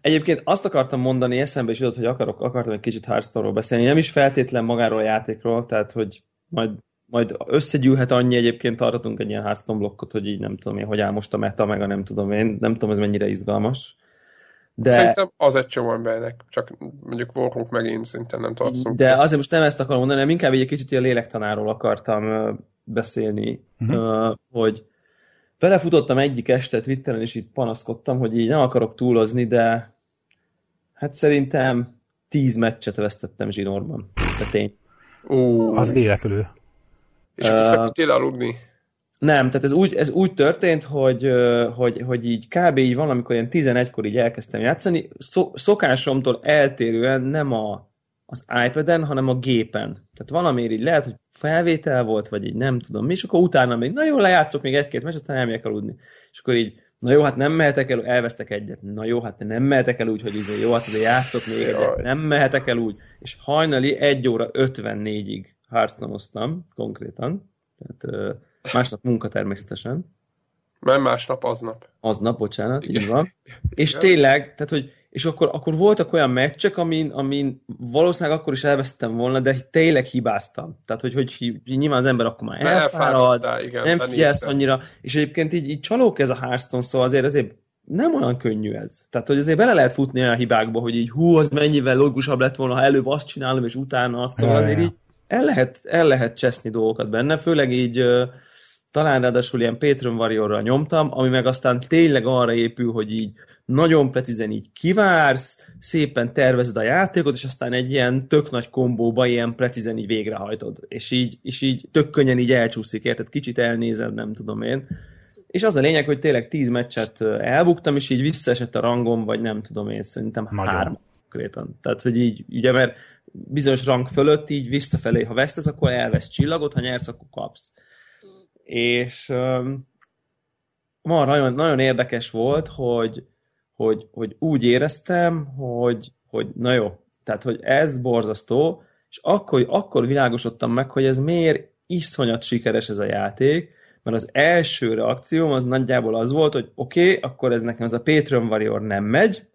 Speaker 3: Egyébként azt akartam mondani, eszembe is jutott, hogy akarok, akartam egy kicsit Hearthstone-ról beszélni. Nem is feltétlen magáról a játékról, tehát hogy majd, majd összegyűlhet annyi egyébként tartunk egy ilyen Hearthstone blokkot, hogy így nem tudom én, hogy áll most a meta, meg a nem tudom én. Nem tudom, ez mennyire izgalmas.
Speaker 1: De... Szerintem az egy csomó embernek, csak mondjuk Warhawk meg én szerintem nem tartozunk.
Speaker 3: De azért most nem ezt akarom mondani, hanem inkább egy kicsit a lélektanáról akartam beszélni, uh-huh. hogy Belefutottam egyik este Twitteren, és itt panaszkodtam, hogy így nem akarok túlozni, de hát szerintem tíz meccset vesztettem zsinórban.
Speaker 4: De tény. Ó, az lélekülő.
Speaker 1: És uh, feküdtél aludni?
Speaker 3: Nem, tehát ez úgy, ez úgy történt, hogy, hogy, hogy így kb. így van, amikor ilyen 11-kor így elkezdtem játszani, szokásomtól eltérően nem a az iPad-en, hanem a gépen. Tehát valamiért így lehet, hogy felvétel volt, vagy így nem tudom mi, és akkor utána még, na jó, lejátszok még egy-két mes, aztán elmegyek aludni. És akkor így, na jó, hát nem mehetek el, elvesztek egyet. Na jó, hát nem mehetek el úgy, hogy így, jó, hát azért játszok még egyet. Nem mehetek el úgy. És hajnali 1 óra 54-ig hearthstone konkrétan. Tehát másnap munka természetesen.
Speaker 1: Nem másnap, aznap.
Speaker 3: Aznap, bocsánat, Igen. így van. És tényleg, tehát, hogy és akkor, akkor voltak olyan meccsek, amin, amin valószínűleg akkor is elvesztettem volna, de tényleg hibáztam. Tehát, hogy, hogy nyilván az ember akkor már elfárad, nem figyelsz annyira, és egyébként így, így csalók ez a Hearthstone, szóval azért azért nem olyan könnyű ez. Tehát, hogy azért bele lehet futni olyan hibákba, hogy így hú, az mennyivel logikusabb lett volna, ha előbb azt csinálom, és utána azt, szóval azért így el lehet, el lehet cseszni dolgokat benne, főleg így talán ráadásul ilyen Patreon Warriorra nyomtam, ami meg aztán tényleg arra épül, hogy így nagyon precízen így kivársz, szépen tervezed a játékot, és aztán egy ilyen tök nagy kombóba ilyen precízen így végrehajtod. És így, és így tök könnyen így elcsúszik, érted? Kicsit elnézed, nem tudom én. És az a lényeg, hogy tényleg tíz meccset elbuktam, és így visszaesett a rangom, vagy nem tudom én, szerintem Nagyon. három konkrétan. Tehát, hogy így, ugye, mert bizonyos rang fölött így visszafelé, ha vesztesz, akkor elvesz csillagot, ha nyersz, akkor kapsz. És um, ma nagyon, nagyon érdekes volt, hogy hogy, hogy úgy éreztem, hogy, hogy na jó, tehát hogy ez borzasztó, és akkor, akkor világosodtam meg, hogy ez miért iszonyat sikeres ez a játék, mert az első reakcióm az nagyjából az volt, hogy oké, okay, akkor ez nekem ez a Patreon Warrior nem megy,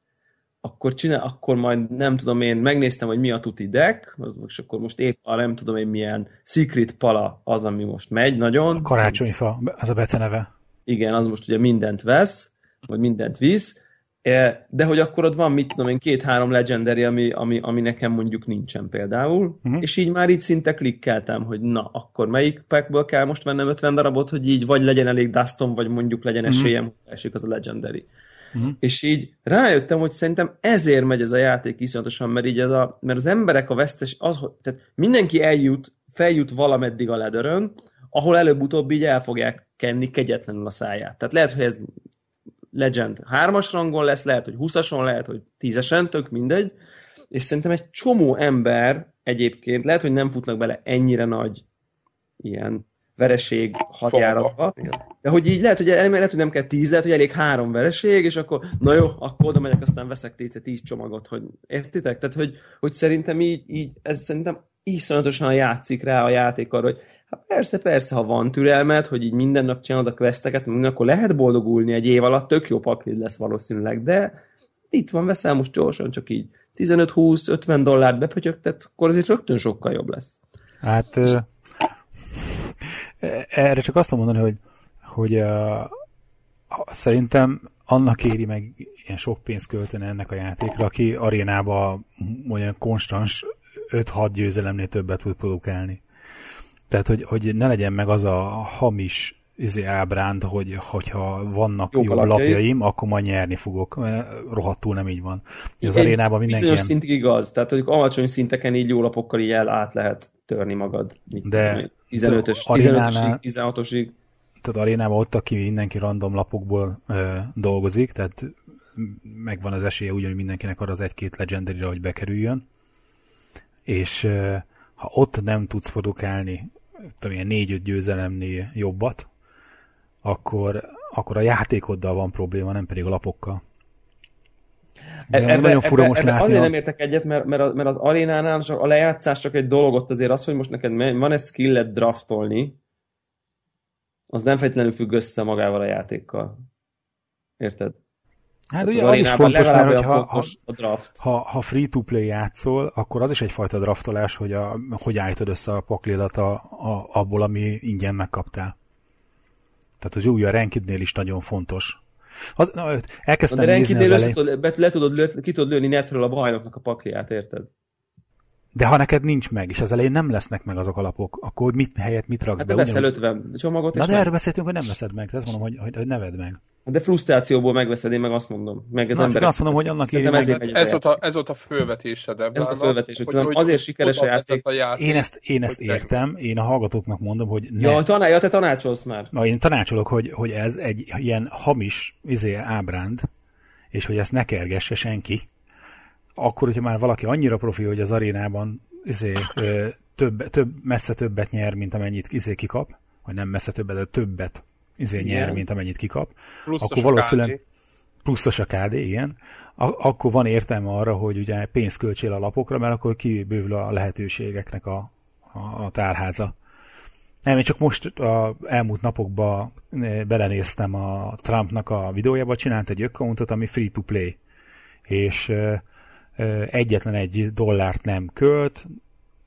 Speaker 3: akkor csinál, akkor majd nem tudom én, megnéztem, hogy mi a tuti deck, az, és akkor most épp a nem tudom én milyen Secret Pala az, ami most megy nagyon. A
Speaker 4: karácsonyfa, az a beceneve.
Speaker 3: Igen, az most ugye mindent vesz, vagy mindent visz, e, de hogy akkor ott van, mit tudom én, két-három legendary, ami, ami, ami nekem mondjuk nincsen például, uh-huh. és így már így szinte klikkeltem, hogy na, akkor melyik packből kell most vennem 50 darabot, hogy így vagy legyen elég dustom, vagy mondjuk legyen mhm. esélyem, uh-huh. esik az a legendary. Uh-huh. És így rájöttem, hogy szerintem ezért megy ez a játék iszonyatosan, mert így ez a, mert az emberek a vesztes, az, tehát mindenki eljut, feljut valameddig a ledörön, ahol előbb-utóbb így el fogják kenni kegyetlenül a száját. Tehát lehet, hogy ez Legend hármas rangon lesz, lehet, hogy 20-ason, lehet, hogy 10-esen, tök mindegy, és szerintem egy csomó ember egyébként, lehet, hogy nem futnak bele ennyire nagy ilyen vereség hatjáratba. De hogy így lehet, hogy, lehet, hogy nem kell tíz, lehet, hogy elég három vereség, és akkor na jó, akkor oda megyek, aztán veszek tíz, tíz csomagot, hogy értitek? Tehát, hogy, hogy szerintem így, így, ez szerintem iszonyatosan játszik rá a játék arra, hogy hát persze, persze, ha van türelmet, hogy így minden nap csinálod a questeket, akkor lehet boldogulni egy év alatt, tök jó paklid lesz valószínűleg, de itt van, veszel most gyorsan, csak így 15-20-50 dollárt bepötyögtet, akkor azért rögtön sokkal jobb lesz.
Speaker 4: Hát erre csak azt mondani, hogy, hogy uh, szerintem annak éri meg ilyen sok pénzt költeni ennek a játékra, aki arénába olyan konstans 5-6 győzelemnél többet tud produkálni. Tehát, hogy, hogy ne legyen meg az a hamis izé ábránd, hogy hogyha vannak jó, jó lapjaim, akkor majd nyerni fogok. Rohadtul nem így van. Az arénában mindenki
Speaker 3: Bizonyos ilyen... szintig igaz. Tehát, hogy alacsony szinteken így jó lapokkal így el át lehet törni magad.
Speaker 4: De
Speaker 3: 15-ös, 15-ösig, 16-osig.
Speaker 4: Tehát arénában ott, aki mindenki random lapokból ö, dolgozik, tehát megvan az esélye ugyanúgy mindenkinek arra az egy-két legendary hogy bekerüljön. És ö, ha ott nem tudsz produkálni tudom, ilyen négy-öt győzelemnél jobbat, akkor, akkor a játékoddal van probléma, nem pedig a lapokkal.
Speaker 3: De ebbe, nagyon fura ebbe, most ebbe látni. Azért a... nem értek egyet, mert, mert, mert az arénánál csak a lejátszás csak egy dolog ott azért az, hogy most neked van-e skillet draftolni, az nem feltétlenül függ össze magával a játékkal. Érted?
Speaker 4: Hát ugye az is fontos, mert hogy ha, ha, a draft. Ha, ha free-to-play játszol, akkor az is egyfajta draftolás, hogy, a, hogy állítod össze a paklidat a, a, abból, ami ingyen megkaptál. Tehát az új a rankidnél is nagyon fontos. Az, na, elkezdtem
Speaker 3: de nézni az elején. Tudod, le tudod, ki tudod lőni netről a bajnoknak a pakliát, érted?
Speaker 4: De ha neked nincs meg, és az elején nem lesznek meg azok a lapok, akkor mit helyett mit raksz
Speaker 3: hát
Speaker 4: be?
Speaker 3: veszel 50 csomagot,
Speaker 4: Na de meg... erről beszéltünk, hogy nem veszed meg. Ezt mondom, hogy, hogy, hogy neved meg.
Speaker 3: De frusztrációból megveszed, én meg azt mondom. Meg az
Speaker 4: Na, emberek azt mondom, hogy annak
Speaker 1: éri meg. Ez, volt a, ez volt a fölvetésed
Speaker 3: ebben. Ez a fölvetés, hogy, hogy, azért sikeres a játék.
Speaker 4: a játék. Én ezt, én ezt értem, én a hallgatóknak mondom, hogy
Speaker 3: ne. Ja, taná, ja te tanácsolsz már.
Speaker 4: Na, én tanácsolok, hogy, hogy ez egy ilyen hamis izé, ábránd, és hogy ezt ne kergesse senki, akkor, hogyha már valaki annyira profi, hogy az arénában izé, több, több, messze többet nyer, mint amennyit izé kikap, vagy nem messze többet, de többet izé nyer, mint amennyit kikap,
Speaker 1: pluszos
Speaker 4: akkor valószínűleg pluszos a KD, igen, akkor van értelme arra, hogy ugye pénzt költsél a lapokra, mert akkor kibővül a lehetőségeknek a, a, a tárháza. Nem, én csak most a elmúlt napokban belenéztem a Trumpnak a videójába, csinált egy accountot, ami free to play, és egyetlen egy dollárt nem költ,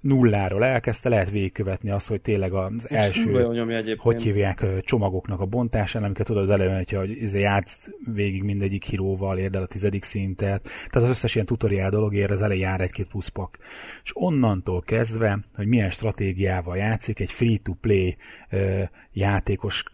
Speaker 4: nulláról elkezdte, lehet végigkövetni azt, hogy tényleg az első, hogy hívják, csomagoknak a bontásán, amiket tudod az elején, hogy izé játsz végig mindegyik híróval, érd el a tizedik szintet, tehát az összes ilyen tutoriál dolog ér, az elején jár egy-két pluszpak. És onnantól kezdve, hogy milyen stratégiával játszik, egy free-to-play játékos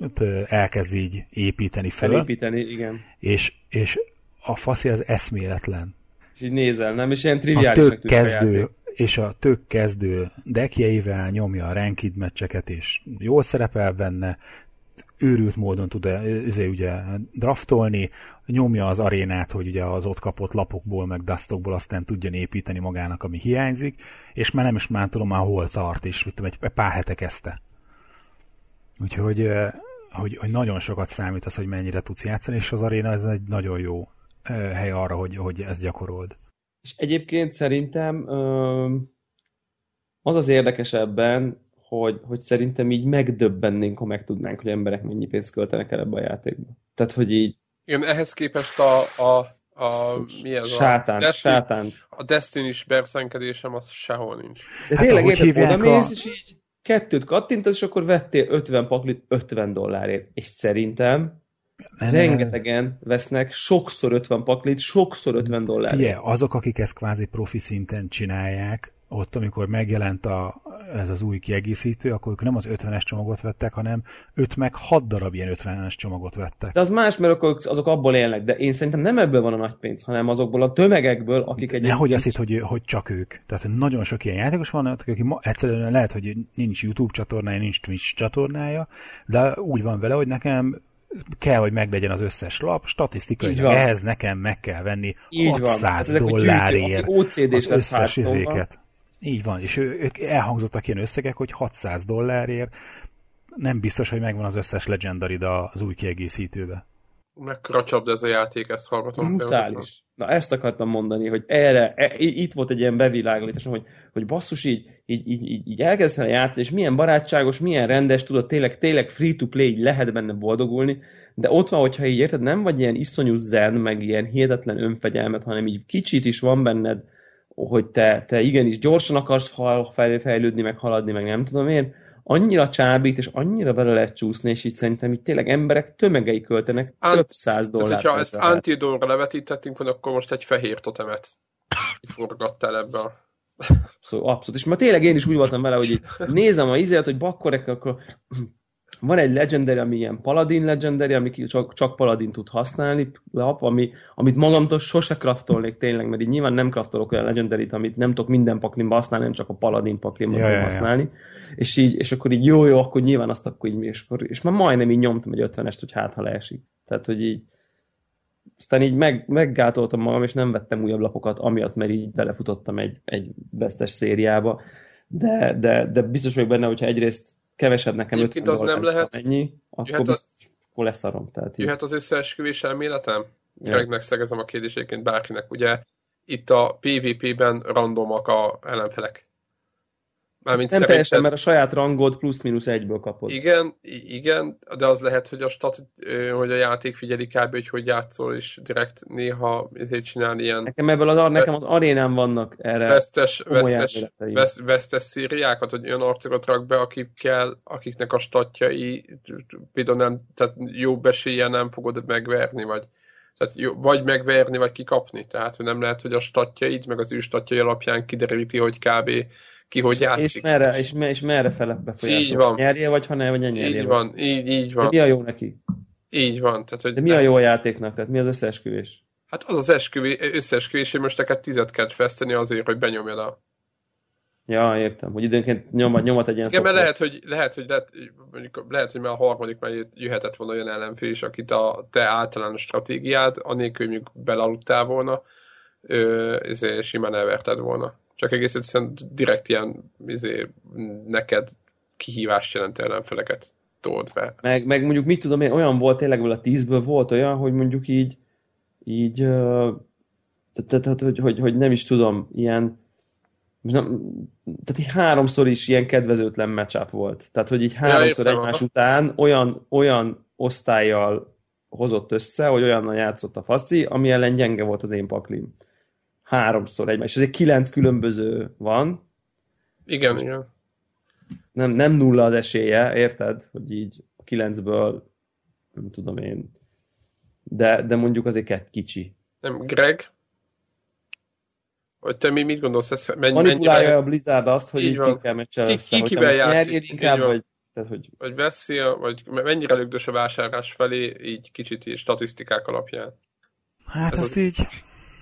Speaker 4: elkezd így építeni fel.
Speaker 3: Felépíteni, igen.
Speaker 4: És, és a faszi az eszméletlen.
Speaker 3: És így nézel, nem? És ilyen triviálisnak
Speaker 4: tűnik kezdő, a és a tök kezdő dekjeivel nyomja a ranked meccseket, és jól szerepel benne, őrült módon tud ezért ugye draftolni, nyomja az arénát, hogy ugye az ott kapott lapokból, meg dustokból aztán tudjon építeni magának, ami hiányzik, és már nem is már tudom már hol tart, és mit tudom, egy pár hete kezdte. Úgyhogy hogy, hogy nagyon sokat számít az, hogy mennyire tudsz játszani, és az aréna ez egy nagyon jó hely arra, hogy, hogy ezt gyakorold.
Speaker 3: És egyébként szerintem az az érdekesebben, hogy, hogy szerintem így megdöbbennénk, ha megtudnánk, hogy emberek mennyi pénzt költenek el ebbe a játékba. Tehát, hogy így...
Speaker 1: Igen, ehhez képest a, a, a mi ez
Speaker 3: sátán,
Speaker 1: a Destiny,
Speaker 3: sátán.
Speaker 1: A Destiny-s berszenkedésem az sehol nincs.
Speaker 3: De hát tényleg érted, oda mész, a... és így kettőt kattintasz, és akkor vettél 50 paklit 50 dollárért. És szerintem rengetegen vesznek sokszor 50 paklit, sokszor 50 dollárért.
Speaker 4: Figyelj, azok, akik ezt kvázi profi szinten csinálják, ott, amikor megjelent a, ez az új kiegészítő, akkor ők nem az 50-es csomagot vettek, hanem 5 meg 6 darab ilyen 50-es csomagot vettek.
Speaker 3: De az más, mert akkor azok abból élnek, de én szerintem nem ebből van a nagy pénz, hanem azokból a tömegekből, akik egy...
Speaker 4: Nehogy azt hitt, hogy, hogy csak ők. Tehát nagyon sok ilyen játékos van, aki ma, egyszerűen lehet, hogy nincs YouTube csatornája, nincs Twitch csatornája, de úgy van vele, hogy nekem kell, hogy meglegyen az összes lap, statisztikai, ehhez nekem meg kell venni Így 600 van. dollárért az összes izéket. Így van, és ő, ők elhangzottak ilyen összegek, hogy 600 dollárért nem biztos, hogy megvan az összes legendary az új kiegészítőbe.
Speaker 1: Mekkora csapda ez a játék, ezt hallgatom.
Speaker 3: Brutális. Na ezt akartam mondani, hogy erre, e, itt volt egy ilyen bevilágításom, hogy, hogy basszus így, így, így, így, így elkezdtem a játszani, és milyen barátságos, milyen rendes, tudod, tényleg, tényleg free-to-play, így lehet benne boldogulni, de ott van, hogyha így érted, nem vagy ilyen iszonyú zen, meg ilyen hihetetlen önfegyelmet, hanem így kicsit is van benned hogy te, te igenis gyorsan akarsz fejlődni, meg haladni, meg nem tudom én, annyira csábít, és annyira bele lehet csúszni, és így szerintem itt tényleg emberek tömegei költenek Ant- több száz dollárt.
Speaker 1: Tehát, hogyha ezt antidóra levetítettünk volna, akkor most egy fehér totemet forgattál ebbe a
Speaker 3: Szóval abszolút. És ma tényleg én is úgy voltam vele, hogy így nézem a izélet, hogy bakkorek, akkor van egy legendary, ami ilyen paladin legendary, ami csak, csak paladin tud használni, lap, ami, amit magamtól sose craftolnék tényleg, mert így nyilván nem craftolok olyan legendary amit nem tudok minden paklimba használni, nem csak a paladin paklimba ja, ja, használni. Ja. És, így, és akkor így jó, jó, akkor nyilván azt akkor így, és, és már majdnem így nyomtam egy 50-est, hogy hát ha leesik. Tehát, hogy így aztán így meg, meggátoltam magam, és nem vettem újabb lapokat, amiatt, mert így belefutottam egy, egy vesztes szériába. De, de, de biztos vagyok benne, hogyha egyrészt kevesebb nekem
Speaker 1: Egyébként az nem lehet.
Speaker 3: Ennyi, akkor, jöhet biztos, akkor leszarom. Tehát
Speaker 1: jöhet az összeesküvés elméletem? Ja. Gregnek szegezem a kérdéséként bárkinek. Ugye itt a PvP-ben randomak a ellenfelek.
Speaker 3: Mármint nem teljesen, mert a saját rangod plusz-minusz egyből kapod.
Speaker 1: Igen, igen, de az lehet, hogy a, stat, hogy a játék figyeli kb. hogy hogy játszol, és direkt néha ezért csinál ilyen...
Speaker 3: Nekem ebből az, nekem az arénán vannak erre
Speaker 1: vesztes, vesztes, vesz, vesztes szíriákat, hogy olyan arcokat rak be, akikkel, akiknek a statjai például nem, tehát jó esélye nem fogod megverni, vagy tehát jó, vagy megverni, vagy kikapni. Tehát hogy nem lehet, hogy a statjaid, meg az ő statjai alapján kideríti, hogy kb ki hogy játszik.
Speaker 3: És merre, és, és merre fele befolyásol?
Speaker 1: Így van.
Speaker 3: Nyerje, vagy ha ne, vagy nyerje.
Speaker 1: Így van, így, így van.
Speaker 3: De mi a jó neki?
Speaker 1: Így van. Tehát, hogy
Speaker 3: De mi a jó a játéknak? Tehát mi az összeesküvés?
Speaker 1: Hát az az esküvés, összeesküvés, hogy most neked tizet kell veszteni azért, hogy benyomjad a...
Speaker 3: Ja, értem, hogy időnként nyomat, nyomat egy ilyen
Speaker 1: Igen, mert lehet, hogy, lehet, hogy, lehet, mondjuk, lehet, hogy már a harmadik már jöhetett volna olyan ellenfél is, akit a te általános stratégiád, anélkül, hogy mondjuk belaludtál volna, ö, ezért simán elverted volna. Csak egész egyszerűen direkt ilyen izé, neked kihívást jelentő ellenfeleket told be.
Speaker 3: Meg, meg mondjuk mit tudom én, olyan volt tényleg a tízből volt olyan, hogy mondjuk így így tehát, hogy, hogy, hogy nem is tudom, ilyen tehát így háromszor is ilyen kedvezőtlen matchup volt. Tehát, hogy így háromszor ja, egymás után olyan, olyan osztályjal hozott össze, hogy olyannal játszott a faszi, ami ellen gyenge volt az én paklim háromszor egymás. És azért kilenc különböző van.
Speaker 1: Igen, Most igen.
Speaker 3: Nem, nem nulla az esélye, érted? Hogy így a kilencből, nem tudom én, de, de mondjuk azért egy kicsi.
Speaker 1: Nem, Greg? Hogy te mi mit gondolsz, ez
Speaker 3: mennyi, Manipulálja mennyivel... a Blizzard azt, hogy így, így ki kell meccsen
Speaker 1: ki, ki, kivel játszik, inkább, vagy, tehát, hogy... vagy veszi, vagy mennyire lögdös a vásárlás felé, így kicsit így statisztikák alapján.
Speaker 4: Hát ez ezt az... így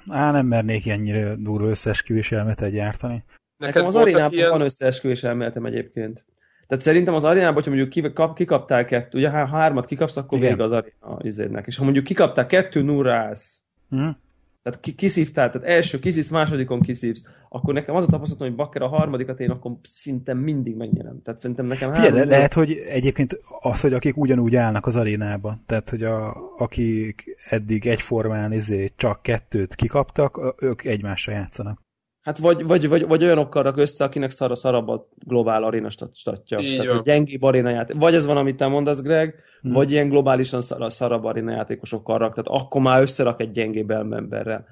Speaker 4: Á, nem mernék ennyire durva összeesküvés elméletet gyártani.
Speaker 3: Nekem az arénában ilyen... van összeesküvés elméletem egyébként. Tehát szerintem az arénában, hogyha mondjuk kikap, kikaptál kettő, ugye ha hármat kikapsz, akkor vége az aréna izédnek. És ha mondjuk kikaptál kettő nullra állsz, hmm. Tehát ki, kiszívtál, tehát első kiszívsz, másodikon kiszívsz, akkor nekem az a tapasztalatom, hogy bakker a harmadikat én akkor szinte mindig megnyerem. Tehát szerintem nekem
Speaker 4: Figyelj, három... lehet, hogy egyébként az, hogy akik ugyanúgy állnak az arénába, tehát hogy a, akik eddig egyformán izé csak kettőt kikaptak, ők egymásra játszanak.
Speaker 3: Hát vagy, vagy, vagy, vagy olyanokkal rak össze, akinek szar a szarabb a globál aréna statja. Így Tehát, hogy gyengébb aréna játék. Vagy ez van, amit te mondasz, Greg, hmm. vagy ilyen globálisan szar, szarabb aréna játékosokkal rak. Tehát akkor már összerak egy gyengébb emberrel.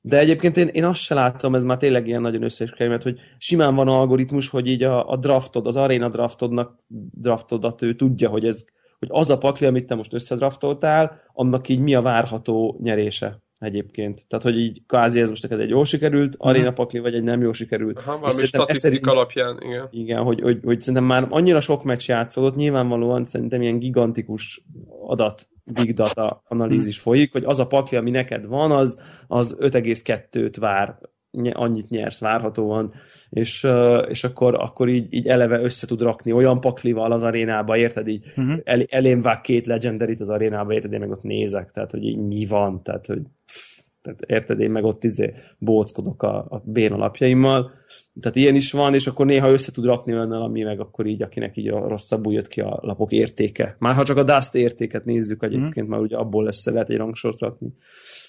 Speaker 3: De egyébként én, én azt se látom, ez már tényleg ilyen nagyon összeesküvés, hogy simán van algoritmus, hogy így a, a draftod, az aréna draftodnak draftodat ő tudja, hogy ez hogy az a pakli, amit te most összedraftoltál, annak így mi a várható nyerése egyébként. Tehát, hogy így kvázi ez most neked egy jól sikerült uh-huh. aréna pakli, vagy egy nem jól sikerült.
Speaker 1: Ha, valami statisztik alapján, igen.
Speaker 3: Igen, hogy, hogy, hogy, szerintem már annyira sok meccs játszódott, nyilvánvalóan szerintem ilyen gigantikus adat big data analízis mhm. folyik, hogy az a pakli, ami neked van, az, az 5,2-t vár annyit nyersz várhatóan, és, és akkor, akkor így, így eleve össze tud rakni olyan paklival az arénába, érted? Így uh-huh. el, elém vág két legendarit az arénába, érted? Én meg ott nézek, tehát hogy így mi van, tehát hogy tehát érted, én meg ott izé bóckodok a, a bén alapjaimmal, tehát ilyen is van, és akkor néha össze tud rakni olyannal, ami meg akkor így, akinek így a rosszabbul jött ki a lapok értéke. Már ha csak a Dust értéket nézzük egyébként, mm. már ugye abból össze lehet egy rangsort rakni.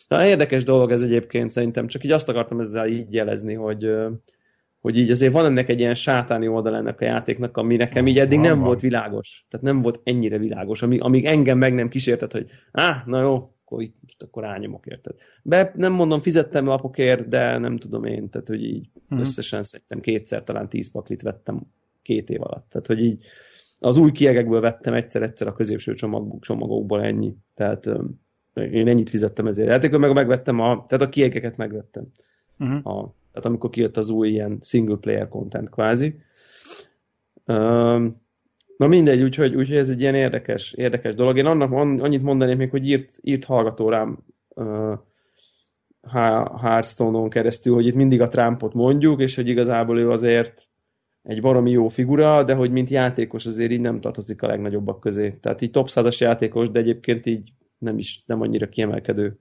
Speaker 3: Na, érdekes dolog ez egyébként szerintem, csak így azt akartam ezzel így jelezni, hogy, hogy így azért van ennek egy ilyen sátáni oldal ennek a játéknak, ami nekem így eddig van, nem van. volt világos. Tehát nem volt ennyire világos, amíg, amíg engem meg nem kísértett, hogy á, na jó, akkor itt most akkor rányomok, érted? Be, nem mondom, fizettem lapokért, de nem tudom én, tehát hogy így uh-huh. összesen szerintem kétszer, talán tíz paklit vettem két év alatt. Tehát, hogy így az új kiegekből vettem egyszer-egyszer a középső csomag, csomagokból ennyi. Tehát én ennyit fizettem ezért. játékot, meg megvettem a, tehát a kiegeket megvettem. Uh-huh. A, tehát amikor kijött az új ilyen single player content kvázi. Um, na mindegy, úgyhogy, úgyhogy ez egy ilyen érdekes, érdekes dolog. Én annak annyit mondanék még, hogy írt, írt hallgató rám uh, Hearthstone-on keresztül, hogy itt mindig a Trumpot mondjuk, és hogy igazából ő azért egy baromi jó figura, de hogy mint játékos azért így nem tartozik a legnagyobbak közé. Tehát így top 100 játékos, de egyébként így nem is nem annyira kiemelkedő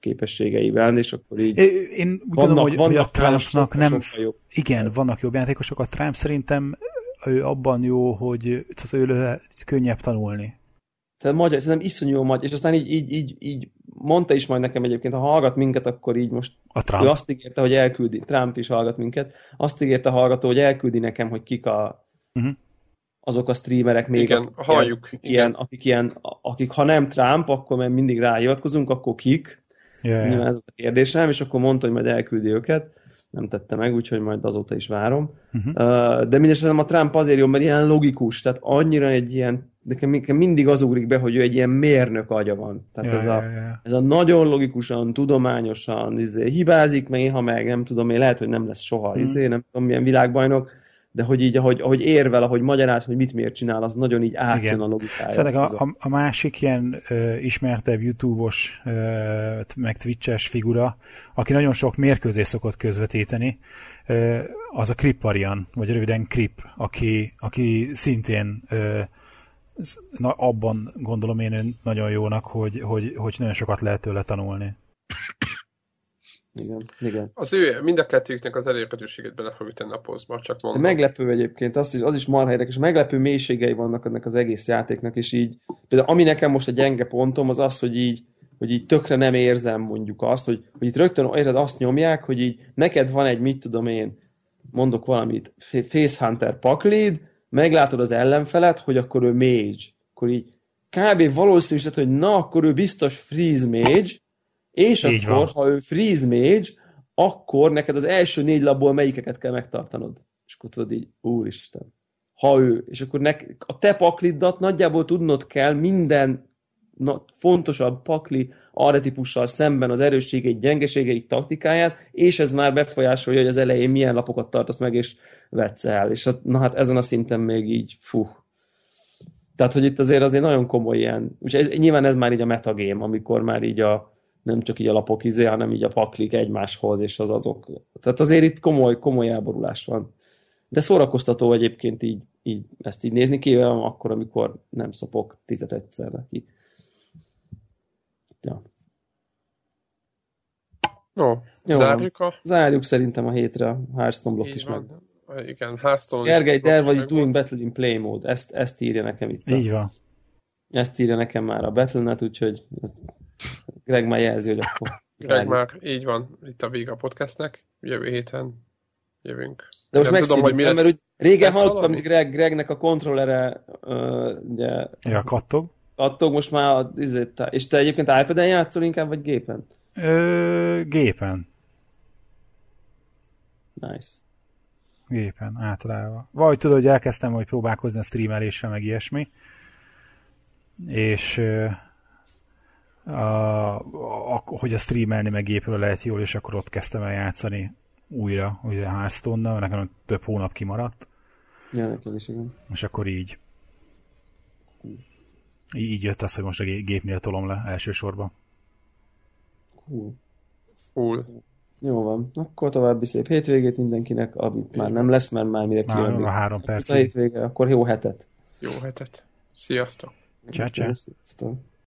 Speaker 3: képességeivel, és akkor így
Speaker 4: Én úgy vannak, tudom, hogy, vannak hogy a Trumpnak nem... Jobb. Igen, vannak jobb játékosok. A Trump szerintem ő abban jó, hogy ő könnyebb tanulni.
Speaker 3: Tehát magyar, szerintem iszonyú jó magyar, és aztán így, így, így, így mondta is majd nekem egyébként, ha hallgat minket, akkor így most
Speaker 4: a Trump.
Speaker 3: ő azt ígérte, hogy elküldi, Trump is hallgat minket, azt ígérte a hallgató, hogy elküldi nekem, hogy kik a, uh-huh azok a streamerek még,
Speaker 1: igen, akik, halljuk,
Speaker 3: akik, igen. Ilyen, akik, ilyen, akik ha nem Trump, akkor mert mindig ráhivatkozunk, akkor kik? Yeah, Nyilván ez volt a kérdésem, és akkor mondta, hogy majd elküldi őket. Nem tette meg, úgyhogy majd azóta is várom. Uh-huh. Uh, de mindesetre a Trump azért jó, mert ilyen logikus, tehát annyira egy ilyen, nekem, nekem mindig az ugrik be, hogy ő egy ilyen mérnök agya van. Tehát yeah, ez, a, yeah, yeah. ez a nagyon logikusan, tudományosan izé, hibázik, meg ha meg, nem tudom, én lehet, hogy nem lesz soha, uh-huh. izé, nem tudom, milyen világbajnok, de hogy így, ahogy, ahogy érvel, ahogy magyaráz, hogy mit miért csinál, az nagyon így átjön a logikája.
Speaker 4: Szerintem a, a, a másik ilyen ö, ismertebb YouTube-os, ö, meg Twitch-es figura, aki nagyon sok mérkőzés szokott közvetíteni, ö, az a Krip variant, vagy röviden Krip, aki, aki szintén ö, na, abban gondolom én nagyon jónak, hogy, hogy, hogy nagyon sokat lehet tőle tanulni.
Speaker 3: Igen, igen.
Speaker 1: Az ő, mind a kettőknek az elérhetőséget bele fogjuk tenni a posztba, csak mondom.
Speaker 3: De meglepő egyébként, az is, az is marha érdekes, meglepő mélységei vannak ennek az egész játéknak, és így, például ami nekem most a gyenge pontom, az az, hogy így, hogy így tökre nem érzem mondjuk azt, hogy, hogy itt rögtön érted, azt nyomják, hogy így neked van egy, mit tudom én, mondok valamit, Facehunter paklid, meglátod az ellenfelet, hogy akkor ő mage. Akkor így kb. valószínűsíted, hogy na, akkor ő biztos freeze mage, és Így akkor, van. ha ő freeze mage, akkor neked az első négy labból melyikeket kell megtartanod. És akkor tudod így, úristen. Ha ő, és akkor nek, a te paklidat nagyjából tudnod kell minden na, fontosabb pakli arretipussal szemben az erősségeit, gyengeségeit, taktikáját, és ez már befolyásolja, hogy az elején milyen lapokat tartasz meg, és vetsz el. És hát, na hát ezen a szinten még így, fú. Tehát, hogy itt azért azért nagyon komoly ilyen, úgyhogy ez, nyilván ez már így a metagame, amikor már így a, nem csak így a lapok izé, hanem így a paklik egymáshoz, és az azok. Tehát azért itt komoly, komoly elborulás van. De szórakoztató egyébként így, így ezt így nézni, kivéve akkor, amikor nem szopok tizet egyszerre ki. Ja.
Speaker 1: No,
Speaker 3: Jó
Speaker 1: zárjuk a...
Speaker 3: Zárjuk szerintem a hétre a Hearthstone blokk is
Speaker 1: van.
Speaker 3: meg.
Speaker 1: Igen, Hearthstone
Speaker 3: Gergely,
Speaker 1: is
Speaker 3: there
Speaker 1: blokk
Speaker 3: vagy
Speaker 1: is
Speaker 3: doing battle in play mode. Ezt, ezt írja nekem itt.
Speaker 4: Így van.
Speaker 3: Ezt írja nekem már a Battle.net, úgyhogy ez, Greg már jelzi, hogy akkor
Speaker 1: Greg már, így van, itt a vége a podcastnek. Jövő héten jövünk.
Speaker 3: De most
Speaker 1: nem tudom, hogy mi lesz.
Speaker 3: mert úgy régen
Speaker 1: lesz
Speaker 3: hallottam, hogy Greg, Gregnek a kontrollere uh, ugye,
Speaker 4: Ja, kattog.
Speaker 3: attól most már a, izét, és te egyébként iPad-en játszol inkább, vagy gépen?
Speaker 4: Ö, gépen.
Speaker 3: Nice.
Speaker 4: Gépen, általában. Vagy tudod, hogy elkezdtem, hogy próbálkozni a streameléssel, meg ilyesmi. És ö, a, a, hogy a streamelni meg gépről lehet jól, és akkor ott kezdtem el játszani újra, ugye a Hearthstone-nal, nekem több hónap kimaradt,
Speaker 3: Ja, nekem is, igen.
Speaker 4: és akkor így így jött az, hogy most a gé- gépnél tolom le elsősorban.
Speaker 3: Cool.
Speaker 1: Cool.
Speaker 3: Jó van. Akkor további szép hétvégét mindenkinek, amit már nem lesz, mert már mire
Speaker 4: Már
Speaker 3: kijön.
Speaker 4: a három
Speaker 3: a
Speaker 4: percig.
Speaker 3: hétvége, akkor jó hetet.
Speaker 1: Jó hetet. Sziasztok.
Speaker 4: Csá, csá.
Speaker 3: Sziasztok.